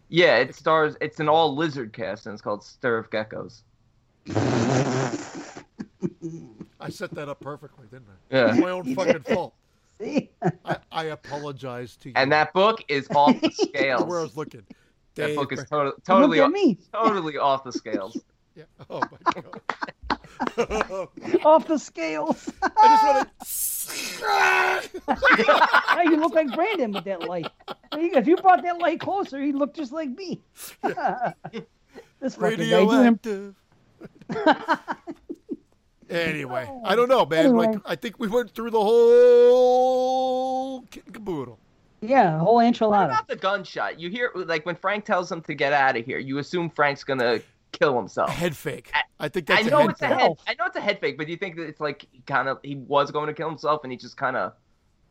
Yeah, it stars. It's an all lizard cast and it's called Stir of Geckos. I set that up perfectly, didn't I? Yeah. It's my own fucking fault. See, I, I apologize to you. And that book is off the That's where I was looking. that Dave book is Bra- to- look totally off, me totally off the scales. Yeah. Oh my god. off the scales. I just want to. Hey, you look like Brandon with that light. If you brought that light closer, he'd look just like me. this fucking guy doing. Radioactive. anyway, I don't know, man. Anyway. Like, I think we went through the whole kit and caboodle. Yeah, whole What enchilada. about the gunshot? You hear like when Frank tells him to get out of here, you assume Frank's gonna kill himself. A Head fake. I- I think I that's a know head it's a head. I know it's a head fake, but do you think that it's like he kind of he was going to kill himself and he just kind of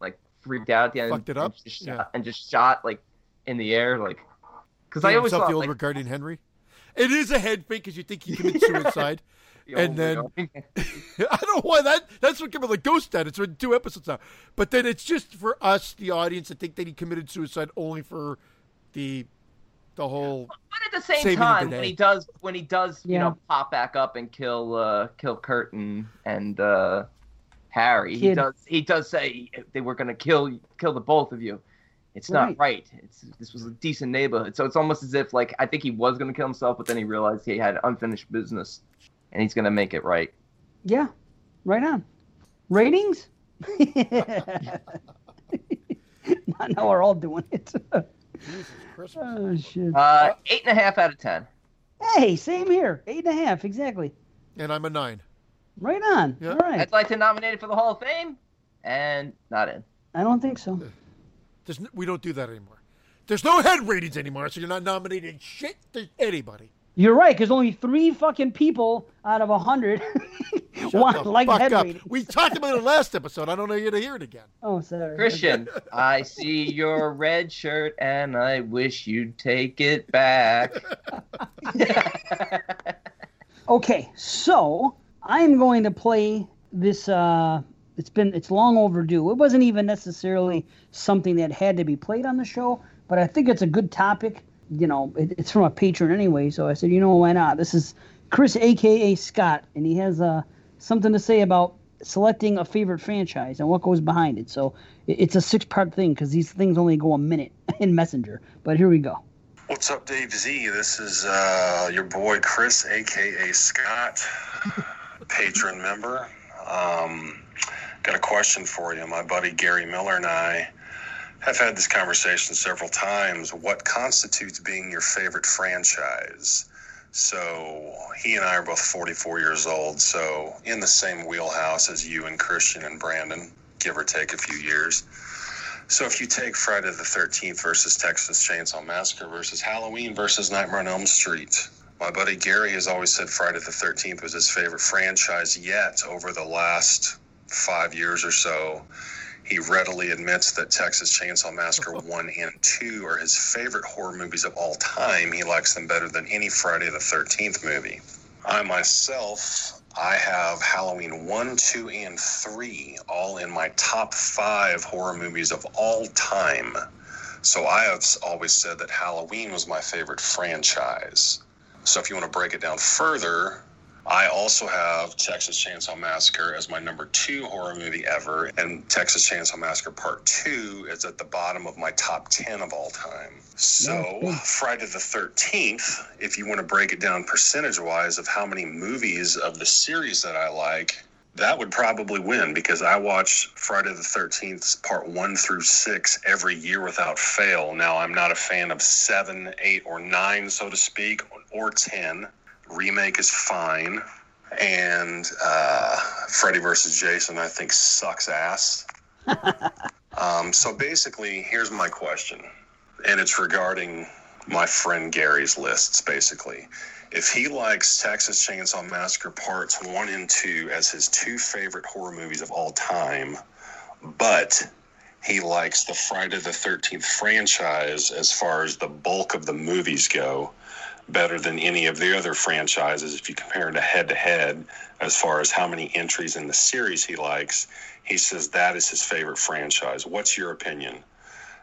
like freaked out at the end Fucked it and just Yeah. shot, and just shot like in the air, like because I always thought the old like, regarding Henry. It is a head fake because you think he committed suicide. the and then- I don't know why that. That's what came with like Ghost Dad. It's been two episodes now, but then it's just for us, the audience, to think that he committed suicide only for the the whole. but at the same Saving the time, when he does when he does you know pop back up and kill uh kill Kurt and and uh Harry. He does he does say they were gonna kill kill the both of you. It's not Right. right. It's this was a decent neighborhood. So it's almost as if like I think he was gonna kill himself, but then he realized he had unfinished business, and he's gonna make it right. Yeah, right on. Ratings? now we're all doing it. Jesus Christmas. oh shit. Uh, eight and a half out of ten. Hey, same here. Eight and a half, exactly. And I'm a nine. Right on. Yeah. All right. I'd like to nominate it for the Hall of Fame, and not in. I don't think so. There's n- we don't do that anymore. There's no head ratings anymore, so you're not nominating shit to anybody. You're right, because only three fucking people out of a hundred Shut want the like fuck head up. We talked about it last episode. I don't know you to hear it again. Oh, sorry. Christian, I see your red shirt, and I wish you'd take it back. Okay, so I'm going to play this. Uh, it's been it's long overdue. It wasn't even necessarily something that had to be played on the show, but I think it's a good topic. You know, it, it's from a patron anyway, so I said, you know, why not? This is Chris, aka Scott, and he has uh, something to say about selecting a favorite franchise and what goes behind it. So it, it's a six part thing because these things only go a minute in Messenger. But here we go. What's up, Dave Z? This is uh, your boy Chris, aka Scott, patron member. Um, got a question for you. My buddy Gary Miller and I have had this conversation several times. What constitutes being your favorite franchise? So he and I are both 44 years old, so in the same wheelhouse as you and Christian and Brandon, give or take a few years. So if you take Friday the 13th versus Texas Chainsaw Massacre versus Halloween versus Nightmare on Elm Street, my buddy Gary has always said Friday the 13th was his favorite franchise yet over the last five years or so. He readily admits that Texas Chainsaw Massacre 1 and 2 are his favorite horror movies of all time. He likes them better than any Friday the 13th movie. I myself, I have Halloween 1, 2, and 3 all in my top five horror movies of all time. So I have always said that Halloween was my favorite franchise. So if you want to break it down further, I also have Texas Chainsaw Massacre as my number two horror movie ever, and Texas Chainsaw Massacre Part 2 is at the bottom of my top 10 of all time. So, uh, Friday the 13th, if you want to break it down percentage wise of how many movies of the series that I like, that would probably win because I watch Friday the 13th part one through six every year without fail. Now, I'm not a fan of seven, eight, or nine, so to speak, or 10. Remake is fine. And uh, Freddy versus Jason, I think, sucks ass. um, so basically, here's my question, and it's regarding my friend Gary's lists, basically. If he likes Texas Chainsaw Massacre Parts 1 and 2 as his two favorite horror movies of all time, but he likes the Friday the 13th franchise as far as the bulk of the movies go, better than any of the other franchises if you compare it to head to head as far as how many entries in the series he likes. He says that is his favorite franchise. What's your opinion?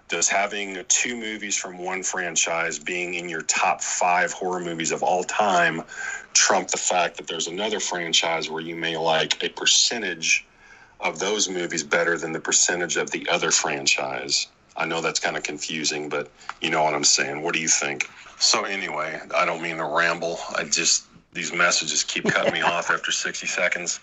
Does having two movies from one franchise being in your top five horror movies of all time trump the fact that there's another franchise where you may like a percentage of those movies better than the percentage of the other franchise? I know that's kind of confusing, but you know what I'm saying. What do you think? So, anyway, I don't mean to ramble. I just, these messages keep cutting me off after 60 seconds.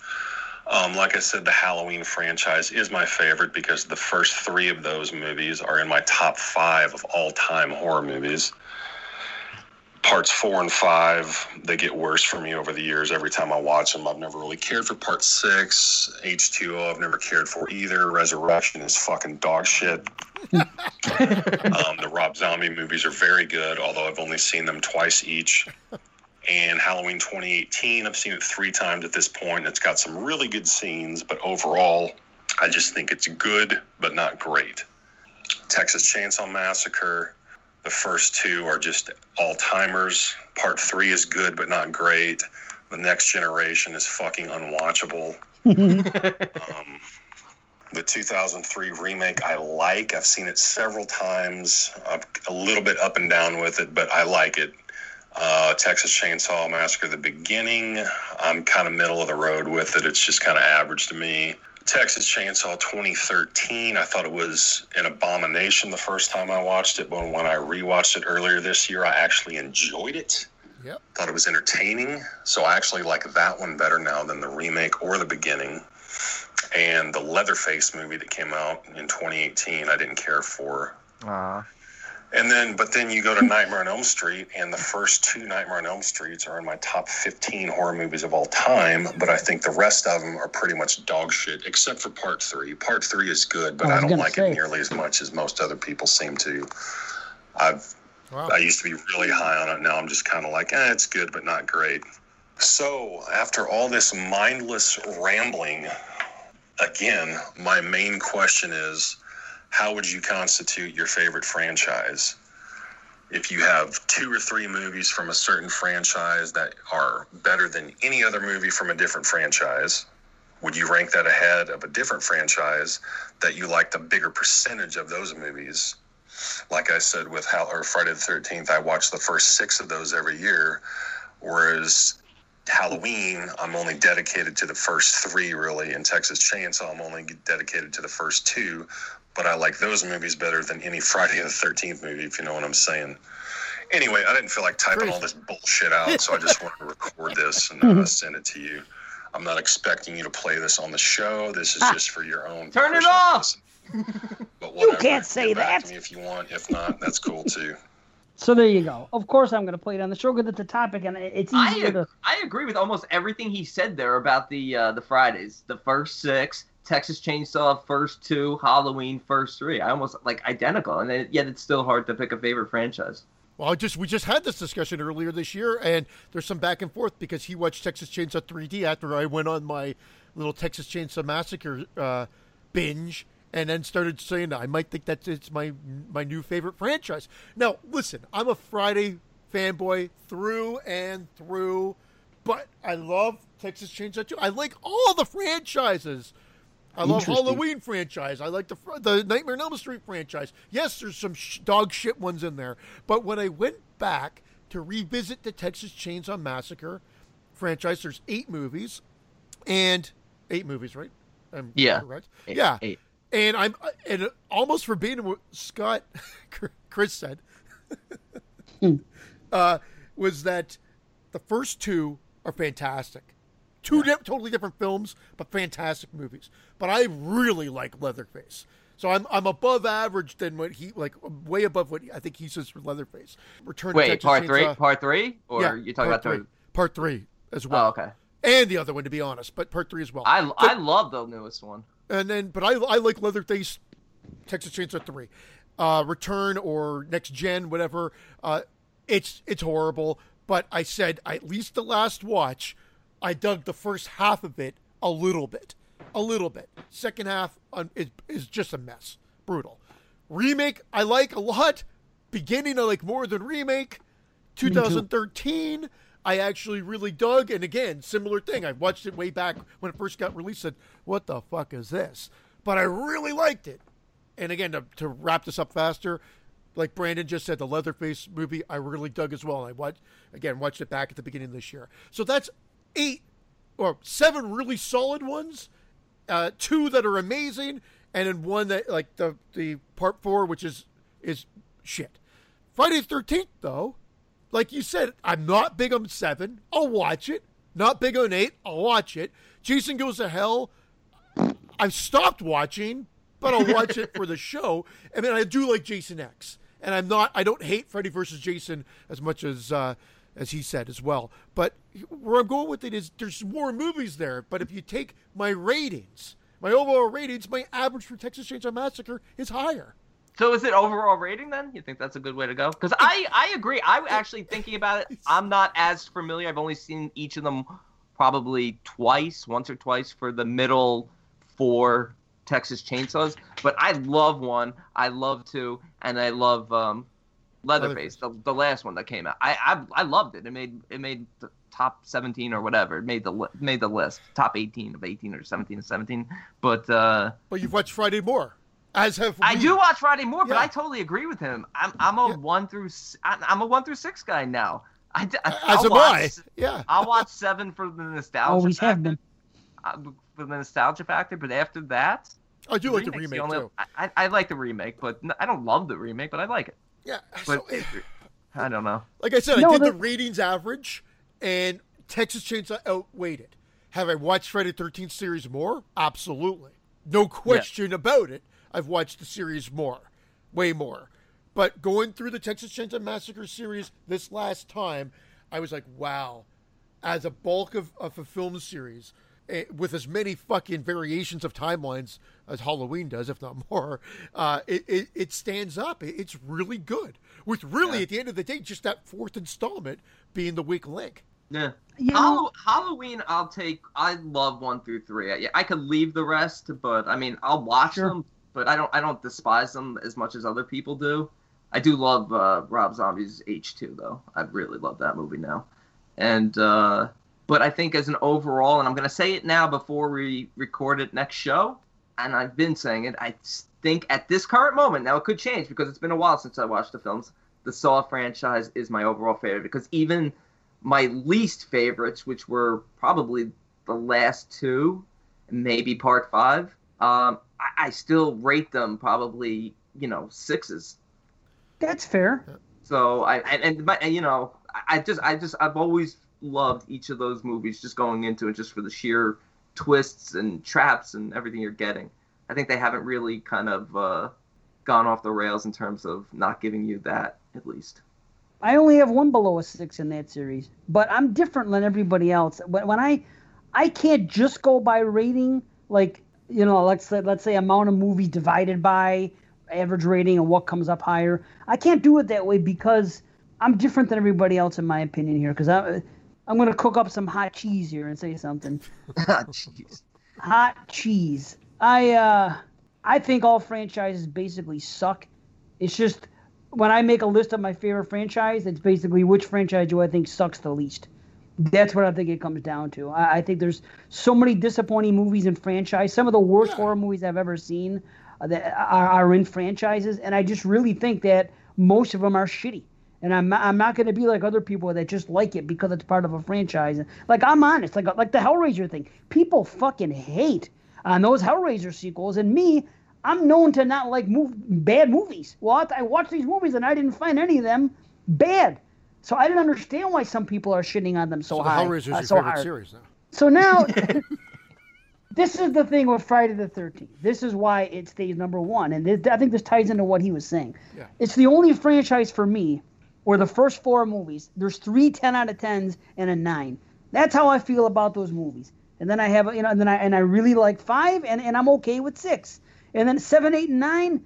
Um, like I said, the Halloween franchise is my favorite because the first three of those movies are in my top five of all time horror movies. Parts four and five, they get worse for me over the years. Every time I watch them, I've never really cared for part six. H2O, I've never cared for either. Resurrection is fucking dog shit. um, the Rob Zombie movies are very good, although I've only seen them twice each and Halloween 2018. I've seen it three times at this point. It's got some really good scenes, but overall, I just think it's good, but not great. Texas Chainsaw Massacre, the first two are just all timers. Part three is good, but not great. The next generation is fucking unwatchable. um, the 2003 remake I like. I've seen it several times. I'm a little bit up and down with it, but I like it. Uh, Texas Chainsaw Massacre, the beginning, I'm kind of middle of the road with it. It's just kind of average to me. Texas Chainsaw 2013. I thought it was an abomination the first time I watched it, but when I rewatched it earlier this year, I actually enjoyed it. Yep. Thought it was entertaining. So I actually like that one better now than the remake or the beginning. And the Leatherface movie that came out in 2018, I didn't care for. Uh, And then, but then you go to Nightmare on Elm Street, and the first two Nightmare on Elm Streets are in my top 15 horror movies of all time. But I think the rest of them are pretty much dog shit, except for part three. Part three is good, but I I, don't like say. it nearly as much as most other people seem to. I've Wow. I used to be really high on it. Now I'm just kind of like, eh, it's good, but not great. So after all this mindless rambling, again, my main question is how would you constitute your favorite franchise? If you have two or three movies from a certain franchise that are better than any other movie from a different franchise, would you rank that ahead of a different franchise that you liked a bigger percentage of those movies? Like I said with Hal or Friday the Thirteenth, I watch the first six of those every year, whereas Halloween, I'm only dedicated to the first three, really. In Texas Chainsaw, I'm only dedicated to the first two. But I like those movies better than any Friday the 13th movie, if you know what I'm saying. Anyway, I didn't feel like typing all this bullshit out, so I just wanted to record this and uh, send it to you. I'm not expecting you to play this on the show. This is just for your own. Turn it off! listen. But You can't say Get back to that. me if you want. If not, that's cool too. So there you go. Of course, I'm going to play it on the show because it's a topic, and it's I to. I agree with almost everything he said there about the uh, the Fridays, the first six, Texas Chainsaw first two, Halloween first three. I almost like identical, and yet it's still hard to pick a favorite franchise. Well, I just we just had this discussion earlier this year, and there's some back and forth because he watched Texas Chainsaw 3D after I went on my little Texas Chainsaw Massacre uh, binge, and then started saying I might think that it's my my new favorite franchise. Now, listen, I'm a Friday fanboy through and through, but I love Texas Chainsaw 2. I like all the franchises. I love. Halloween franchise. I like the the Nightmare on Elm Street franchise. Yes, there's some sh- dog shit ones in there, but when I went back to revisit the Texas Chainsaw Massacre franchise, there's eight movies, and eight movies, right? I'm Yeah. correct. Eight- yeah, eight. and I'm and almost verbatim what Scott Chris said uh, was that the first two are fantastic. Two di- totally different films, but fantastic movies. But I really like Leatherface. So I'm I'm above average than what he like way above what I think he says for Leatherface. Return to Wait, Texas part three, Chainsaw- part three, or yeah, you're talking about three. part three as well. Oh, okay. And the other one, to be honest, but part three as well. I I love the newest one. And then, but I, I like Leatherface, Texas Chainsaw Three, uh, Return or Next Gen, whatever. Uh, it's it's horrible. But I said at least the last watch, I dug the first half of it a little bit, a little bit. Second half um, is is just a mess, brutal. Remake I like a lot. Beginning I like more than remake. 2013, I actually really dug. And again, similar thing. I watched it way back when it first got released. Said, "What the fuck is this?" But I really liked it. And again, to, to wrap this up faster, like Brandon just said, the Leatherface movie I really dug as well. I watched again watched it back at the beginning of this year. So that's eight or seven really solid ones, uh, two that are amazing, and then one that like the the part four, which is is shit. Friday the Thirteenth, though, like you said, I'm not big on seven. I'll watch it. Not big on eight. I'll watch it. Jason Goes to Hell. I've stopped watching, but I'll watch it for the show. I mean, I do like Jason X, and I'm not. I don't hate Freddy versus Jason as much as uh, as he said as well. But where I'm going with it is there's more movies there. But if you take my ratings, my overall ratings, my average for Texas Chainsaw Massacre is higher. So is it overall rating then? You think that's a good way to go? Because I I agree. I actually thinking about it. I'm not as familiar. I've only seen each of them probably twice, once or twice for the middle four Texas Chainsaws. But I love one. I love two, and I love um, Leatherface, the, the last one that came out. I, I I loved it. It made it made the top 17 or whatever. It made the li- made the list. Top 18 of 18 or 17 of 17. But uh, But you've watched Friday more, as have I do watch Friday more, but I totally agree with him. I'm I'm a Yeah. one through s- I- I'm a one through six guy now. I, d- As I'll am watch, I. Yeah. I'll watch seven for the nostalgia. Always have factor. been. Uh, for the nostalgia factor, but after that, I do like the remake's remake only- too. I, I I like the remake, but n- I don't love the remake, but I like it. Yeah, But so, I don't know. like I said, I did the the- ratings average, and Texas Chainsaw outweighed it. Have I watched Friday the Thirteenth series more? Absolutely, no question about it. I've watched the series more, way more. But going through the Texas Chainsaw Massacre series this last time, I was like, wow. As a bulk of, of a film series, with as many fucking variations of timelines as Halloween does, if not more, uh, it, it, it stands up. It, it's really good. With really, at the end of the day, just that fourth installment being the weak link. Yeah. You know, Halloween, I'll take. I love one through three. I, I could leave the rest, but I mean, I'll watch Sure. them. But I don't. I don't despise them as much as other people do. I do love uh, Rob Zombie's H two though. I really love that movie now. And uh, but I think as an overall, and I'm gonna say it now before we record it next show, and I've been saying it. I think at this current moment, now it could change because it's been a while since I watched the films. The Saw franchise is my overall favorite because even my least favorites, which were probably the last two, maybe part five, um, I, I still rate them probably you know sixes. that's fair. So I and, and, and you know I just I just I've always loved each of those movies just going into it just for the sheer twists and traps and everything you're getting. I think they haven't really kind of uh, gone off the rails in terms of not giving you that at least. I only have one below a six in that series, but I'm different than everybody else. When, when I, I can't just go by rating, like you know, let's say, let's say amount of movie divided by average rating and what comes up higher. I can't do it that way because I'm different than everybody else in my opinion here. Because I, I'm gonna cook up some hot cheese here and say something. hot cheese. hot cheese. I uh I think all franchises basically suck. It's just when I make a list of my favorite franchise, it's basically which franchise do I think sucks the least. That's what I think it comes down to. I, I think there's so many disappointing movies in franchise. Some of the worst horror movies I've ever seen uh, that are, are in franchises, and I just really think that most of them are shitty. And I'm not, I'm not going to be like other people that just like it because it's part of a franchise. Like I'm honest, like like the Hellraiser thing. People fucking hate on those Hellraiser sequels, and me, I'm known to not like move, bad movies. Well, I, I watched these movies and I didn't find any of them bad. So I didn't understand why some people are shitting on them so, So high. Hellraiser is uh, your so favorite hard. series now. So now, this is the thing with Friday the 13th. This is why it stays number one. And this, I think this ties into what he was saying. Yeah. It's the only franchise for me where the first four movies, there's three 10 out of 10s and a 9. That's how I feel about those movies. And then I have, you know, and then I, and I really like five, and, and I'm okay with six. And then seven, eight, and nine,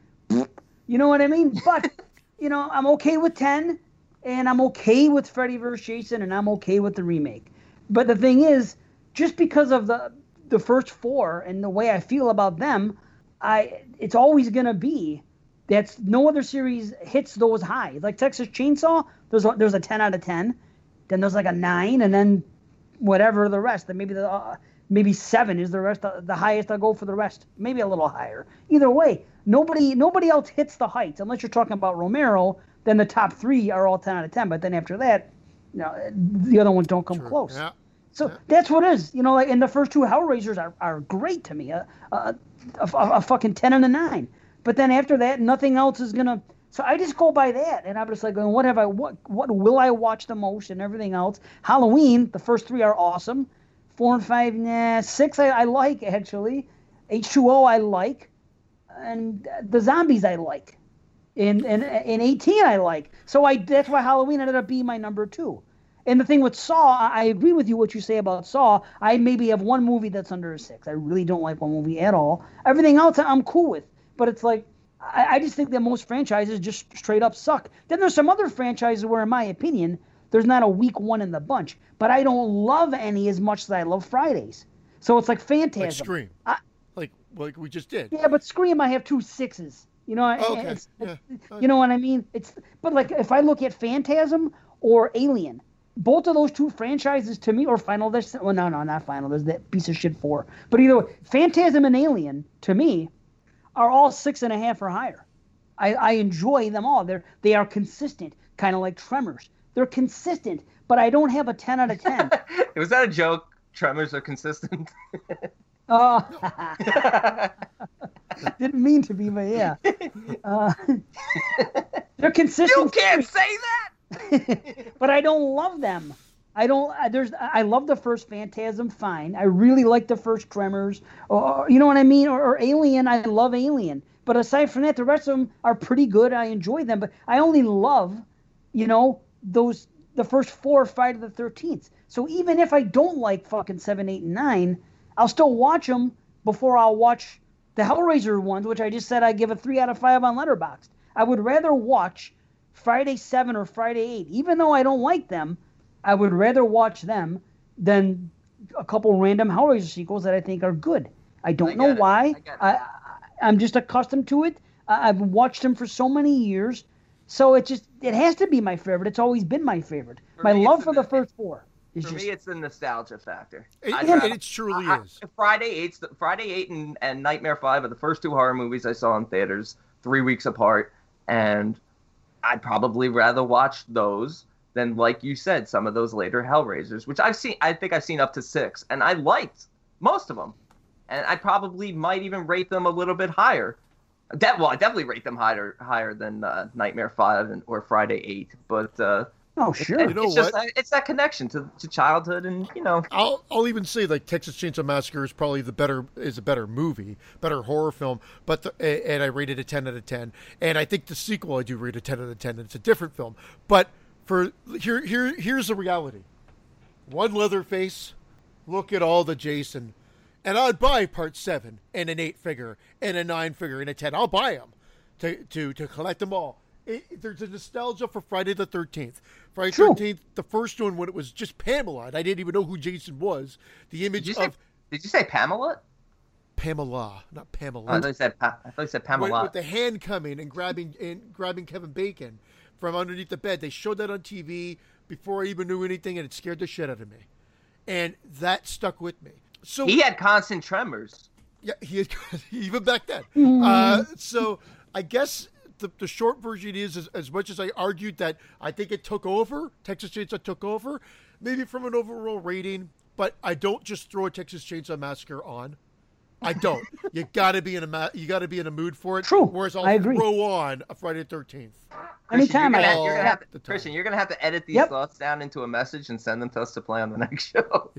you know what I mean? But, you know, I'm okay with 10, and I'm okay with Freddy vs. Jason, and I'm okay with the remake. But the thing is, just because of the the first four and the way I feel about them, I it's always gonna be that's no other series hits those highs. Like Texas Chainsaw, there's a, there's a ten out of ten, then there's like a nine, and then whatever the rest. Then maybe the uh, maybe seven is the rest. uh, The highest I'll go for the rest. Maybe a little higher. Either way, nobody nobody else hits the heights unless you're talking about Romero. Then the top three are all ten out of ten. But then after that, you know, the other ones don't come close. Yeah. So that's what it is. You know, like, and the first two Hellraisers are, are great to me. A, a, a, a fucking 10 and a 9. But then after that, nothing else is to. So I just go by that. And I'm just like, what have I, what, what will I watch the most and everything else? Halloween, the first three are awesome. Four and five, nah. Six, I, I like, actually. H2O, I like. And the zombies, I like. And, and, and 18, I like. So I that's why Halloween ended up being my number two. And the thing with Saw, I agree with you what you say about Saw. I maybe have one movie that's under a six. I really don't like one movie at all. Everything else I'm cool with. But it's like I, I just think that most franchises just straight up suck. Then there's some other franchises where, in my opinion, there's not a weak one in the bunch. But I don't love any as much as I love Fridays. So it's like Phantasm. Like Scream. I- like like we just did. Yeah, but Scream, I have two sixes. You know, oh, Okay, it's- yeah. you know what I mean? It's but like if I look at Phantasm or Alien, both of those two franchises to me, or Final Des well, no, no, not Final. There's that piece of shit four. But either way, Phantasm and Alien to me are all six and a half or higher. I, I enjoy them all. They're they are consistent, kind of like Tremors. They're consistent, but I don't have a ten out of ten. Was that a joke? Tremors are consistent. Oh, didn't mean to be, but yeah. Uh, they're consistent. you can't series, say that. but I don't love them. I don't. I- There's. I love the first Phantasm. Fine. I really like the first Tremors. Or you know what I mean? Or, or Alien. I love Alien. But aside from that, the rest of them are pretty good. I enjoy them. But I only love, you know, those the first four Friday the Thirteenth. So even if I don't like fucking seven, eight, and nine, I'll still watch them before I'll watch the Hellraiser ones, which I just said I give a three out of five on Letterboxd. I would rather watch Friday seven or Friday eight, even though I don't like them. I would rather watch them than a couple random Hellraiser sequels that I think are good. I don't I know it. why. I, I, I I'm just accustomed to it. I, I've watched them for so many years, so it just it has to be my favorite. It's always been my favorite. For my me, love for the- the first four is For just me, it's the nostalgia factor. It, I'd and it truly I- I- is. Friday Eight, Friday Eight, and, and Nightmare Five are the first two horror movies I saw in theaters three weeks apart, and I'd probably rather watch those than, like you said, some of those later Hellraisers, which I've seen. I think I've seen up to six, and I liked most of them, and I probably might even rate them a little bit higher. That well, I definitely rate them higher higher than uh, Nightmare Five and or Friday Eight, but uh, oh sure. You know it's just what? that- it's that connection to, to childhood, and you know, I'll I'll even say like Texas Chainsaw Massacre is probably the better is a better movie, better horror film. But the, and I rated it ten out of ten. And I think the sequel I do rate a ten out of ten. And it's a different film. But for here here here's the reality. One Leatherface, look at all the Jason, and I'd buy part seven and an eight figure and a nine figure and a ten. I'll buy them to to to collect them all. It, there's a nostalgia for Friday the Thirteenth. Friday the Thirteenth, the first one when it was just Pamela, and I didn't even know who Jason was. The did image say of did you say Pamela? Pamela, not Oh, I Pamela, thought you said pa- I thought you said with, Pamela. with the hand coming and grabbing and grabbing Kevin Bacon from underneath the bed. They showed that on TV before I even knew anything, and it scared the shit out of me. And that stuck with me. So he had constant tremors. Yeah, he had, even back then. Uh, so I guess the, the short version is as, as much as I argued that I think it took over, Texas Chainsaw took over, maybe from an overall rating, but I don't just throw a Texas Chainsaw Massacre on. I don't. you gotta be in a ma- you gotta be in a mood for it. True. Whereas I'll I agree. throw on a Friday the Thirteenth. Anytime you're I gonna, you're gonna have to, the time. Christian, you're gonna have to edit these Yep. thoughts down into a message and send them to us to play on the next show.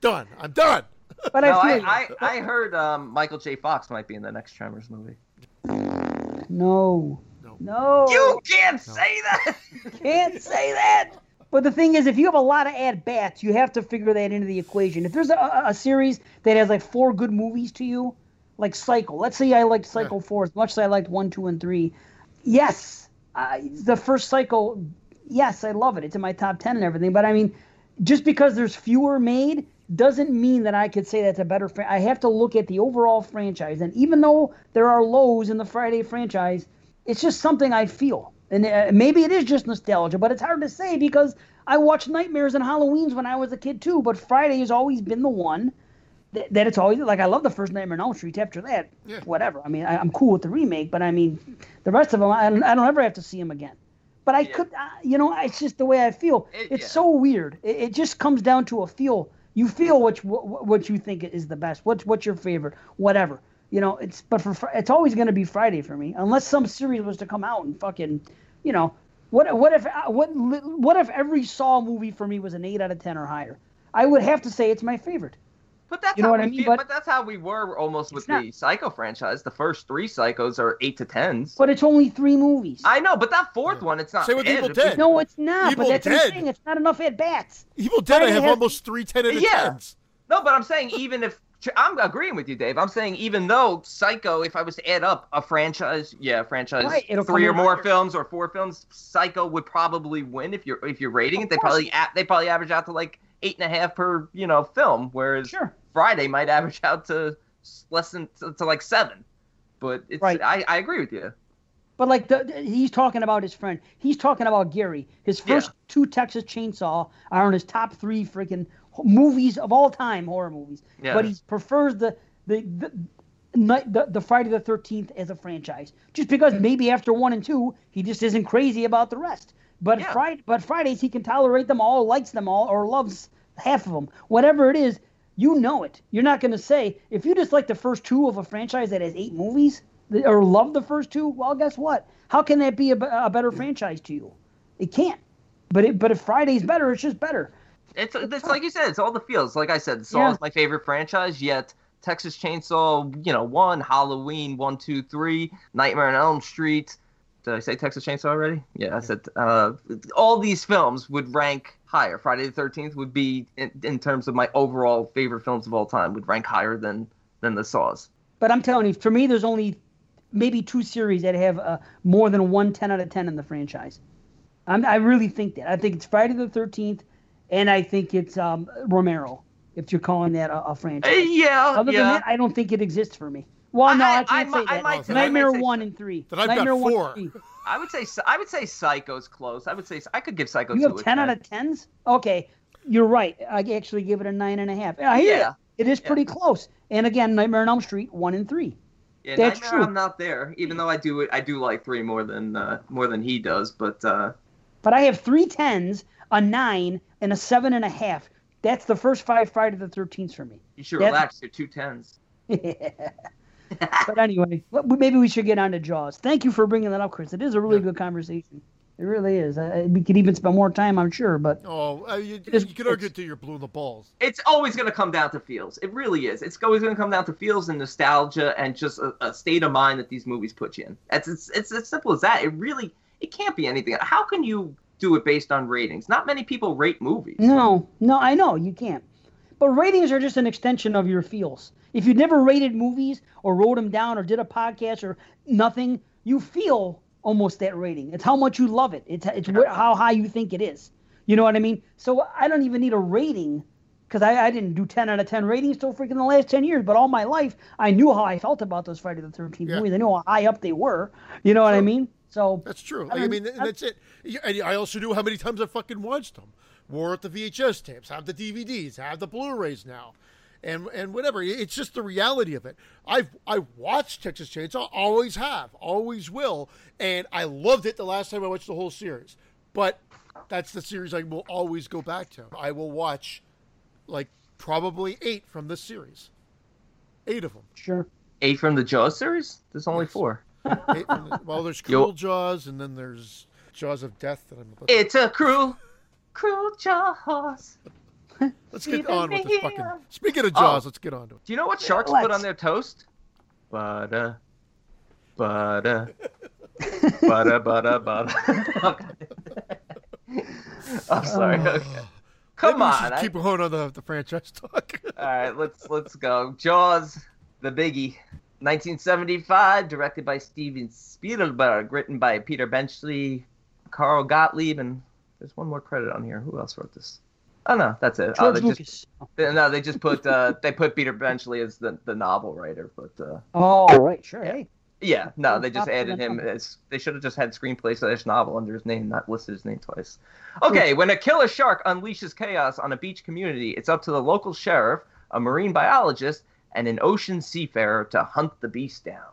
Done. I'm done. but no, I I, feel you. I, I heard um, Michael J. Fox might be in the next Tremors movie. no, No. no, You can't say that. can't say that. But the thing is, if you have a lot of at bats, you have to figure that into the equation. If there's a, a series that has like four good movies to you, like Psycho. Let's say I liked Psycho four as much as I liked one, two, and three. Yes, I, the first Psycho. Yes, I love it. It's in my top ten and everything. But I mean, just because there's fewer made doesn't mean that I could say that's a better. Fran- I have to look at the overall franchise, and even though there are lows in the Friday franchise, it's just something I feel. And uh, maybe it is just nostalgia, but it's hard to say because I watched Nightmares and Halloweens when I was a kid too. But Friday has always been the one that, that it's always like I love the first Nightmare on Elm Street. After that, Yeah. whatever. I mean, I, I'm cool with the remake, but I mean, the rest of them, I don't, I don't ever have to see them again. But I Yeah. could, uh, you know, it's just the way I feel. It- it's yeah. so weird. It, it just comes down to a feel. You feel which what, what you think is the best. What's what's your favorite? Whatever. You know, it's but for it's always going to be Friday for me, unless some series was to come out and fucking, you know, what what if uh, what what if every Saw movie for me was an eight out of ten or higher? I would have to say it's my favorite. But that's You know how what we I mean? feel- But- but that's how we were almost with not- the Psycho franchise. The first three Psychos are eight to tens. But it's only three movies. I know, but that fourth one, it's not. Same with. Evil Dead. no, it's not. Evil but that's what I'm Dead. saying. It's not enough at bats. Evil Dead, I Friday have has- almost three ten out of Yeah. tens. No, but I'm saying even if I'm agreeing with you, Dave. I'm saying even though Psycho, if I was to add up a franchise, yeah, franchise, Right, three or more films or four films, Psycho would probably win if you're if you're rating Of it. They course. probably they probably average out to like eight and a half per you know film, whereas Sure. Friday might average out to less than to, to like seven. But it's Right. I, I agree with you. But like the, he's talking about his friend. He's talking about Gary. His first Yeah. two Texas Chainsaw are in his top three freaking movies of all time, horror movies. Yeah. But he prefers the the the, night the, the Friday the Thirteenth as a franchise, just because mm. maybe after one and two he just isn't crazy about the rest. But Yeah. Friday, but Fridays he can tolerate them all, likes them all, or loves half of them. Whatever it is, You know it. You're not going to say if you just like the first two of a franchise that has eight movies or love the first two. Well, guess what? How can that be a, a better franchise to you? It can't. But it, but if Friday's better, it's just better. It's it's like you said, it's all the feels. Like I said, Saw Yeah. is my favorite franchise. Yet Texas Chainsaw, you know, one, Halloween, one, two, three, Nightmare on Elm Street. Did I say Texas Chainsaw already? Yeah, I said uh, all these films would rank higher. Friday the Thirteenth would be in, in terms of my overall favorite films of all time would rank higher than than the Saws. But I'm telling you, for me, there's only maybe two series that have uh, more than one 10 out of 10 in the franchise. I'm, I really think that. I think it's Friday the 13th, and I think it's um, Romero, if you're calling that a, a franchise. Uh, yeah, Other yeah. than that, I don't think it exists for me. Well, no, I, I- can't I say I that. might Nightmare I might say- one and three. Then I've Nightmare one four. and. I would say I would say Psycho's close. I would say I could give Psycho You have a 10 out of 10s? Okay, you're right. I actually give it a nine and a half. I hear Yeah. you. It is Yeah. pretty close. And again, Nightmare on Elm Street one and three. Yeah, That's true. I'm not there, even though I do I do like three more than uh, more than he does. But uh, But I have three tens, a nine, and a seven and a half. That's the first five Friday the 13th for me. you should Yeah. relax. You're two tens. but anyway, maybe we should get on to Jaws. Thank you for bringing that up, Chris. It is a really Yeah. good conversation. It really is. Uh, we could even spend more time, I'm sure. But Oh, uh, you, It's- you can argue till you're blue in the balls. It's always going to come down to feels. It really is. It's always going to come down to feels and nostalgia and just a, a state of mind that these movies put you in. It's, it's it's as simple as that. It really it can't be anything. How can you do it based on ratings? Not many people rate movies. no, no, I know you can't. But ratings are just an extension of your feels. If you never rated movies or wrote them down or did a podcast or nothing, you feel almost that rating. It's how much you love it. It's it's wh- how high you think it is. You know what I mean? So I don't even need a rating because I, I didn't do 10 out of 10 ratings till freaking the last 10 years. But all my life, I knew how I felt about those Friday the 13th Yeah. movies. I knew how high up they were. You know what I mean? So That's true. I I, mean, and that's it. And I also knew how many times I fucking watched them. Wore at the VHS tapes, have the DVDs, have the Blu-rays now, and and whatever. It's just the reality of it. I've I watched Texas Chainsaw, always have, always will, and I loved it the last time I watched the whole series. But that's the series I will always go back to. I will watch, like probably eight from this series, eight of them. sure. Eight from the Jaws series. There's only Yes. four. Eight from the- well, there's Yo- Cruel Jaws, and then there's Jaws of Death. That I'm about to It's a cruel, cruel Jaws. Let's get on with this fucking. Speaking of Oh. Jaws, let's get on to it. Do you know what sharks let's. put on their toast? Butter, butter, butter, butter, butter. I'm sorry. Oh. Okay. Come Maybe we on. I- keep going on the, the franchise talk. All right, let's let's go. Jaws, the biggie. 1975, directed by Steven Spielberg, written by Peter Benchley, Carl Gottlieb, and there's one more credit on here. Who else wrote this? Oh no, that's it. Oh, George they Lucas. just no, they just put uh, they put Peter Benchley as the, the novel writer, but uh, Oh, right. Sure. Hey. yeah, no, they just added him. As, they should have just had screenplay slash novel under his name, not listed his name twice. Okay, when a killer shark unleashes chaos on a beach community, it's up to the local sheriff, a marine biologist, and an ocean seafarer to hunt the beast down.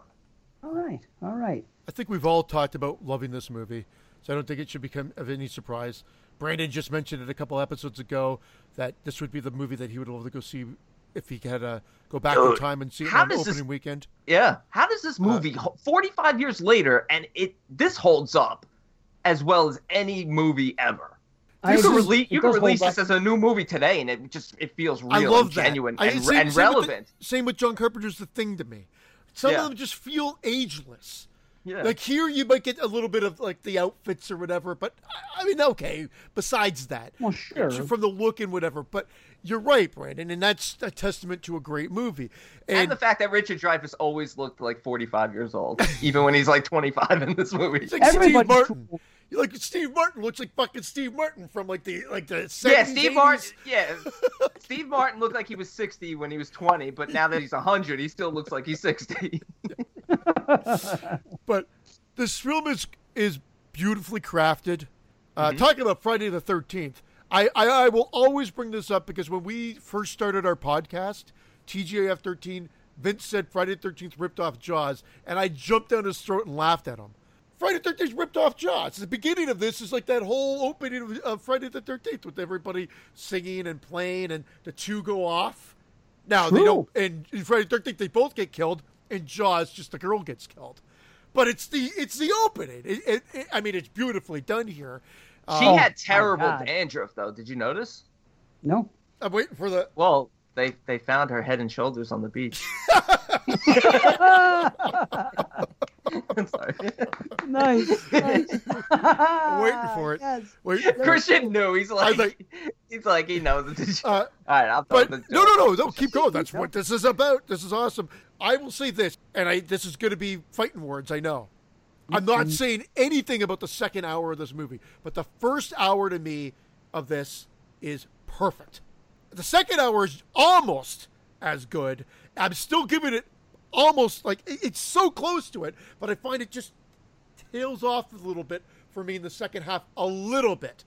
All right. All right. I think we've all talked about loving this movie, so I don't think it should become of any surprise. Brandon just mentioned it a couple episodes ago that this would be the movie that he would love to go see if he had to go back in time and see it on opening this- weekend. Yeah, how does this uh, movie, ho 45 years later, and it this holds up as well as any movie ever? You could, agree. release, you It could release this as a new movie today, and it just it feels real I love and that. genuine I- and, same- and same with the- relevant. same with John Carpenter's The Thing to me. Some Yeah. of them just feel ageless. Yeah. Like here, you might get a little bit of like the outfits or whatever, but I- I mean, okay. Besides that, Well, sure. from the look and whatever. But you're right, Brandon, and that's a testament to a great movie. and, And, the fact that Richard Dreyfuss always looked like 45 years old, even when he's like 25 in this movie. it's like Steve Martin. cool. You like Steve Martin looks like fucking Steve Martin from like the like the 70s, Yeah, Steve 80s. Martin. Yeah, Steve Martin looked like he was 60 when he was 20, but now that he's 100, he still looks like he's 60. But this film is is beautifully crafted. Uh, Mm-hmm. Talking about Friday the Thirteenth, I, I I will always bring this up because when we first started our podcast, TGAF thirteen, Vince said Friday the Thirteenth ripped off Jaws, and I jumped down his throat and laughed at him. Friday the Thirteenth ripped off Jaws. The beginning of this is like that whole opening of, of Friday the Thirteenth with everybody singing and playing, and the two go off. Now they don't, and Friday the Thirteenth they both get killed. In Jaws, just the girl gets killed. But it's the it's the opening. It, it, it- I mean, it's beautifully done here. She Uh, had terrible God. dandruff, though. Did you notice? No. I'm waiting for the. Well, they they found her head and shoulders on the beach. I'm sorry. nice. nice. I'm waiting for it. Yes. Wait, Christian knew. He's like, like- he's like, he knows it. uh, All right, I'll tell But the no, no, no, no. Keep going. That's what this is about. This is awesome. I will say this, and I this is going to be fighting words. I know. I'm not saying anything about the second hour of this movie, but the first hour to me of this is perfect. The second hour is almost as good. I'm still giving it almost like it's so close to it, but I find it just tails off a little bit for me in the second half, a little bit.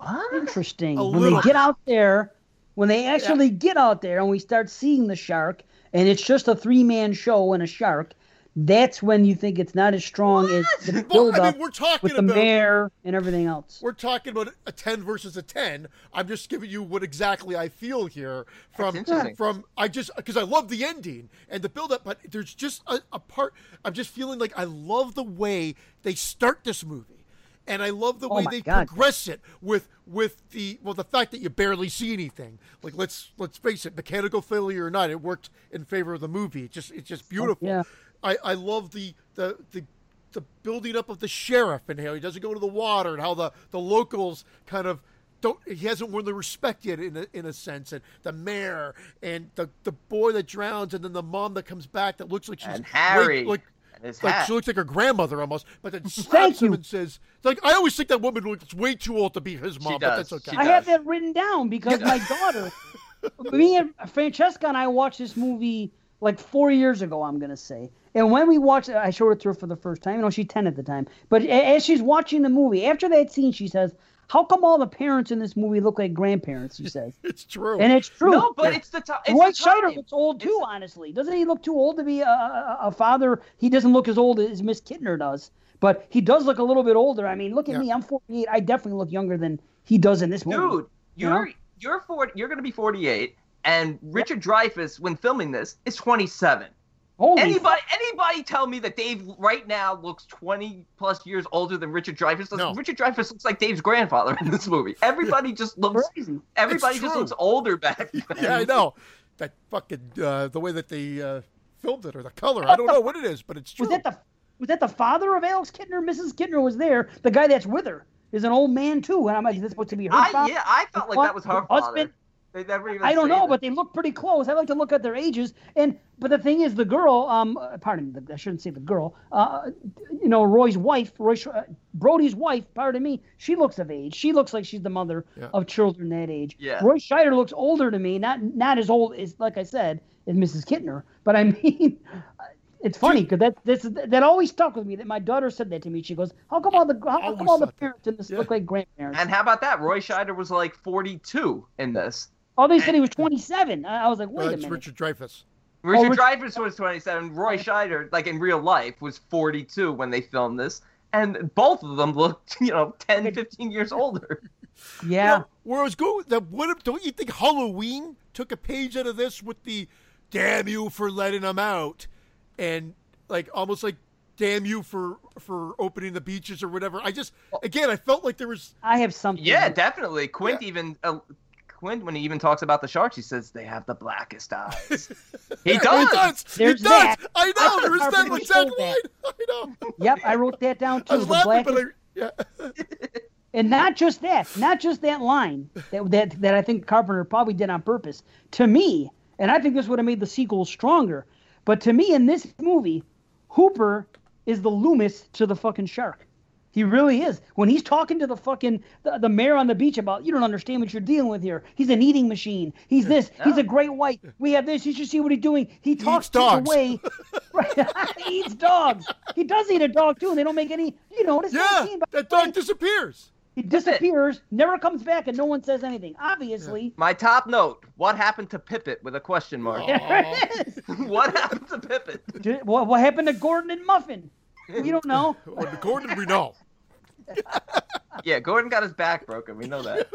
Ah. Interesting. A when little. they get out there, when they actually get out there and we start seeing the shark, and it's just a three man show and a shark, that's when you think it's not as strong as the Well, build I up mean, we're talking with the about mayor and everything else. we're talking about a 10 versus a 10 i'm just giving you what exactly i feel here from from i just because i love the ending and the build up but there's just a, a part i'm just feeling like i love the way they start this movie. And i love the Oh way they God. progress it with with the well the fact that you barely see anything. Like let's let's face it mechanical failure or not it worked in favor of the movie. It's just it's just oh, beautiful. yeah. I i love the the the the building up of the sheriff and how he doesn't go to the water and how the, the locals kind of don't he hasn't won the respect yet in a, in a sense and the mayor and the, the boy that drowns and then the mom that comes back that looks like she's And Harry like, and his like she looks like her grandmother almost but then Thank slaps him you. and says like I always think that woman looks way too old to be his mom but that's okay She I does. have that written down because my daughter, me and Francesca and I watched this movie like four years ago. I'm gonna say, and when we watched it, I showed it to her for the first time. You know, she's ten at the time. But as she's watching the movie, after that scene, she says, "How come all the parents in this movie look like grandparents?" She says, it's true and it's true. No, but it's the time. It's Roy the time. Scheider looks old too. It's- honestly, doesn't he look too old to be a, a, a father? He doesn't look as old as Miss Kintner does, but he does look a little bit older. I mean, look at Yeah. me. I'm 48. I definitely look younger than he does in this movie. dude, you you're know? you're 40, You're gonna be 48, and Richard Dreyfuss, when filming this, is 27. Holy Anybody, anybody tell me that Dave right now looks 20 plus years older than Richard Dreyfuss? No. Richard Dreyfuss looks like Dave's grandfather in this movie. Everybody just looks. crazy. Everybody just looks older back then. yeah I know that fucking uh, the way that they uh, filmed it or the color I don't know what it is but it's true Was that the was that the father of Alex Kintner? Mrs. Kintner was there. The guy that's with her is an old man too. And I'm like, is this supposed to be her I, father? yeah, I felt like that was her The father. Husband? They never even. I don't know, that. but they look pretty close. I like to look at their ages. And but the thing is, the girl, um, uh, pardon me, I shouldn't say the girl. Uh, you know, Roy's wife, Roy, uh, Brody's wife. Pardon me, she looks of age. She looks like she's the mother Yeah. of children that age. Yeah. Roy Scheider looks older to me, not not as old as, like I said, as Mrs. Kintner. But I mean. It's funny because that this that always stuck with me. That my daughter said that to me. She goes, "How come all the how Always come all the thought that. parents in this Yeah. look like grandparents?" And how about that? Roy Scheider was like 42 in this. Oh, they said he was 27. I I was like, Well, "Wait a that's minute." Richard Dreyfuss Richard Rich- Dreyfuss was 27. Roy Scheider, like in real life, was 42 when they filmed this. And both of them looked, you know, 10, 15 years older. Yeah. Now, where I was going, with that what if- don't you think Halloween took a page out of this with the "damn you for letting them out," and like almost like "damn you for for opening the beaches" or whatever. I just again, I felt like there was I have something. Yeah, definitely. Quint Yeah. even, uh, Quint, when he even talks about the sharks, he says they have the blackest eyes. he does. He does. There's he does. that. I know. There is that Carpenter exact stole line. that. I know. Yep, I wrote that down too. I was the laughing, black but I, yeah. and not just that, not just that line that, that that I think Carpenter probably did on purpose. To me, and I think this would have made the sequel stronger. But to me, in this movie, Hooper is the Loomis to the fucking shark. He really is. When he's talking to the fucking the, the mayor on the beach about you don't understand what you're dealing with here. He's an eating machine. He's this. He's a great white. We have this. You should see what he's doing. He talks eats dogs. away. Right. he eats dogs. He does eat a dog too, and they don't make any. You know, this Yeah, scene, by that the dog disappears. he disappears, never comes back, and no one says anything. Obviously, My top note: What happened to Pippet with a question mark? there it is. what happened to Pippet? What, what happened to Gordon and Muffin? We don't know. On the Gordon, we know. Yeah, Gordon got his back broken. We know that.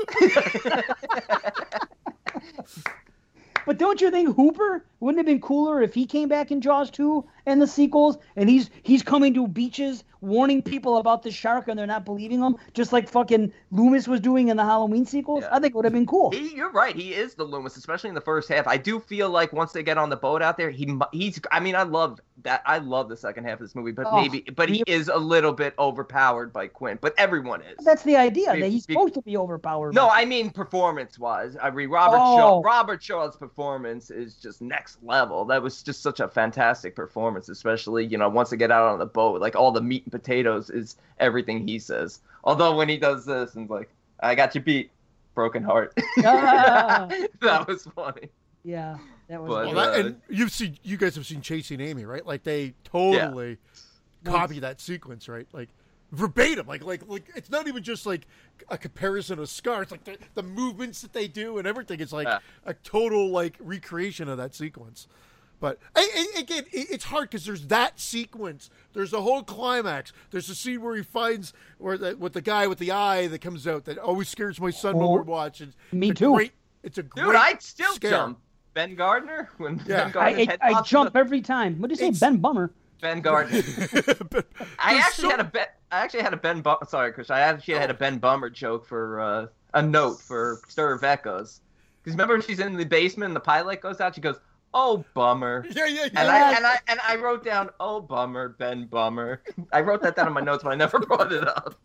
but don't you think Hooper wouldn't have been cooler if he came back in Jaws 2 and the sequels and he's he's coming to beaches warning people about the shark and they're not believing him, just like fucking Loomis was doing in the Halloween sequels? Yeah. I think it would have been cool. He, you're right. He is the Loomis, especially in the first half. I do feel like once they get on the boat out there, he he's. I mean, I love that. I love the second half of this movie, but Oh, maybe, but he is a little bit overpowered by Quint. But everyone is. That's the idea Be- that he's be- supposed to be overpowered. No, I mean performance wise. I mean Robert Oh. Shaw. Robert Shaw's performance is just next level. That was just such a fantastic performance, especially you know once they get out on the boat, like all the meat and potatoes is everything he says. Although when he does this and like, I got you beat, broken heart. Ah. that was funny. yeah, that was. But- Well, that, uh, and you've seen, you guys have seen Chasing Amy, right? Like they totally copy that sequence, right? Like verbatim, like like like it's not even just like a comparison of Scar. It's like the, the movements that they do and everything. It's like Yeah. a total like recreation of that sequence. But a- a- again, it's hard because there's that sequence. There's the whole climax. There's a scene where he finds where the, with the guy with the eye that comes out that always scares my son when Oh, we're watching. me It's too. Great, it's a great Dude, I'd still scare. jump. Ben Gardner when Yeah. Ben I, Gardner I, head I pops jump up- every time. What do you say, It's- Ben Bummer? Ben Gardner. But I actually so- had a Ben. I actually had a Ben. Bum- Sorry, Chris. I actually had a Ben Bummer joke for uh, a note for Stir of Echoes. Because remember, when she's in the basement and the pilot goes out. She goes, "Oh bummer." Yeah, yeah, yeah. And I and I and I wrote down, "Oh bummer, Ben Bummer." I wrote that down in my notes, but I never brought it up.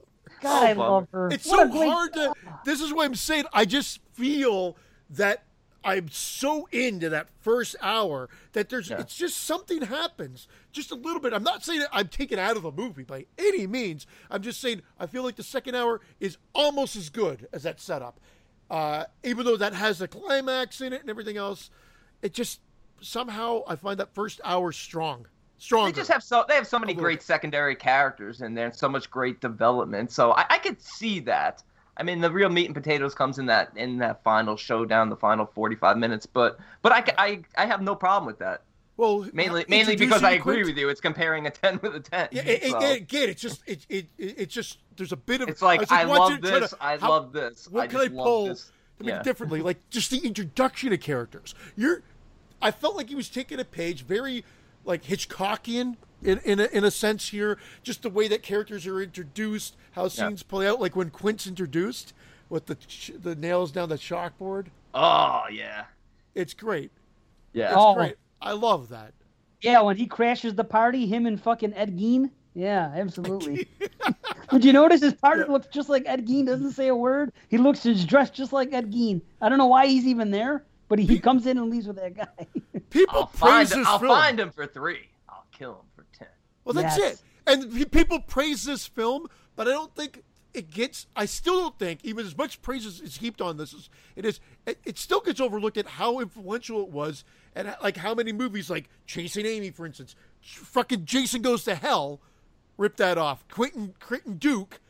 God, Oh, I bummer. love her. It's What so hard to. This is what I'm saying. I just feel that I'm so into that first hour that there's. Yeah. It's just something happens, just a little bit. I'm not saying that I'm taken out of the movie by any means. I'm just saying I feel like the second hour is almost as good as that setup, uh, even though that has a climax in it and everything else. It just somehow I find that first hour strong, stronger. They just have so they have so many great secondary characters in there, and so much great development. So I, I could see that. I mean, the real meat and potatoes comes in that in that final showdown, the final forty five minutes. But but I, I I have no problem with that. well Mainly uh, mainly because I agree Quint- with you. It's comparing a ten with a ten. Yeah, it, So, it, again, it's just it, it it it's just there's a bit of it's like was I, love this. to- I how- love this. What I can I pull this. to make Yeah. it differently? Like just the introduction of characters. You're, I felt like he was taking a page very like Hitchcockian in in a, in a sense here. Just the way that characters are introduced, how scenes play out. Like when Quint's introduced with the ch- the nails down the chalkboard. Oh yeah, It's great. yeah. It's Oh. great. I love that. Yeah, when he crashes the party, him and fucking Ed Gein. Yeah, absolutely. Did you notice his partner looks just like Ed Gein? Doesn't say a word. He looks he's dressed just like Ed Gein. I don't know why he's even there, but he, he comes in and leaves with that guy. People I'll find praise this I'll film. find him for three. I'll kill him for ten. Well, that's Yes. it. And people praise this film, but I don't think it gets. I still don't think, even as much praise as is heaped on this as it is, it, it still gets overlooked at how influential it was, and like how many movies, like Chasing Amy, for instance, fucking Jason Goes to Hell, rip that off. Creighton Creighton Duke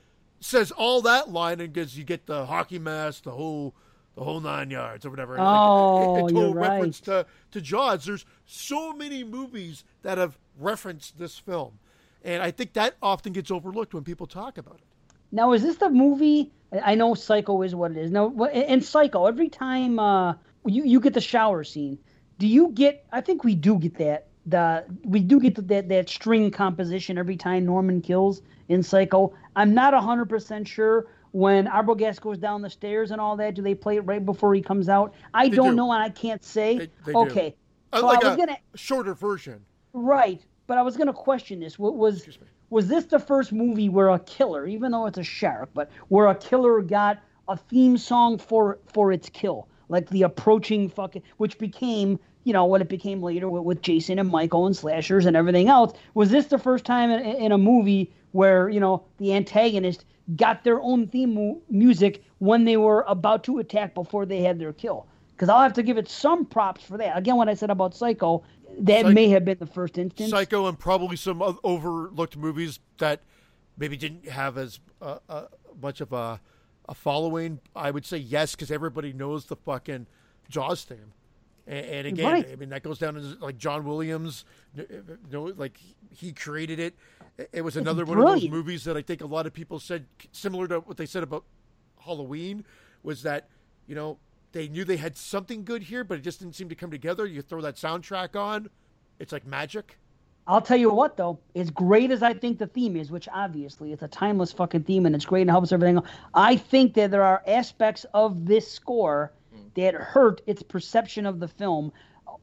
says all that line and gives you get the hockey mask, the whole. The whole nine yards, or whatever. Like, Oh, a, a total right. reference to, to Jaws. There's so many movies that have referenced this film. And I think that often gets overlooked when people talk about it. Now, is this the movie? I know Psycho is what it is. Now, in Psycho, every time uh, you you get the shower scene, do you get? I think we do get that. The we do get that that string composition every time Norman kills in Psycho. I'm not hundred percent sure when Arbogast goes down the stairs and all that. Do they play it right before he comes out? I They don't do. know, and I can't say. They- they do. okay, Uh, so like I was a gonna shorter version. Right, but I was going to question this. Wa- Was was this the first movie where a killer, even though it's a shark, but where a killer got a theme song for for its kill, like the approaching fucking, which became you know what it became later with, with Jason and Michael and slashers and everything else. Was this the first time in, in a movie where you know the antagonist got their own theme mu- music when they were about to attack before they had their kill? Because I'll have to give it some props for that. Again, what I said about Psycho, that Psych- may have been the first instance. Psycho and probably some overlooked movies that maybe didn't have as uh, uh, much of a, a following. I would say yes, because everybody knows the fucking Jaws theme. And, and again, Right. I mean that goes down to like John Williams. You know, like he created it. It- It was another one of those movies that I think a lot of people said similar to what they said about Halloween was that you know they knew they had something good here, but it just didn't seem to come together. You throw that soundtrack on, it's like magic. I'll tell you what, though, as great as I think the theme is, which obviously it's a timeless fucking theme and it's great and helps everything. I think that there are aspects of this score that hurt its perception of the film.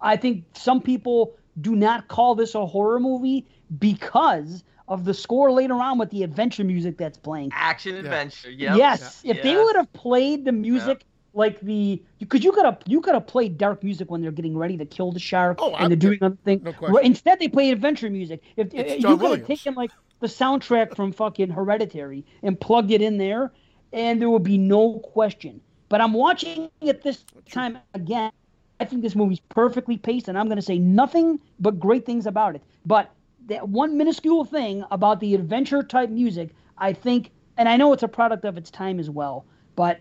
I think some people do not call this a horror movie because of the score later on with the adventure music that's playing. Action adventure. Yep. Yes, if they would have played the music like the because you could have you could have played dark music when they're getting ready to kill the shark Oh, and they're doing other things. no question. Instead, they played adventure music. If It's you could have taken like the soundtrack from fucking Hereditary and plugged it in there, and there would be no question. But I'm watching it this time again. I think this movie's perfectly paced, and I'm going to say nothing but great things about it. But that one minuscule thing about the adventure type music, I think, and I know it's a product of its time as well, but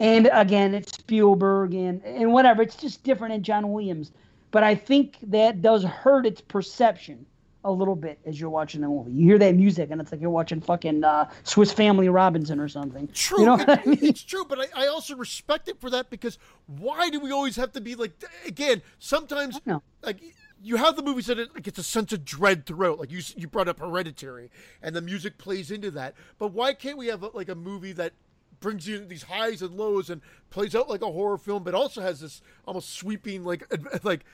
and again, it's Spielberg and and whatever. It's just different in John Williams, but I think that does hurt its perception a little bit as you're watching the movie. You hear that music, and it's like you're watching fucking uh, Swiss Family Robinson or something. True, You know what I mean? it's true, but I, I also respect it for that because why do we always have to be like? Again, sometimes know. like you have the movies that it like it's a sense of dread throughout. Like you you brought up Hereditary, and the music plays into that. But why can't we have like a movie that brings you these highs and lows and plays out like a horror film, but also has this almost sweeping like like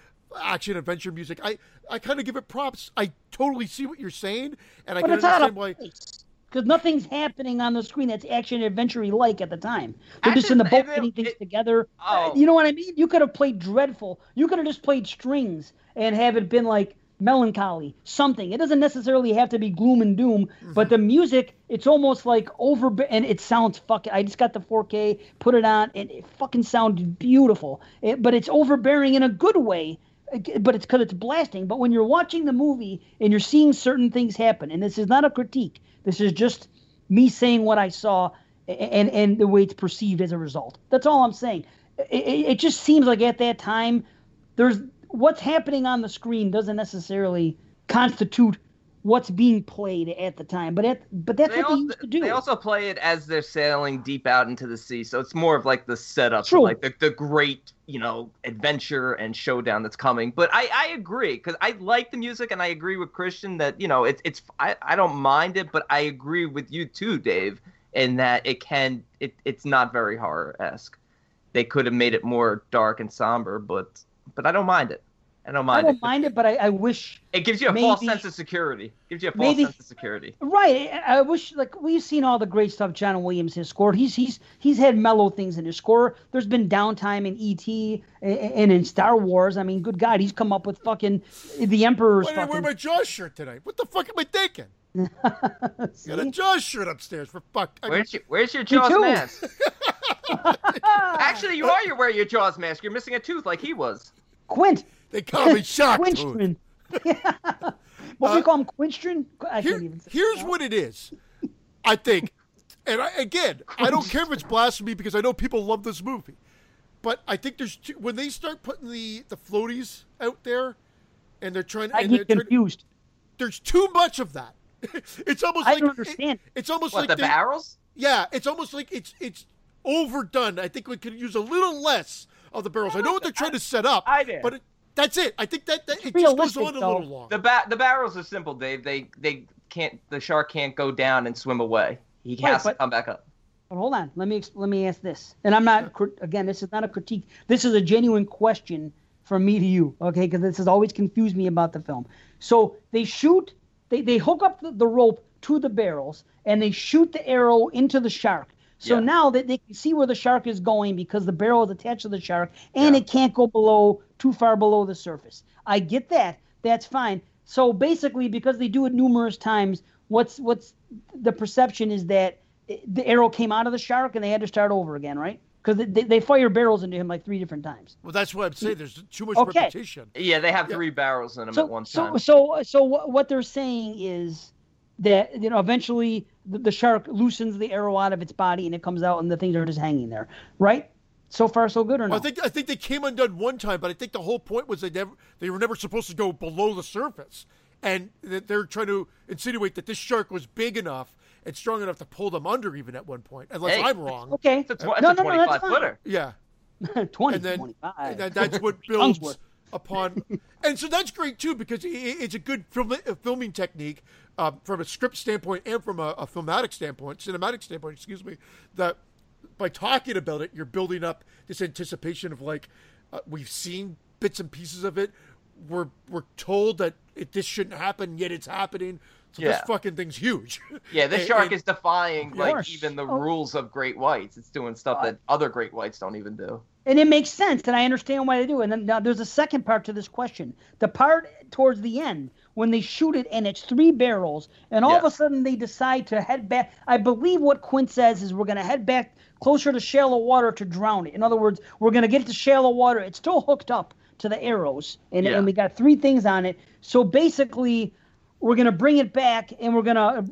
action adventure music? I I kind of give it props. I totally see what you're saying, and I But can it's out understand of why. place because nothing's happening on the screen that's action adventure like at the time. They're just in the boat it- putting things it- together. Oh. Uh, You know what I mean? You could have played dreadful. You could have just played strings and have it been like melancholy, something. It doesn't necessarily have to be gloom and doom, but the music, it's almost like over and it sounds fucking. I just got the 4K, put it on, and it fucking sounded beautiful. It, but it's overbearing in a good way. But it's because it's blasting. But when you're watching the movie and you're seeing certain things happen, and this is not a critique, this is just me saying what I saw and and the way it's perceived as a result. That's all I'm saying. It, it, just seems like at that time, there's what's happening on the screen doesn't necessarily constitute what's being played at the time. But at, but that's They what also, they used to do. they also play it as they're sailing deep out into the sea, so it's more of like the setup, True. for like the, the great, you know, adventure and showdown that's coming. But I, I agree because I like the music, and I agree with Christian that you know it's it's I, I don't mind it, but I agree with you too, Dave, in that it can it it's not very horror esque. They could have made it more dark and somber, but but I don't mind it. I don't mind. I mind don't it. mind it, but I, I wish It gives you a false sense of security. Gives you a false maybe- sense of security. Right. I I wish like we've seen all the great stuff John Williams has scored. He's he's he's had mellow things in his score. There's been downtime in E.T. and in Star Wars. I mean, good God, he's come up with fucking the Emperor's Why did I wear my Jaws shirt tonight? What the fuck am I thinking? Got a Jaws shirt upstairs for fuck. I- Where's your Where's your Jaws mask? Actually, you are. You're wearing your Jaws mask. You're missing a tooth, like he was. Quint. They call me Shark Tooth. Quinstrin. what do we uh, call him? Quinstrin? I Here- can't even say here's that. what it is. I think, and I, again, I don't care if it's blasphemy because I know people love this movie, but I think there's too, when they start putting the the floaties out there, and they're trying. I and they're get trying, confused. there's too much of that. it's almost I like don't understand. it- it's almost What like the they- barrels? Yeah, it's almost like it's it's overdone. I think we could use a little less of the barrels. I know what they're trying to set up, I did. but it, that's it. I think that, that it just goes realistic, on a though. little long. The ba- the barrels are simple, Dave. They they can't. The shark can't go down and swim away. He Right, has to come back up. But hold on, let me let me ask this, and I'm not crit- again. This is not a critique. This is a genuine question from me to you, okay? Because this has always confused me about the film. So they shoot, they they hook up the, the rope to the barrels, and they shoot the arrow into the shark. So Yeah. now that they can see where the shark is going because the barrel is attached to the shark, and Yeah. it can't go below too far below the surface. I get that. That's fine. So basically, because they do it numerous times, what's what's the perception is that the arrow came out of the shark and they had to start over again, right? Because they, they fire barrels into him like three different times. well, that's what I'm saying. There's too much Okay. repetition. Yeah, they have three barrels in them So at one so time. so so what what they're saying is that you know eventually the, the shark loosens the arrow out of its body and it comes out and the things are just hanging there, right? So far so good or no? Well, I think I think they came undone one time, but I think the whole point was they never they were never supposed to go below the surface, and that they're trying to insinuate that this shark was big enough and strong enough to pull them under even at one point. Unless Hey. I'm wrong. okay. It's a, tw- no, a no, no, 25 that's fine. footer. Yeah. 20, and then 25. and that, that's what builds upon and so that's great too because i- i it's a good film, a filming technique uh, from a script standpoint and from a, a filmatic standpoint cinematic standpoint excuse me that by talking about it you're building up this anticipation of like uh, we've seen bits and pieces of it we're we're told that it, this shouldn't happen yet it's happening so this fucking thing's huge Yeah, this And- shark and- is defying like course. even the Oh. rules of great whites. It's doing stuff that other great whites don't even do. and it makes sense, and I understand why they do. And then now there's a second part to this question. The part towards the end when they shoot it and it's three barrels, and all of a sudden they decide to head back. I believe what Quint says is we're going to head back closer to shallow water to drown it. In other words, we're going to get it to shallow water. It's still hooked up to the arrows, and, Yeah. and we got three things on it. So basically, we're going to bring it back and we're going to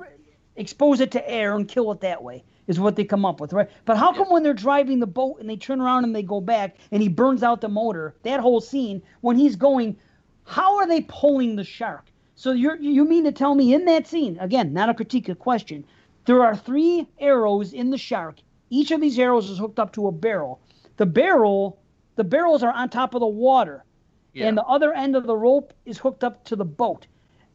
expose it to air and kill it that way is what they come up with right but how come when they're driving the boat and they turn around and they go back and he burns out the motor that whole scene when he's going how are they pulling the shark so you're you mean to tell me in that scene again not a critique a question there are three arrows in the shark each of these arrows is hooked up to a barrel the barrel the barrels are on top of the water Yeah. and the other end of the rope is hooked up to the boat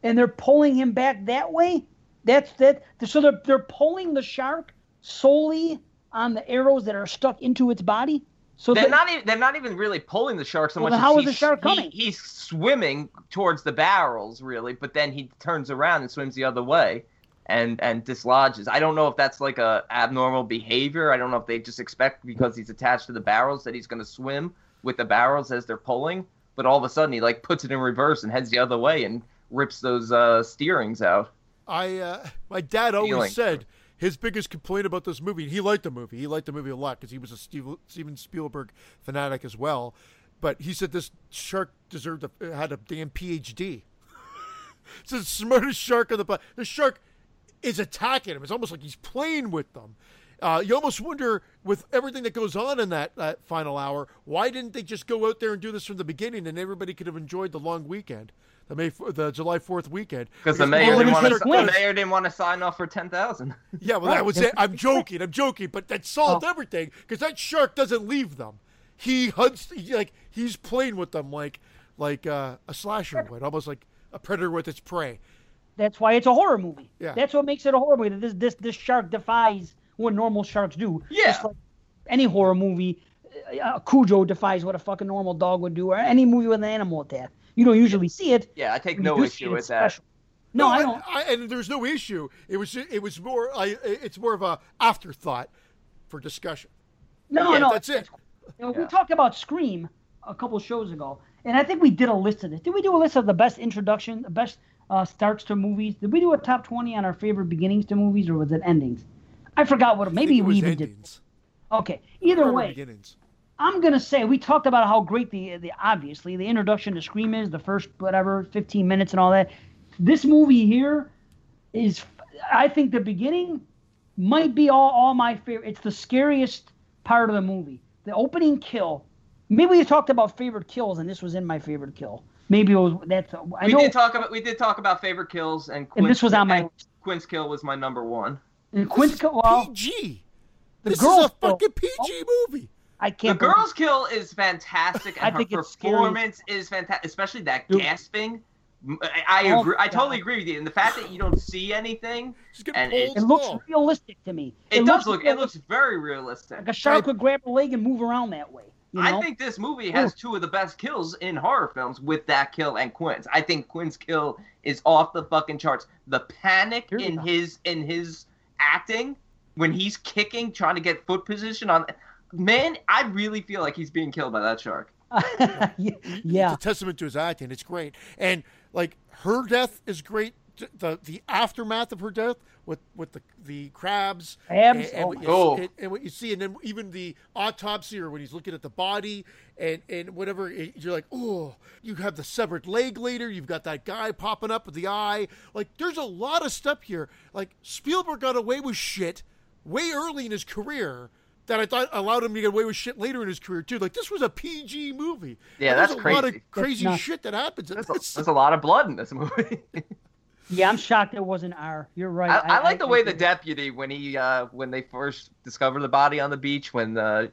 and they're pulling him back that way that's that so they're, they're pulling the shark solely on the arrows that are stuck into its body so They're not even they're not even really pulling the shark so Well, much. how is the shark he- coming? he's swimming towards the barrels, really, but then he turns around and swims the other way and and dislodges. I don't know if that's like a abnormal behavior. I don't know if they just expect because he's attached to the barrels that he's going to swim with the barrels as they're pulling. But all of a sudden he like puts it in reverse and heads the other way and rips those uh, steerings out. I uh, my dad always Feeling. said his biggest complaint about this movie. He liked the movie. He liked the movie a lot because he was a Steve, Steven Spielberg fanatic as well. But he said this shark deserved a, had a damn PhD. it's the smartest shark on the planet. The shark is attacking him. It's almost like he's playing with them. Uh, you almost wonder, with everything that goes on in that, that final hour, why didn't they just go out there and do this from the beginning, and everybody could have enjoyed the long weekend, the May, the July Fourth weekend? Because the mayor didn't want to. The mayor didn't want to sign off for ten thousand. Yeah, well, Right, that was it. I'm joking. I'm joking, but that solved Oh. everything because that shark doesn't leave them. He hunts he, like he's playing with them like like uh, a slasher would, almost like a predator with its prey. That's why it's a horror movie. Yeah. That's what makes it a horror movie. that This this this shark defies what normal sharks do. Yeah. Just like any horror movie, uh, Cujo defies what a fucking normal dog would do, or any movie with an animal attack. You don't usually see it. Yeah, I take no issue with that. special. No, I don't. I, and there's no issue. It was it was more. I, it's more of a afterthought for discussion. No, Yeah, no. that's it. You know, We talked about Scream a couple shows ago, and I think we did a list of this. Did we do a list of the best introduction, the best uh, starts to movies? Did we do a top twenty on our favorite beginnings to movies, or was it endings? I forgot what. Maybe we even did. Okay. Either way, beginnings. I'm gonna say we talked about how great the the obviously the introduction to Scream is, the first whatever 15 minutes and all that. This movie here is, I think the beginning might be all all my favorite. It's the scariest part of the movie. The opening kill. Maybe we talked about favorite kills, and this was in my favorite kill. Maybe it was that's. I we know. did talk about we did talk about favorite kills, and, and this was on my and Quint's kill was my number one. and Quint's kill. Well, PG. the This girls is a kill- fucking PG movie. I can't. The girl's kill is fantastic, and I her think it's scary. performance is fantastic, especially that Dude. gasping. M- I, I Oh, agree. I totally agree with you. And the fact that you don't see anything, And pulled It looks realistic to me. it, does looks look. It looks very realistic. like a shark would grab a leg and move around that way. You know? I think this movie has two of the best kills in horror films with that kill and Quint's. I think Quint's kill is off the fucking charts. The panic Here in go. his in his acting when he's kicking, trying to get foot position on. Man, I really feel like he's being killed by that shark. yeah. It's a testament to his acting. It's great. And like her death is great. The the aftermath of her death with with the the crabs Crabs? and, and, Oh what my you, God. Oh. and, and what you see, and then even the autopsy or when he's looking at the body and and whatever, it- you're like, oh, you have the severed leg later. You've got that guy popping up with the eye. Like there's a lot of stuff here. Like Spielberg got away with shit way early in his career. That I thought allowed him to get away with shit later in his career too. Like this was a PG movie. Yeah, And there's that's a lot of crazy. crazy shit that happens in There's a, there's a lot of blood in this movie. Yeah, I'm shocked it wasn't R. You're right. I, I like the way the deputy when he uh, when they first discover the body on the beach when the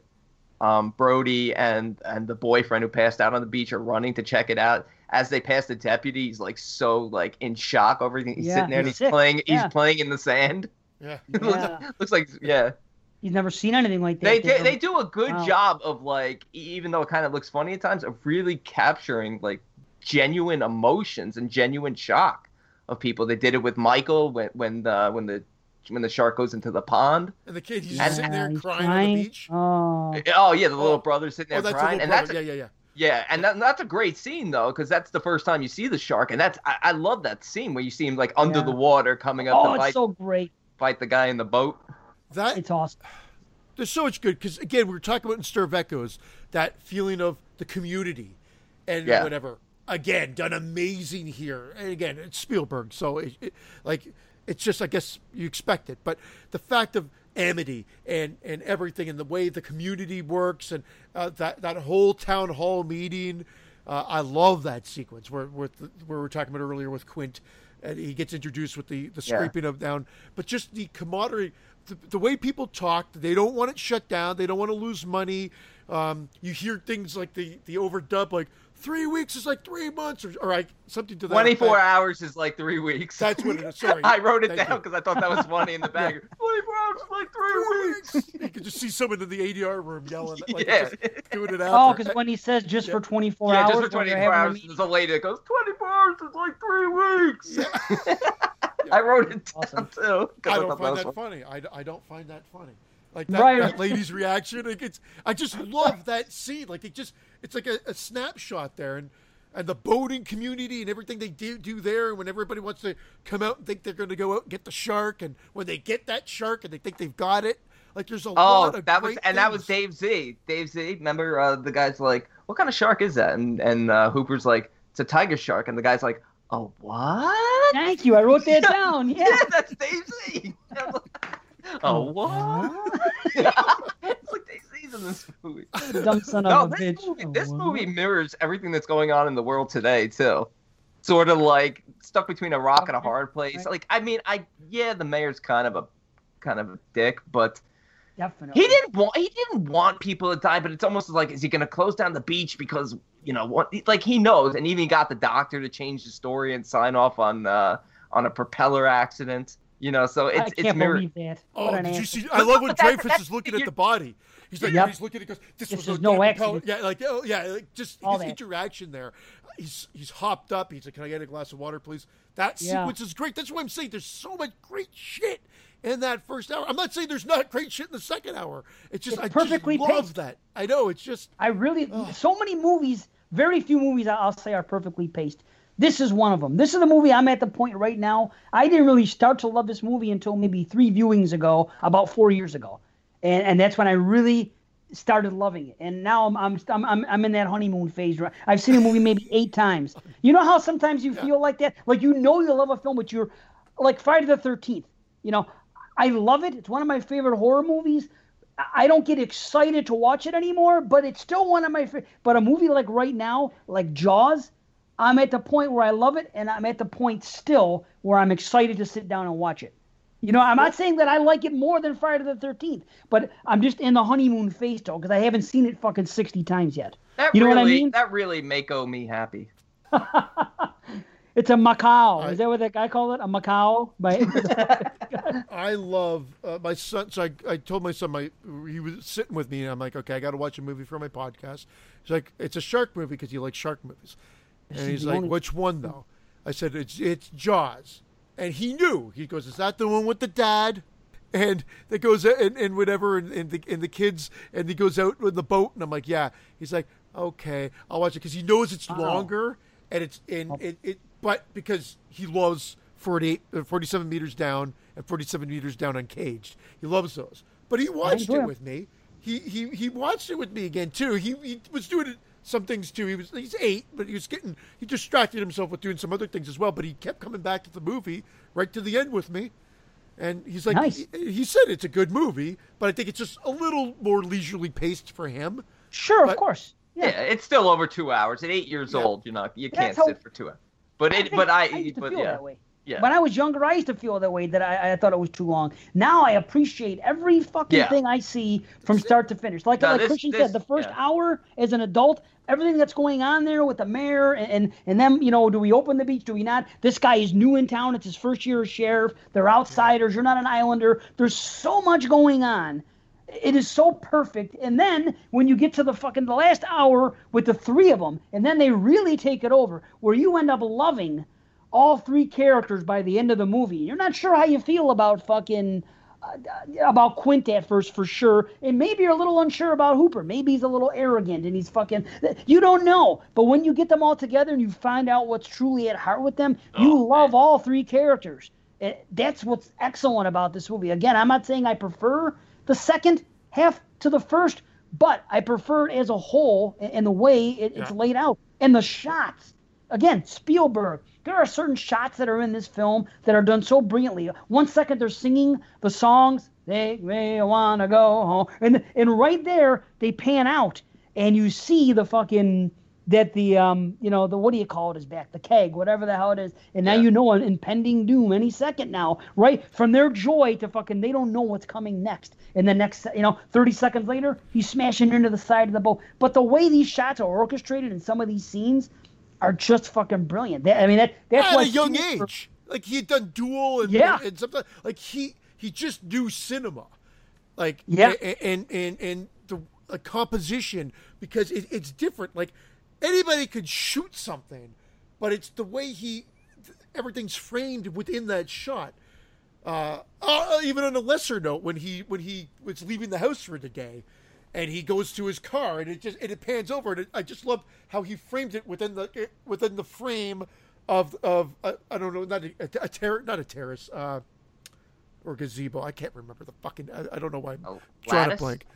um, Brody and and the boyfriend who passed out on the beach are running to check it out. As they pass the deputy, he's like so like in shock over everything. He's Yeah, sitting there and he's he's sick. playing. Yeah. He's playing in the sand. Yeah. Yeah. Looks like yeah. He's never seen anything like that. They They do, they do a good Wow. job of like even though it kind of looks funny at times of really capturing like genuine emotions and genuine shock of people. They did it with Michael when when the when the when the shark goes into the pond. And the kid, he's And- sitting there he's crying, on the beach. Oh, Oh yeah, the little Oh. brother sitting oh, there Oh, that's crying, little and brother. that's Yeah, yeah, yeah. yeah, and that, that's a great scene though, because that's the first time you see the shark, and that's I, I love that scene where you see him like under Yeah. the water coming up oh, to it's fight so great. fight the guy in the boat. That It's awesome. there's so much good because again we were talking about in Stir of Echoes that feeling of the community and Yeah. whatever. Again, done amazing here. And again, it's Spielberg, so it, it, like it's just I guess you expect it, but the fact of amity and and everything and the way the community works and uh, that that whole town hall meeting. Uh, I love that sequence where where, the, where we were talking about earlier with Quint, and he gets introduced with the the Yeah. scraping of down, but just the camaraderie, the, the way people talk. They don't want it shut down. They don't want to lose money. Um, you hear things like the the overdub, like three weeks is like three months, or, or like something to that. Twenty four effect. hours is like three weeks. That's what it is. Sorry, I wrote it Thank down because I thought that was funny in the back. Twenty four hours is like three weeks. you could just see someone in the ADR room yelling, like Yeah. just doing it out Oh, because when he says just for 24 Yeah, hours, just for when "Twenty-four hours. meeting- There's a lady that goes twenty four hours is like three weeks. I wrote it down Awesome. too. 'cause I don't thought find was that funny. funny. I, I don't find that funny. Like that, Right. that lady's reaction. Like it's I just love that scene. Like it just it's like a, a snapshot there and and the boating community and everything they do do there. And when everybody wants to come out and think they're going to go out and get the shark, and when they get that shark and they think they've got it, like there's a Oh, lot of that was great and that was. Dave Z. Dave Z. Remember uh, the guy's like, "What kind of shark is that?" And and uh, Hooper's like, "It's a tiger shark." And the guy's like, "Oh, what?" Thank you. I wrote that down. Yeah. Yeah, that's Dave Z. I'm like, oh, what? it's like Dave Z's in this movie. Dumb son No, of a this bitch. movie, Oh, this what? movie mirrors everything that's going on in the world today too. Sort of like stuck between a rock and a hard place. right. Like, I mean, I yeah, the mayor's kind of a kind of a dick, but Definitely. he didn't want he didn't want people to die. But it's almost like, is he going to close down the beach because you know what? Like he knows, and even got the doctor to change the story and sign off on uh, on a propeller accident. You know, so it's it's can't mirror. believe that. Oh, What an did you see? I love when But Dreyfuss is looking at the body. He's like, Yep. he's looking at it, goes, this, This was no accident. Yeah, like, oh, yeah, like just All his that. interaction there. He's he's hopped up. He's like, can I get a glass of water, please? That Yeah. sequence is great. That's what I'm saying. There's so much great shit in that first hour. I'm not saying there's not great shit in the second hour. It's just It's I perfectly just love paced. that. I know. It's just I really so many movies. Very few movies I'll say are perfectly paced. This is one of them. This is the movie I'm at the point right now. I didn't really start to love this movie until maybe three viewings ago, about four years ago, and and that's when I really started loving it. And now I'm I'm I'm I'm, I'm in that honeymoon phase. Where I've seen a movie maybe eight times. You know how sometimes you feel like that, like you know you love a film, but you're like Friday the Thirteenth. You know, I love it. It's one of my favorite horror movies. I don't get excited to watch it anymore, but it's still one of my favorite. But a movie like right now, like Jaws, I'm at the point where I love it, and I'm at the point still where I'm excited to sit down and watch it. You know, I'm not saying that I like it more than Friday the 13th, but I'm just in the honeymoon phase though, because I haven't seen it fucking 60 times yet. That You know really, what I mean? That really mako me happy. It's a Macau. I- Is that what that guy called it? A Macau? By I love uh, my son. So I, I told my son my he was sitting with me, and I'm like, okay, I got to watch a movie for my podcast. He's like, it's a shark movie because you like shark movies, and is he's like, only- which one though? I said it's it's Jaws, and he knew. He goes, is that the one with the dad? And that goes and, and whatever, and, and the and the kids, and he goes out with the boat, and I'm like, yeah. He's like, okay, I'll watch it because he knows it's Wow. longer, and it's in it, it, but because he loves 48, uh, 47 meters down and 47 meters down uncaged. He loves those. But he watched it with me. He, he he watched it with me again too. He, he was doing it, some things too. He was he's eight, but he was getting he distracted himself with doing some other things as well. But he kept coming back to the movie right to the end with me. And he's like, Nice. he, he said it's a good movie, but I think it's just a little more leisurely paced for him. sure, But- of course. Yeah, Yeah. it's still over two hours. At eight years Yeah. old, you know, you can't how- sit for two hours. But I it, think- but I, used to but feel yeah, that way. Yeah. When I was younger, I used to feel that way that I, I thought it was too long. Now I appreciate every fucking Yeah. thing I see from start to finish. Like, No, like this- Christian this- said, the first yeah. hour as an adult, everything that's going on there with the mayor and, and and them, you know, do we open the beach? Do we not? This guy is new in town. It's his first year as sheriff. They're outsiders. You're not an islander. There's so much going on. It is so perfect. And then when you get to the fucking the last hour with the three of them, and then they really take it over, where you end up loving all three characters by the end of the movie. You're not sure how you feel about fucking uh, about Quint at first for sure, and maybe you're a little unsure about Hooper. Maybe he's a little arrogant and he's fucking. You don't know. But when you get them all together and you find out what's truly at heart with them, you Oh, love all three characters. Eh, That's what's excellent about this movie. Again, I'm not saying I prefer the second half to the first, but I prefer it as a whole and and the way it, it's laid out and the shots. Again, Spielberg. There are certain shots that are in this film that are done so brilliantly. One second they're singing the songs, "Take me, I wanna go home," and and right there they pan out and you see the fucking that the um you know the what do you call it is back the keg whatever the hell it is and now Yeah. you know an impending doom any second now right from their joy to fucking they don't know what's coming next and the next you know 30 seconds later he's smashing into the side of the boat but the way these shots are orchestrated in some of these scenes are just fucking brilliant That- i mean that that's at why a young age. Like he had done Duel and Yeah. and, something like he he just knew cinema, like Yeah. and and and the a composition because it, it's different. Like anybody could shoot something, but it's the way he everything's framed within that shot. Uh, uh, even on a lesser note, when he when he was leaving the house for the day, and he goes to his car, and it just and it pans over, and it, I just love how he framed it within the within the frame of of uh, I don't know, not a, a, a ter- not a terrace, uh, or gazebo. I can't remember the fucking. I, I don't know why I'm Oh, drawing a lattice? blank.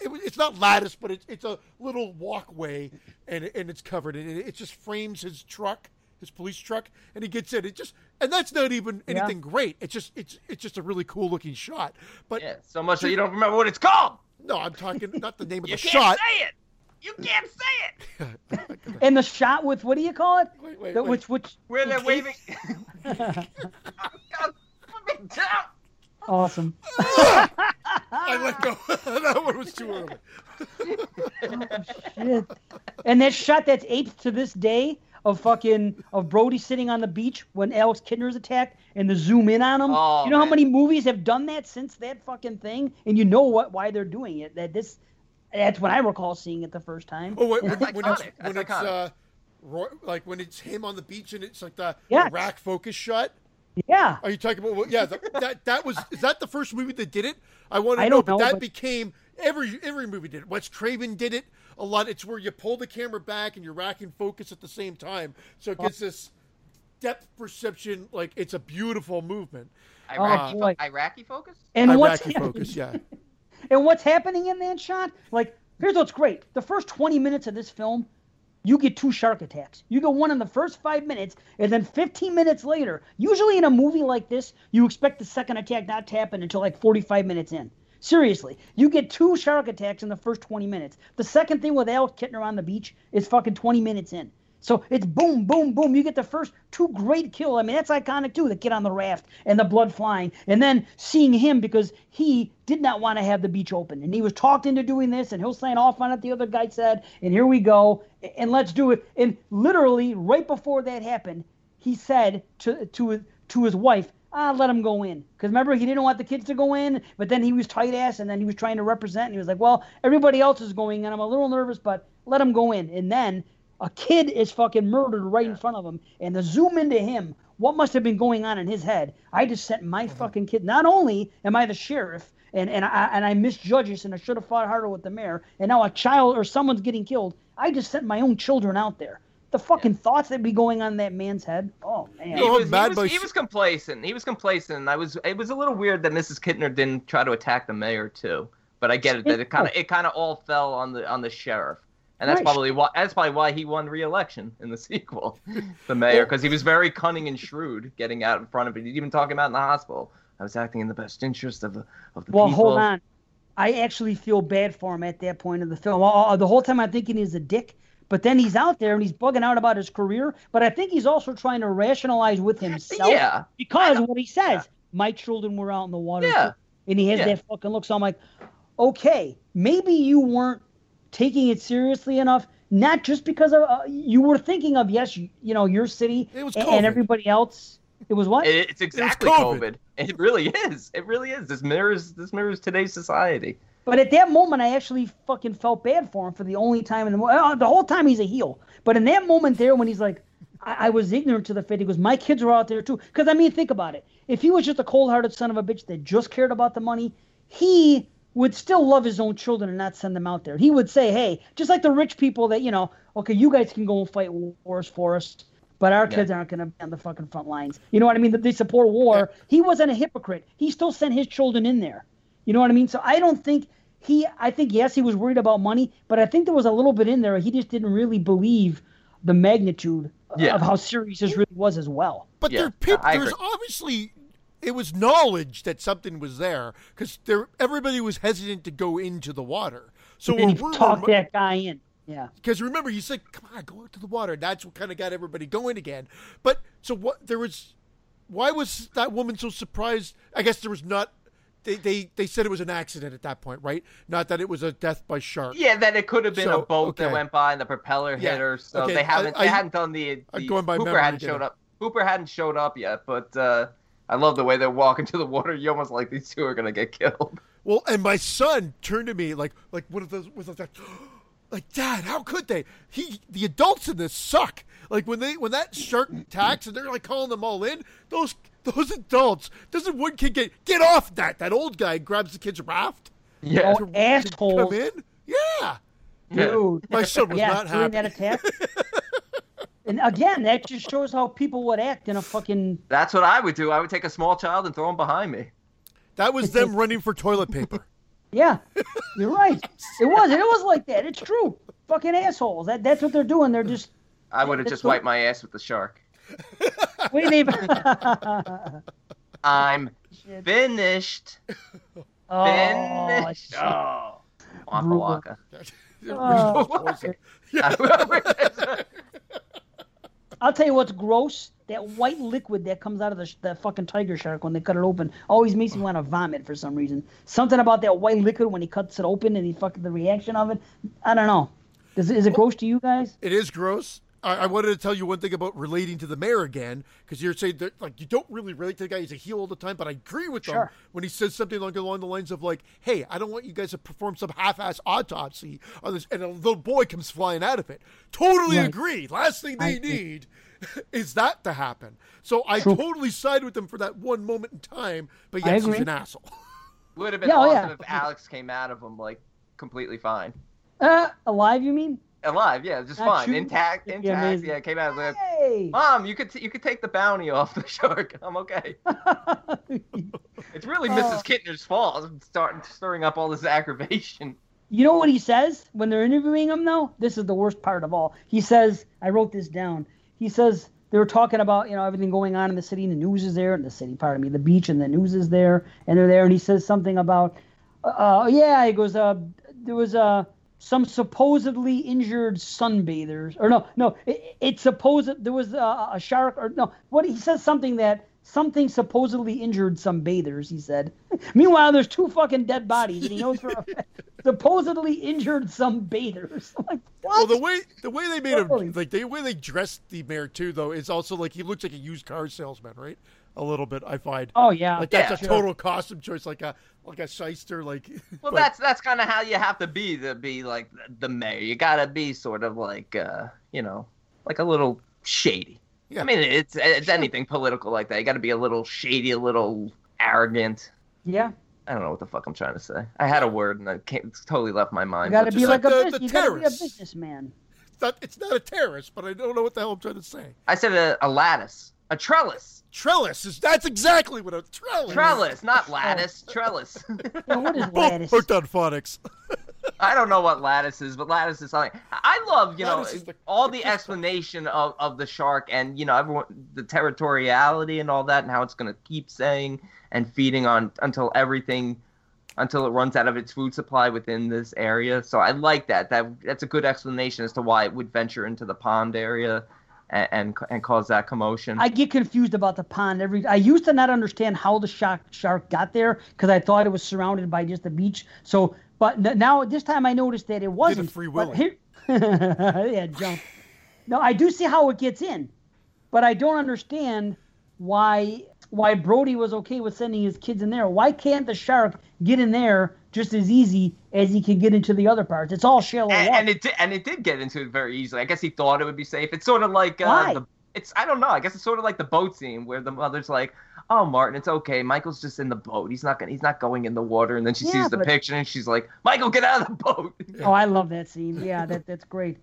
It, it's not lattice, but it's it's a little walkway, and and it's covered, and it, it just frames his truck, his police truck, and he gets in. It just and that's not even Yeah. anything great. It's just it's it's just a really cool looking shot. But Yeah, so much that you don't remember what it's called. No, I'm talking not the name of You the can't shot. say it. You can't say it. Oh and the shot with what do you call it Wait, wait, The- wait. which which Where they're waving. God, put me down. awesome I let go. that one was too early. oh, Shit. And that shot that's aped to this day of fucking of Brody sitting on the beach when Alex Kintner's attacked and the zoom in on him. Oh, you know how many movies have done that since that fucking thing? And you know what why they're doing it. That this that's when I recall seeing it the first time. Oh wait, when, That's when it's iconic. when That's it's iconic. uh, Roy, like when it's him on the beach and it's like the, Yes. the rack focus shot. Yeah. Are you talking about? Well, yeah, the, that that was is that the first movie that did it? I want to I know, don't but know, that but- became every every movie did it. Wes Craven did it a lot. It's where you pull the camera back and you're racking focus at the same time, so it gets this depth perception. Like it's a beautiful movement. Iraqi, boy. fo- Iraqi focus? And what's Iraqi focus, yeah. And what's happening in that shot? Like, here's what's great. The first 20 minutes of this film, you get two shark attacks. You get one in the first five minutes, and then 15 minutes later, usually in a movie like this, you expect the second attack not to happen until like 45 minutes in. Seriously, you get two shark attacks in the first 20 minutes. The second thing with Alex Kintner on the beach is fucking 20 minutes in. So it's boom, boom, boom. You get the first two great kill. I mean, that's iconic too. The kid on the raft and the blood flying, and then seeing him because he did not want to have the beach open, and he was talked into doing this, and he'll sign off on it. The other guy said, and here we go, and let's do it. And literally, right before that happened, he said to to to his wife, ah, let him go in. Because remember, he didn't want the kids to go in, but then he was tight ass, and then he was trying to represent, and he was like, well, everybody else is going and I'm a little nervous, but let him go in. And then a kid is fucking murdered right in front of him, and the zoom into him. What must have been going on in his head? I just sent my fucking kid. Not only am I the sheriff, and and I and I misjudged this, and I should have fought harder with the mayor, and now a child or someone's getting killed. I just sent my own children out there. The fucking thoughts that be going on in that man's head. Oh man. He was, he, was, he was complacent. He was complacent. I was. It was a little weird that Mrs. Kintner didn't try to attack the mayor too. But I get it that it kind of it kind of all fell on the on the sheriff, and that's Right. probably why that's probably why he won re-election in the sequel, the mayor, because he was very cunning and shrewd, getting out in front of it. He'd even talk about in the hospital. I was acting in the best interest of the of the Well, people. Well, hold on. I actually feel bad for him at that point of the film. Uh, The whole time I'm thinking he's a dick, but But then he's out there and he's bugging out about his career. But I think he's also trying to rationalize with himself. Yeah. Because what he says, my children were out in the water. Yeah. too." And he has Yeah. that fucking look. So I'm like, okay, maybe you weren't taking it seriously enough. Not just because of uh, you were thinking of yes, you, you know your city and, and everybody else. It was what? It, it's exactly COVID. COVID. It really is. It really is. This mirrors this mirrors today's society. But at that moment, I actually fucking felt bad for him for the only time in the mo- uh, the whole time he's a heel. But in that moment there, when he's like, I, I was ignorant to the fact he goes, my kids were out there too. Because I mean, think about it. If he was just a cold-hearted son of a bitch that just cared about the money, he would still love his own children and not send them out there. He would say, hey, just like the rich people that you know, okay, you guys can go and fight wars for us. But our kids aren't going to be on the fucking front lines. You know what I mean? They support war. He wasn't a hypocrite. He still sent his children in there. You know what I mean? So I don't think he. I think yes, he was worried about money, but I think there was a little bit in there. He just didn't really believe the magnitude Yeah. of how serious this really was as well. But Yeah, there, peop- I there's obviously it was knowledge that something was there because there everybody was hesitant to go into the water. So and then a he talked that guy in. Yeah. because remember he said, "Come on, go into the water." That's what kind of got everybody going again. But so what? There was why was that woman so surprised? I guess there was not. They, they, they said it was an accident at that point, right? Not that it was a death by shark. Yeah, that it could have been So, a boat that went by and the propeller Yeah, hit her. So okay, they haven't I- they I- hadn't done the, the going by Hooper memory hadn't showed up. Hooper hadn't showed up yet, but uh, I love the way they walk into the water. You almost like these two are gonna get killed. Well, and my son turned to me like like one of those was like, like Dad, how could they? He the adults in this suck. Like when they when that shark attacks and they're like calling them all in, those those adults doesn't one kid get get off that? That old guy grabs the kid's raft. Yeah. To- to assholes. Come in, yeah. Dude. My son was yeah, not during happy. that attack. and again, that just shows how people would act in a fucking. That's what I would do. I would take a small child and throw him behind me. That was them running for toilet paper. Yeah, you're right. It was. It was like that. It's true. Fucking assholes. That that's what they're doing. They're just. I would have just what- wiped my ass with the shark. Wait, they. I'm Shit. finished. oh, Finished. shit. Oh. Waka Brutal. waka. Oh. I'll tell you what's gross. That white liquid that comes out of the, sh- the fucking tiger shark when they cut it open always makes me want to vomit for some reason. Something about that white liquid when he cuts it open and he fucking the reaction of it. I don't know. Is, it- is it gross to you guys? It is gross. I, I wanted to tell you one thing about relating to the mayor again, because you're saying that like you don't really relate to the guy. He's a heel all the time, but I agree with him when he says something along, along the lines of like, "Hey, I don't want you guys to perform some half-ass autopsy on this," and a little boy comes flying out of it. Totally Right. agree. Last thing they I need is that to happen. So I True. totally side with them for that one moment in time, but I yes, he's an asshole. Would have been Yeah, oh, awesome yeah. if Alex came out of him like completely fine. Uh, alive, you mean? Alive, yeah, just Not fine, intact, intact. Yeah, came out the. Hey! Mom, you could t- you could take the bounty off the shark. I'm okay. It's really Oh. Mrs. Kintner's fault. I'm starting stirring up all this aggravation. You know what he says when they're interviewing him, though? This is the worst part of all. He says, I wrote this down. He says they were talking about, you know, everything going on in the city, and the news is there, and the city, pardon me, the beach, and the news is there, and they're there, and he says something about, uh, yeah, he goes, uh, there was uh, some supposedly injured sunbathers, or no, no, it, it's supposed there was a, a shark, or no, what he says something that something supposedly injured some bathers. He said. Meanwhile, there's two fucking dead bodies, and he knows for a fact supposedly injured some bathers. Like, what? Well, the way the way they made Totally. him, like the way they dressed the mayor too, though, is also like he looks like a used car salesman, right? A little bit, I find. oh yeah, like that's Yeah, a sure. total costume choice, like a like a shyster, like. Well, but- that's that's kind of how you have to be to be like the mayor. You gotta be sort of like, uh, you know, like a little shady. Yeah. I mean, it's it's anything political like that. You got to be a little shady, a little arrogant. yeah. I don't know what the fuck I'm trying to say. I had a word and it, came, it's totally left my You mind. got to be like, like a the- business. the You got to be a businessman. It's not, it's not a terrorist, but I don't know what the hell I'm trying to say. I said a, a lattice, a trellis, Trellis is that's exactly what a trellis. trellis, not lattice, trellis. Yeah, what is lattice? hooked on phonics. I don't know what lattice is, but lattice is something. I love, you know, Lattice is the- all the explanation of, of the shark and, you know, everyone, the territoriality and all that and how it's going to keep saying and feeding on until everything until it runs out of its food supply within this area. So I like that. That that's a good explanation as to why it would venture into the pond area and and, and cause that commotion. I get confused about the pond every. I used to not understand how the shark shark got there because I thought it was surrounded by just the beach. So, but n- now this time I noticed that it wasn't. free But willy. here- yeah, jump. No, I do see how it gets in, but I don't understand why why Brody was okay with sending his kids in there. Why can't the shark get in there just as easy as he can get into the other parts? It's all shallow and, water. and it did, and it did get into it very easily. I guess he thought it would be safe. It's sort of like uh, Why? the it's I don't know. I guess it's sort of like the boat scene where the mother's like, "Oh, Martin, it's okay. Michael's just in the boat. He's not gonna. He's not going in the water." And then she Yeah, sees the but- picture and she's like, "Michael, get out of the boat." Oh, I love that scene. Yeah, that that's great.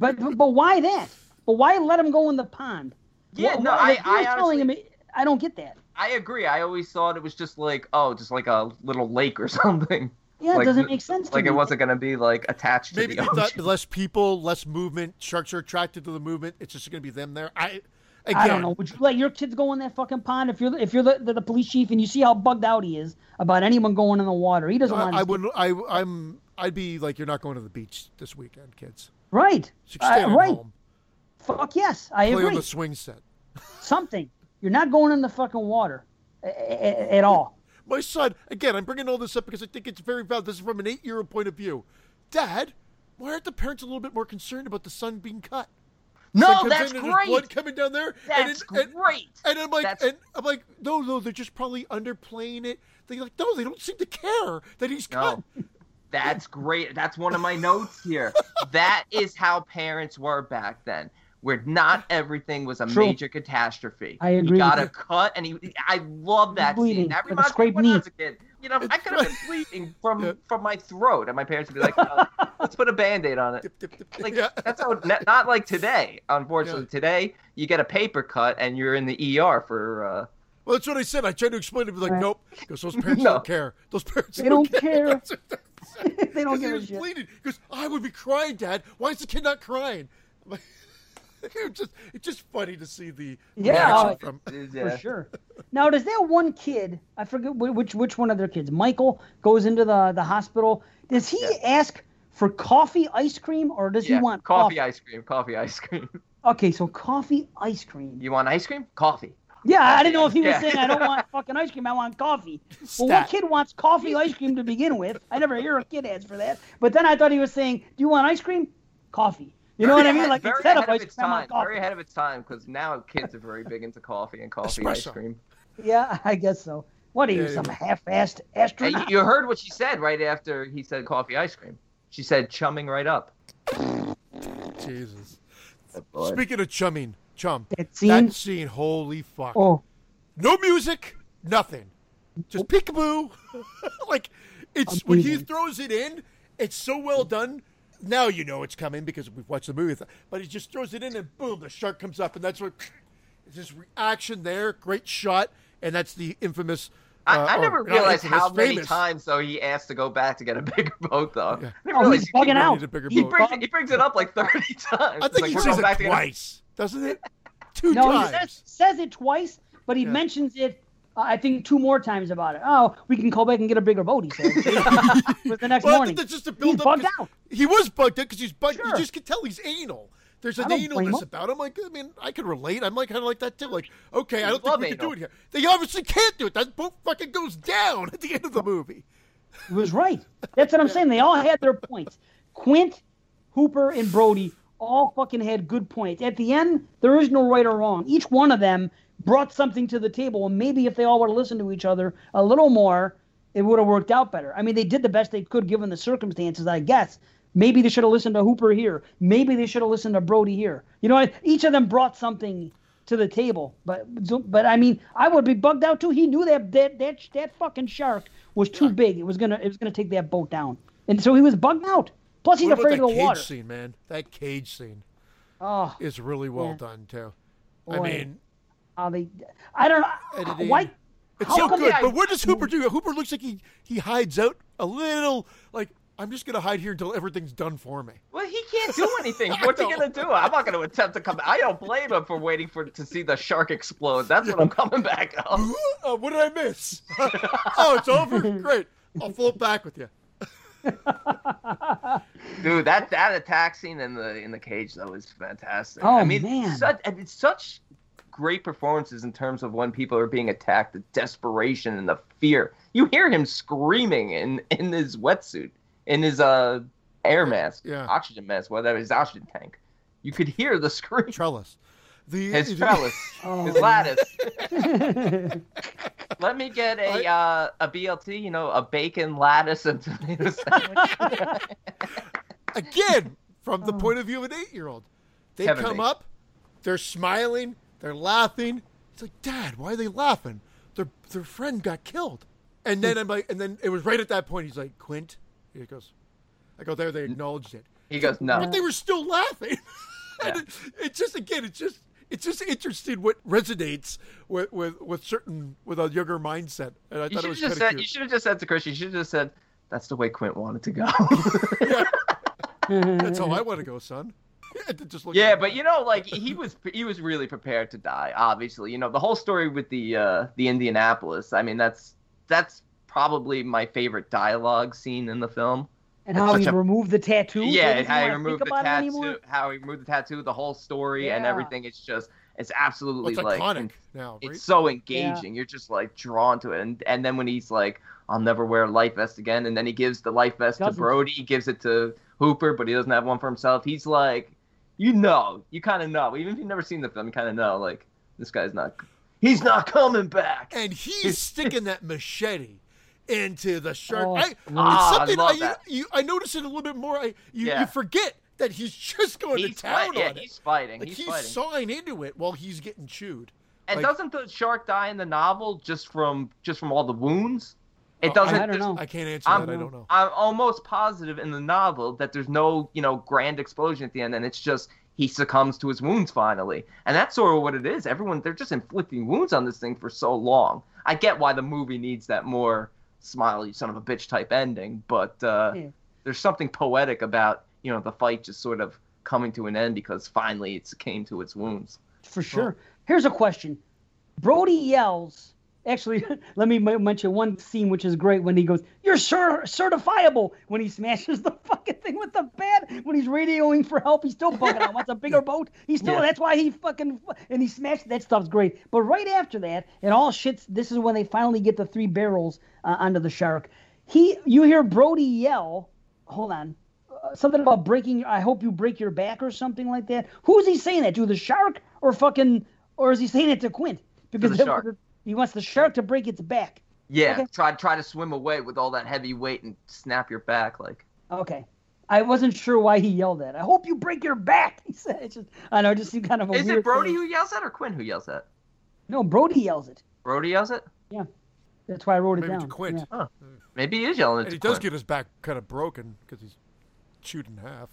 But but, but why that? But why let him go in the pond? Yeah, Wh- no, why- I- like, you're I telling honestly- him. I don't get that. I agree. I always thought it was just like, oh, just like a little lake or something. Yeah, Like, it doesn't make sense to Like me. it wasn't gonna be like attached to Maybe the they thought ocean. less people, less movement. Sharks are attracted to the movement. It's just going to be them there. I, again, I don't know. Would you let your kids go in that fucking pond if you're the, if you're the, the, the police chief and you see how bugged out he is about anyone going in the water? He doesn't want. I, I wouldn't. I, I'm. I'd be like, you're not going to the beach this weekend, kids. Right. So stay Uh, right. home. Fuck yes, I Play on agree. the swing set. Something. You're not going in the fucking water a- a- a- at all. My son, again, I'm bringing all this up because I think it's very valid. This is from an eight-year-old point of view. Dad, why aren't the parents a little bit more concerned about the son being cut? no, Son that's in and blood great. coming down there. That's and, it- and, great. And I'm like, That's- and I'm like, no, no, they're just probably underplaying it. They're like, no, they don't seem to care that he's cut. No. That's great. That's one of my notes here. that is how parents were back then, where not everything was a True. major catastrophe. I agree He got a cut, and he. I love that bleeding scene. That reminds me when I was a kid. You know, I could have been bleeding from Yeah. from my throat, and my parents would be like, "Uh, "Let's put a band-aid on it." Like yeah. that's how. Not, not like today. Unfortunately, today you get a paper cut, and you're in the ER for. Uh, Well, that's what I said. I tried to explain to him, like, nope, because those parents No. don't care. Those parents They don't care. What I said. they don't 'Cause he give a was shit. bleeding. Because I would be crying, Dad. Why is the kid not crying? I'm like, it's just it's just funny to see the Yeah, reaction from. yeah. For sure. Now, does that one kid? I forget which which one of their kids. Michael goes into the the hospital. Does he ask for coffee ice cream or does Yeah, he want coffee, coffee? ice cream, coffee ice cream. Okay, so coffee ice cream. You want ice cream? Coffee. Yeah, I didn't know if he was Yeah. saying I don't want fucking ice cream. I want coffee. Well, what kid wants coffee ice cream to begin with? I never hear a kid ask for that. But then I thought he was saying, "Do you want ice cream? Coffee." You know what I mean? Like very instead of ahead its time. want. Very ahead of its time because now kids are very big into coffee and coffee ice cream. Yeah, I guess so. What are you, Yeah, some half-assed Hey, astronaut? you, you heard what she said right after he said coffee ice cream. She said chumming right up. Jesus. Oh, boy. Speaking of chumming, chum. That scene? That scene, holy fuck. Oh, No music, nothing. Just peekaboo. like it's when he throws it in, it's so well done. Now you know it's coming because we've watched the movie. But he just throws it in and boom, the shark comes up, and that's what. It's this reaction there, great shot, and that's the infamous. I, uh, I or never not realized infamous, how many famous. times though he asked to go back to get a bigger boat though. Yeah. I Oh, he's he, bugging out. a bigger he brings it, he brings it up like thirty times. I think Like, he says it to a- twice, doesn't it? Two no, times. he says, says it twice, but he Yeah. mentions it. Uh, I think two more times about it. Oh, we can call back and get a bigger boat. He said. Was the next well, morning. think that's just a He's up. bugged 'cause out. He was bugged out because he's bugged. Sure. You just can tell he's anal. There's an I analness about him. Like, I mean, I can relate. I'm like kind of like that too. Like, okay, I don't think we can do it here. They obviously can't do it. That boat fucking goes down at the end of the movie. He was right. That's what I'm saying. They all had their points. Quint, Hooper, and Brody all fucking had good points. At the end, there is no right or wrong. Each one of them brought something to the table, and maybe if they all would have listened to each other a little more, it would have worked out better. I mean, they did the best they could given the circumstances, I guess. Maybe they should have listened to Hooper here. Maybe they should have listened to Brody here. You know, each of them brought something to the table. But but I mean, I would be bugged out too. He knew that that that, that fucking shark was too big. It was gonna it was gonna take that boat down, and so he was bugged out. Plus, he's what afraid of the cage water. scene, man? That cage scene Oh, is really well Yeah. done too. I mean, how they? I don't know. Editing. Why? it's how so good. they- But what does Hooper do? Hooper looks like he he hides out a little. Like, I'm just gonna hide here until everything's done for me. Well, he can't do anything. What's he gonna do? I'm not gonna attempt to come. I don't blame him for waiting for to see the shark explode. That's what I'm coming back on. uh, what did I miss? oh, it's over. Great. I'll float back with you. Dude, that that attack scene in the in the cage though is fantastic. Oh, I mean, man. such and it's such great performances in terms of when people are being attacked, the desperation and the fear. You hear him screaming in in his wetsuit, in his uh air mask, Yeah. oxygen mask, whatever his oxygen tank. You could hear the scream. Trellis. The His trellis, Oh, his lattice. Let me get a uh, a BLT, you know, a bacon lattice and tomato sandwich. Again, from the Oh. point of view of an eight-year-old, they Kevin come Bacon. up, they're smiling, they're laughing. It's like, Dad, why are they laughing? Their their friend got killed. And then hmm. I'm like, and then it was right at that point. He's like, Quint. He goes, I go there. They acknowledged it, He goes, no. but they were still laughing. and Yeah. it, it just again, it's just it's just interesting what resonates with with, with certain with a younger mindset. And I You thought it was just said. You cute. should have just said to Chris. You should have just said, "That's the way Quint wanted to go." Yeah, that's how I want to go, son. And then just look yeah, at- but you know, like he was, he was really prepared to die. Obviously, you know, the whole story with the uh, the Indianapolis. I mean, that's that's probably my favorite dialogue scene in the film. and how he a- removed the tattoo. yeah, how he removed the tattoo, how he removed the tattoo, the whole story and everything. It's just, it's absolutely Well, it's like iconic now, right? it's so engaging. You're just like drawn to it. And and then when he's like, I'll never wear a life vest again, and then he gives the life vest to Doesn't. Brody, he gives it to Hooper, but he doesn't have one for himself. He's like, you know, you kind of know, even if you've never seen the film, you kind of know, like this guy's not, he's not coming back. and he's sticking that machete into the shark. Oh, I, it's it's great. Ah, I something love I, that. you, I notice it a little bit more. I you, Yeah. you forget that he's just going He's to town fight- yeah, on it. he's fighting. Like he's, he's, fighting. sawing into it while he's getting chewed. and like- doesn't the shark die in the novel just from just from all the wounds? It Oh, doesn't. I don't know. I can't answer I'm, that. I don't know. I'm almost positive in the novel that there's no, you know, grand explosion at the end, and it's just he succumbs to his wounds finally, and that's sort of what it is. Everyone they're just inflicting wounds on this thing for so long. I get why the movie needs that more smiley son of a bitch type ending, but uh, Yeah. there's something poetic about you know the fight just sort of coming to an end because finally it came to its wounds. For sure. Here's a question. Brody yells. Actually, let me mention one scene which is great when he goes, "You're cer- certifiable." When he smashes the fucking thing with the bat, when he's radioing for help, he's still bugging out. Wants a bigger boat? He's still. Yeah. That's why he fucking and he smashed. That stuff's great. But right after that, it all shits. This is when they finally get the three barrels uh, onto the shark. He, you hear Brody yell. Hold on. Uh, something about breaking. I hope you break your back or something like that. Who's he saying that to? The shark or fucking? Or is he saying it to Quint? Because the that- shark. He wants the shark to break its back. Yeah, Okay. try try to swim away with all that heavy weight and snap your back like. Okay. I wasn't sure why he yelled that. I hope you break your back. He said. It's just, I know. It just seemed kind of a Is weird it Brody thing. who yells that or Quint who yells that? No, Brody yells it. Brody yells it. Yeah, that's why I wrote it Maybe to down. Quint. Yeah. Maybe he is yelling it And he does Quint. get his back kind of broken because he's chewed in half.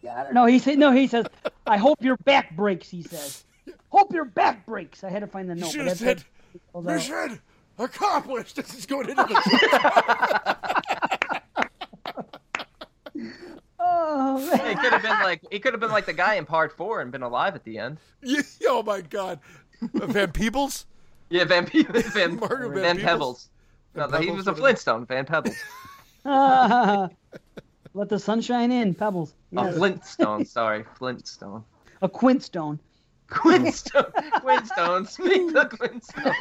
Yeah, I don't know. He said no. He says, "I hope your back breaks." He says, "Hope your back breaks." I had to find the You note. should have that's- said, that- that- "Mission accomplished." This is going into the. Oh, He man. could have been like he could have been like the guy in part four and been alive at the end. Yeah, oh my God, Uh, Van Peebles. Yeah, Van Pe- Van, Mario Van Van, Peebles? Pebbles. No, Van he was a. Flintstone. Van Pebbles. Let the sunshine in, Pebbles. A Flintstone. Sorry, Flintstone. A Quintstone. Quintstone. Quintstone. Speak the Quintstone.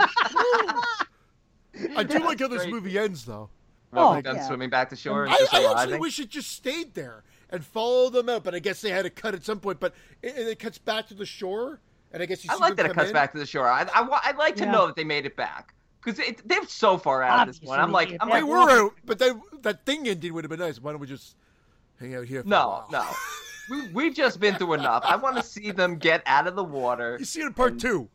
I do like how this Great. movie ends, though. Oh, Like, I'm yeah. swimming back to shore and I, just I actually wish it just stayed there and followed them out, but I guess they had to cut at some point. But it, and it cuts back to the shore, and I guess you I see like that it cuts in. back to the shore. I, I, I'd like to Yeah. know that they made it back because they're so far out of this point. I'm like, I'm. They like, were out, but they, that thing ending would have been nice. Why don't we just hang out here? For a no, while? no. We, we've just been through enough. I want to see them get out of the water. You see it in part two.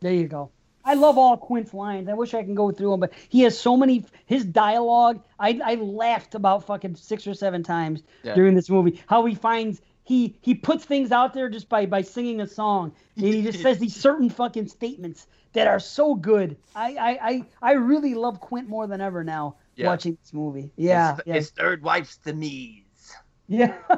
There you go. I love all Quint's lines. I wish I can go through them, but he has so many. His dialogue, I, I laughed about fucking six or seven times Yeah. during this movie. How he finds he he puts things out there just by by singing a song, and he just says these certain fucking statements that are so good. I I I, I really love Quint more than ever now Yeah. watching this movie. Yeah, his, yeah, his third wife's the knees. Yeah.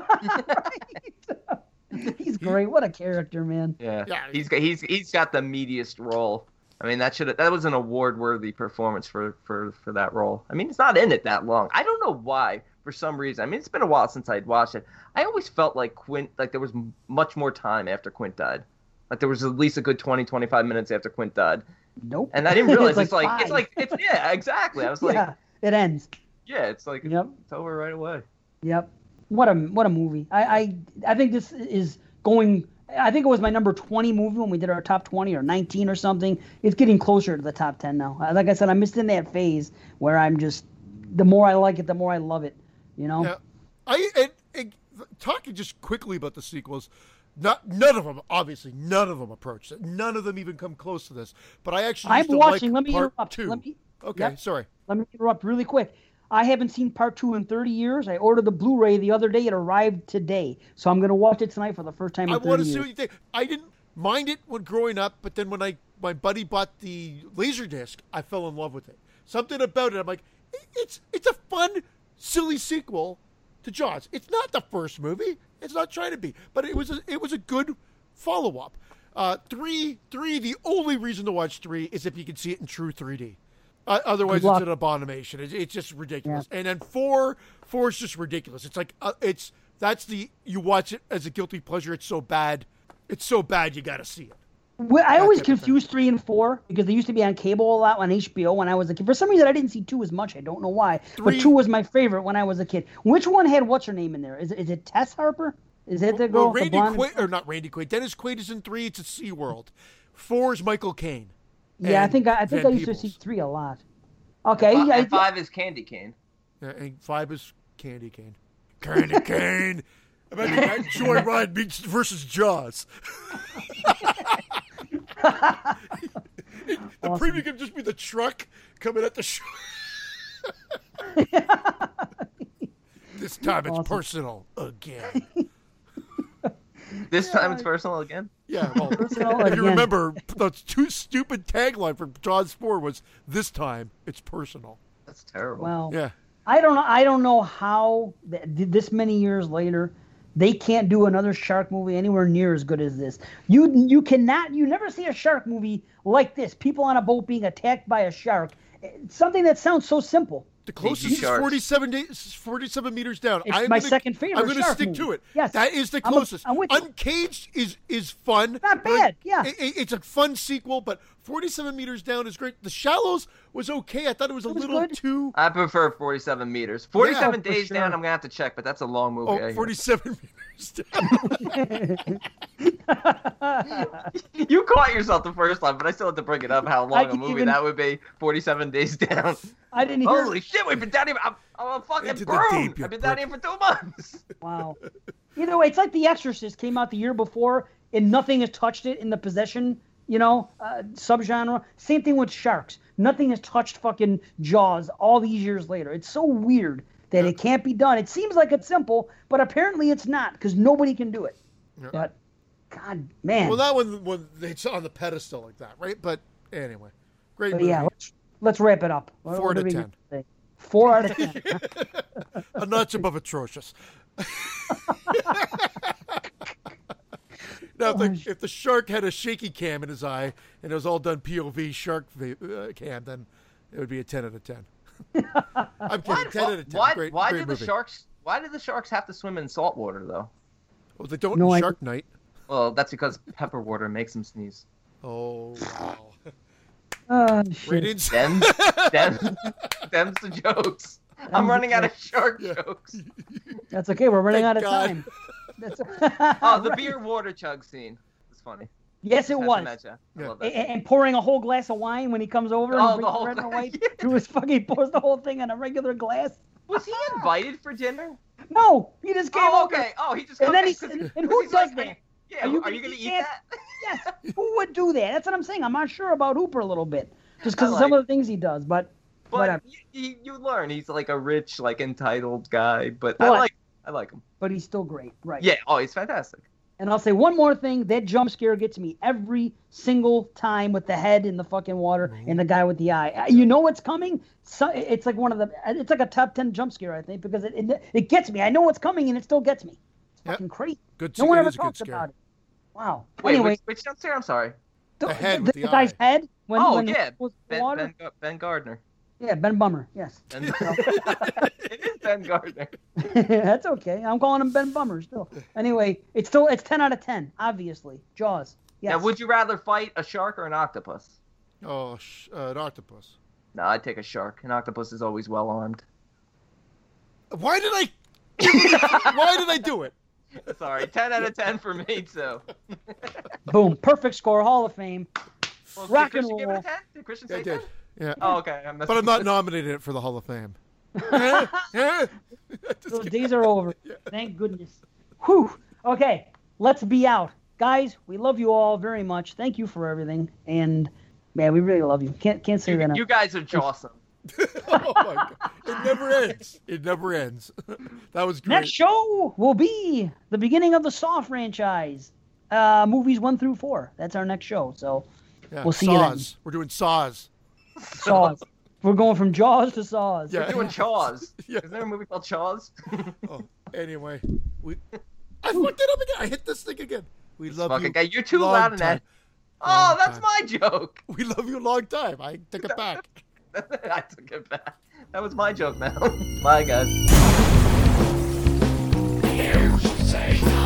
He's great. What a character, man. Yeah, Yeah. he's got he's he's got the meatiest role. I mean, that should that was an award worthy performance for for for that role. I mean, it's not in it that long. I don't know why. For some reason, I mean, it's been a while since I'd watched it. I always felt like Quint, like there was m- much more time after Quint died. Like there was at least a good 20, 25 minutes after Quint died. Nope. And I didn't realize It's it's like, it's like it's yeah, exactly. I was like, yeah, it ends. yeah, it's like Yep. it's over right away. Yep. What a what a movie. I I, I think this is going. I think it was my number 20 movie when we did our top 20 or 19 or something. It's getting closer to the top 10 now. Like I said, I'm just in that phase where I'm just the more I like it, the more I love it. You know. Yeah, I and, and talking just quickly about the sequels. Not none of them, obviously, none of them approach it. None of them even come close to this. But I actually I'm watching. like let me interrupt. two. Let me okay, yep. sorry. let me interrupt really quick. I haven't seen part two in 30 years. I ordered the Blu-ray the other day. It arrived today, so I'm gonna watch it tonight for the first time in I 30 want to see years. what you think. I didn't mind it when growing up, but then when I my buddy bought the Laserdisc, I fell in love with it. Something about it, I'm like, it's it's a fun, silly sequel to Jaws. It's not the first movie. It's not trying to be, but it was a, it was a good follow up. Uh, three, three. The only reason to watch three is if you can see it in true 3D. Uh, otherwise, it's an abomination. It's, it's just ridiculous. And then four, four is just ridiculous. It's like uh, it's that's the you watch it as a guilty pleasure. It's so bad. It's so bad you got to see it. Well, I always confuse three and four because they used to be on cable a lot on HBO when I was a kid. For some reason, I didn't see two as much. I don't know why, Three- but two was my favorite when I was a kid. Which one had what's her name in there? Is it, is it Tess Harper? Is that the girl? Well, Randy? Quaid, or not Randy Quaid. Dennis Quaid is in three. It's a Sea World. Four is Michael Caine. Yeah, I think I, I think Van I used to see three a lot. Okay, Fi- yeah, and five is Candy Cane. Yeah, and five is Candy Cane. Candy Cane. Imagine that Joyride meets versus Jaws. the Awesome. preview could just be the truck coming at the show. this time it's Awesome. personal again. This time it's personal again. Yeah, well, Personal if you again. remember, the too stupid tagline for Jaws 4 was "This time it's personal." That's terrible. well, Yeah, I don't know. I don't know how this many years later they can't do another shark movie anywhere near as good as this. You you cannot. You never see a shark movie like this. People on a boat being attacked by a shark. It's something that sounds so simple. The closest is 47 days, 47 meters down. It's I'm my gonna- second favorite I'm going to stick movie. to it. Yes. that is the I'm a- closest. I'm with you. Uncaged is is fun. Not like, bad, yeah. it- it's a fun sequel, but 47 meters down is great. The Shallows was okay. I thought it was a was little good. too. I prefer 47 meters. 47 Oh, for days sure. down, I'm gonna have to check, but that's a long movie. Oh, I Oh, 47 meters down. you caught yourself the first time, but I still have to bring it up how long a movie even- that would be. 47 days down. I didn't hear. Holy shit, we've been down here. I'm, I'm a fucking broom. Deep, I've been down prick. here for two months. Wow. Either way, it's like The Exorcist came out the year before, and nothing has touched it in the possession, you know, uh, subgenre. Same thing with sharks. Nothing has touched fucking Jaws all these years later. It's so weird that it can't be done. It seems like it's simple, but apparently it's not because nobody can do it. But God, man. well, not when when it's on the pedestal like that, right? But anyway, great but movie. yeah, let's, let's wrap it up. What- Four what to 10. Four out of ten. a notch above atrocious. now, if the, if the shark had a shaky cam in his eye and it was all done POV shark vi- uh, cam, then it would be a 10 out of 10. I'm kidding. 10 out of 10. Why, great, why great do the sharks? Why do the sharks have to swim in salt water though? Well, they don't No, in I- Shark Night. Well, that's because pepper water makes them sneeze. Oh, wow. Oh, shit. Ratings? Them, them, them's the jokes. I'm running out of shark Yeah. jokes. That's okay. We're running Thank out of God. time. That's, Oh, the beer water chug scene. It's funny. Yes, it Just had to was. Yeah. love A- that. a- and pouring a whole glass of wine when he comes over and Oh, the brings whole red and thing. white Yeah. to his fucking he pours the whole thing in a regular glass. Was he invited for dinner? No, he just oh, came Oh, over. okay. Oh, he just. And then okay, he 'cause- and, and 'cause who does like, that? Yeah, Are you are gonna you gonna eat eat that? that? Yes, who would do that? That's what I'm saying. I'm not sure about Hooper a little bit, just because I of some of the things he does. But But whatever. you, you, you learn he's like a rich, like entitled guy. But I like, I like him. but he's still great, right? Yeah. Oh, he's fantastic. And I'll say one more thing: that jump scare gets me every single time with the head in the fucking water and the guy with the eye. Uh, You know what's coming. So it's like one of the. It's like a top ten jump scare, I think, because it it, it gets me. I know what's coming, and it still gets me. It's Yep. fucking crazy. Good No one ever is a good talks about it. Wow. Wait, anyway, which, which jump scare? I'm sorry. the, The head the- with the the guy's eye. head When, oh when yeah, was in the Ben, water? ben, ben Gardner. Yeah, Ben Bummer. Yes. Ben, it is Ben Gardner. That's okay. I'm calling him Ben Bummer still. Anyway, it's still it's 10 out of 10. Obviously, Jaws. Yes. Now, would you rather fight a shark or an octopus? Oh, sh- uh, an octopus. No, I'd take a shark. An octopus is always well armed. Why did I? Why did I do it? Sorry, ten out of ten for me too. Boom. Perfect score. Hall of Fame. Well, Rock did and Christian give it roll. a 10? Did Christian I say did. 10? Yeah. Oh, okay. I'm But I'm not nominated for the Hall of Fame. Just Those kidding. days are over. Thank goodness. Whew. Okay, let's be out. Guys, we love you all very much. Thank you for everything. And man, we really love you. Can't can't say that You, enough. you guys are awesome. oh my god! It never ends. It never ends. that was great. Next show will be the beginning of the Saw franchise. Uh, movies one through four. That's our next show. So Yeah, we'll see you then. Saws. We're doing Saws. Saws. We're going from Jaws to Saws. Yeah. We're doing Chaws. Yeah. Is there a movie called Chaws? Oh, anyway, we. I fucked it up again. I hit this thing again. We love Fucking you. guy, you're too long loud in that. Oh, Long that's time. my joke. We love you a long time. I take it back. I took it back. That was my joke now. Bye, guys. You say no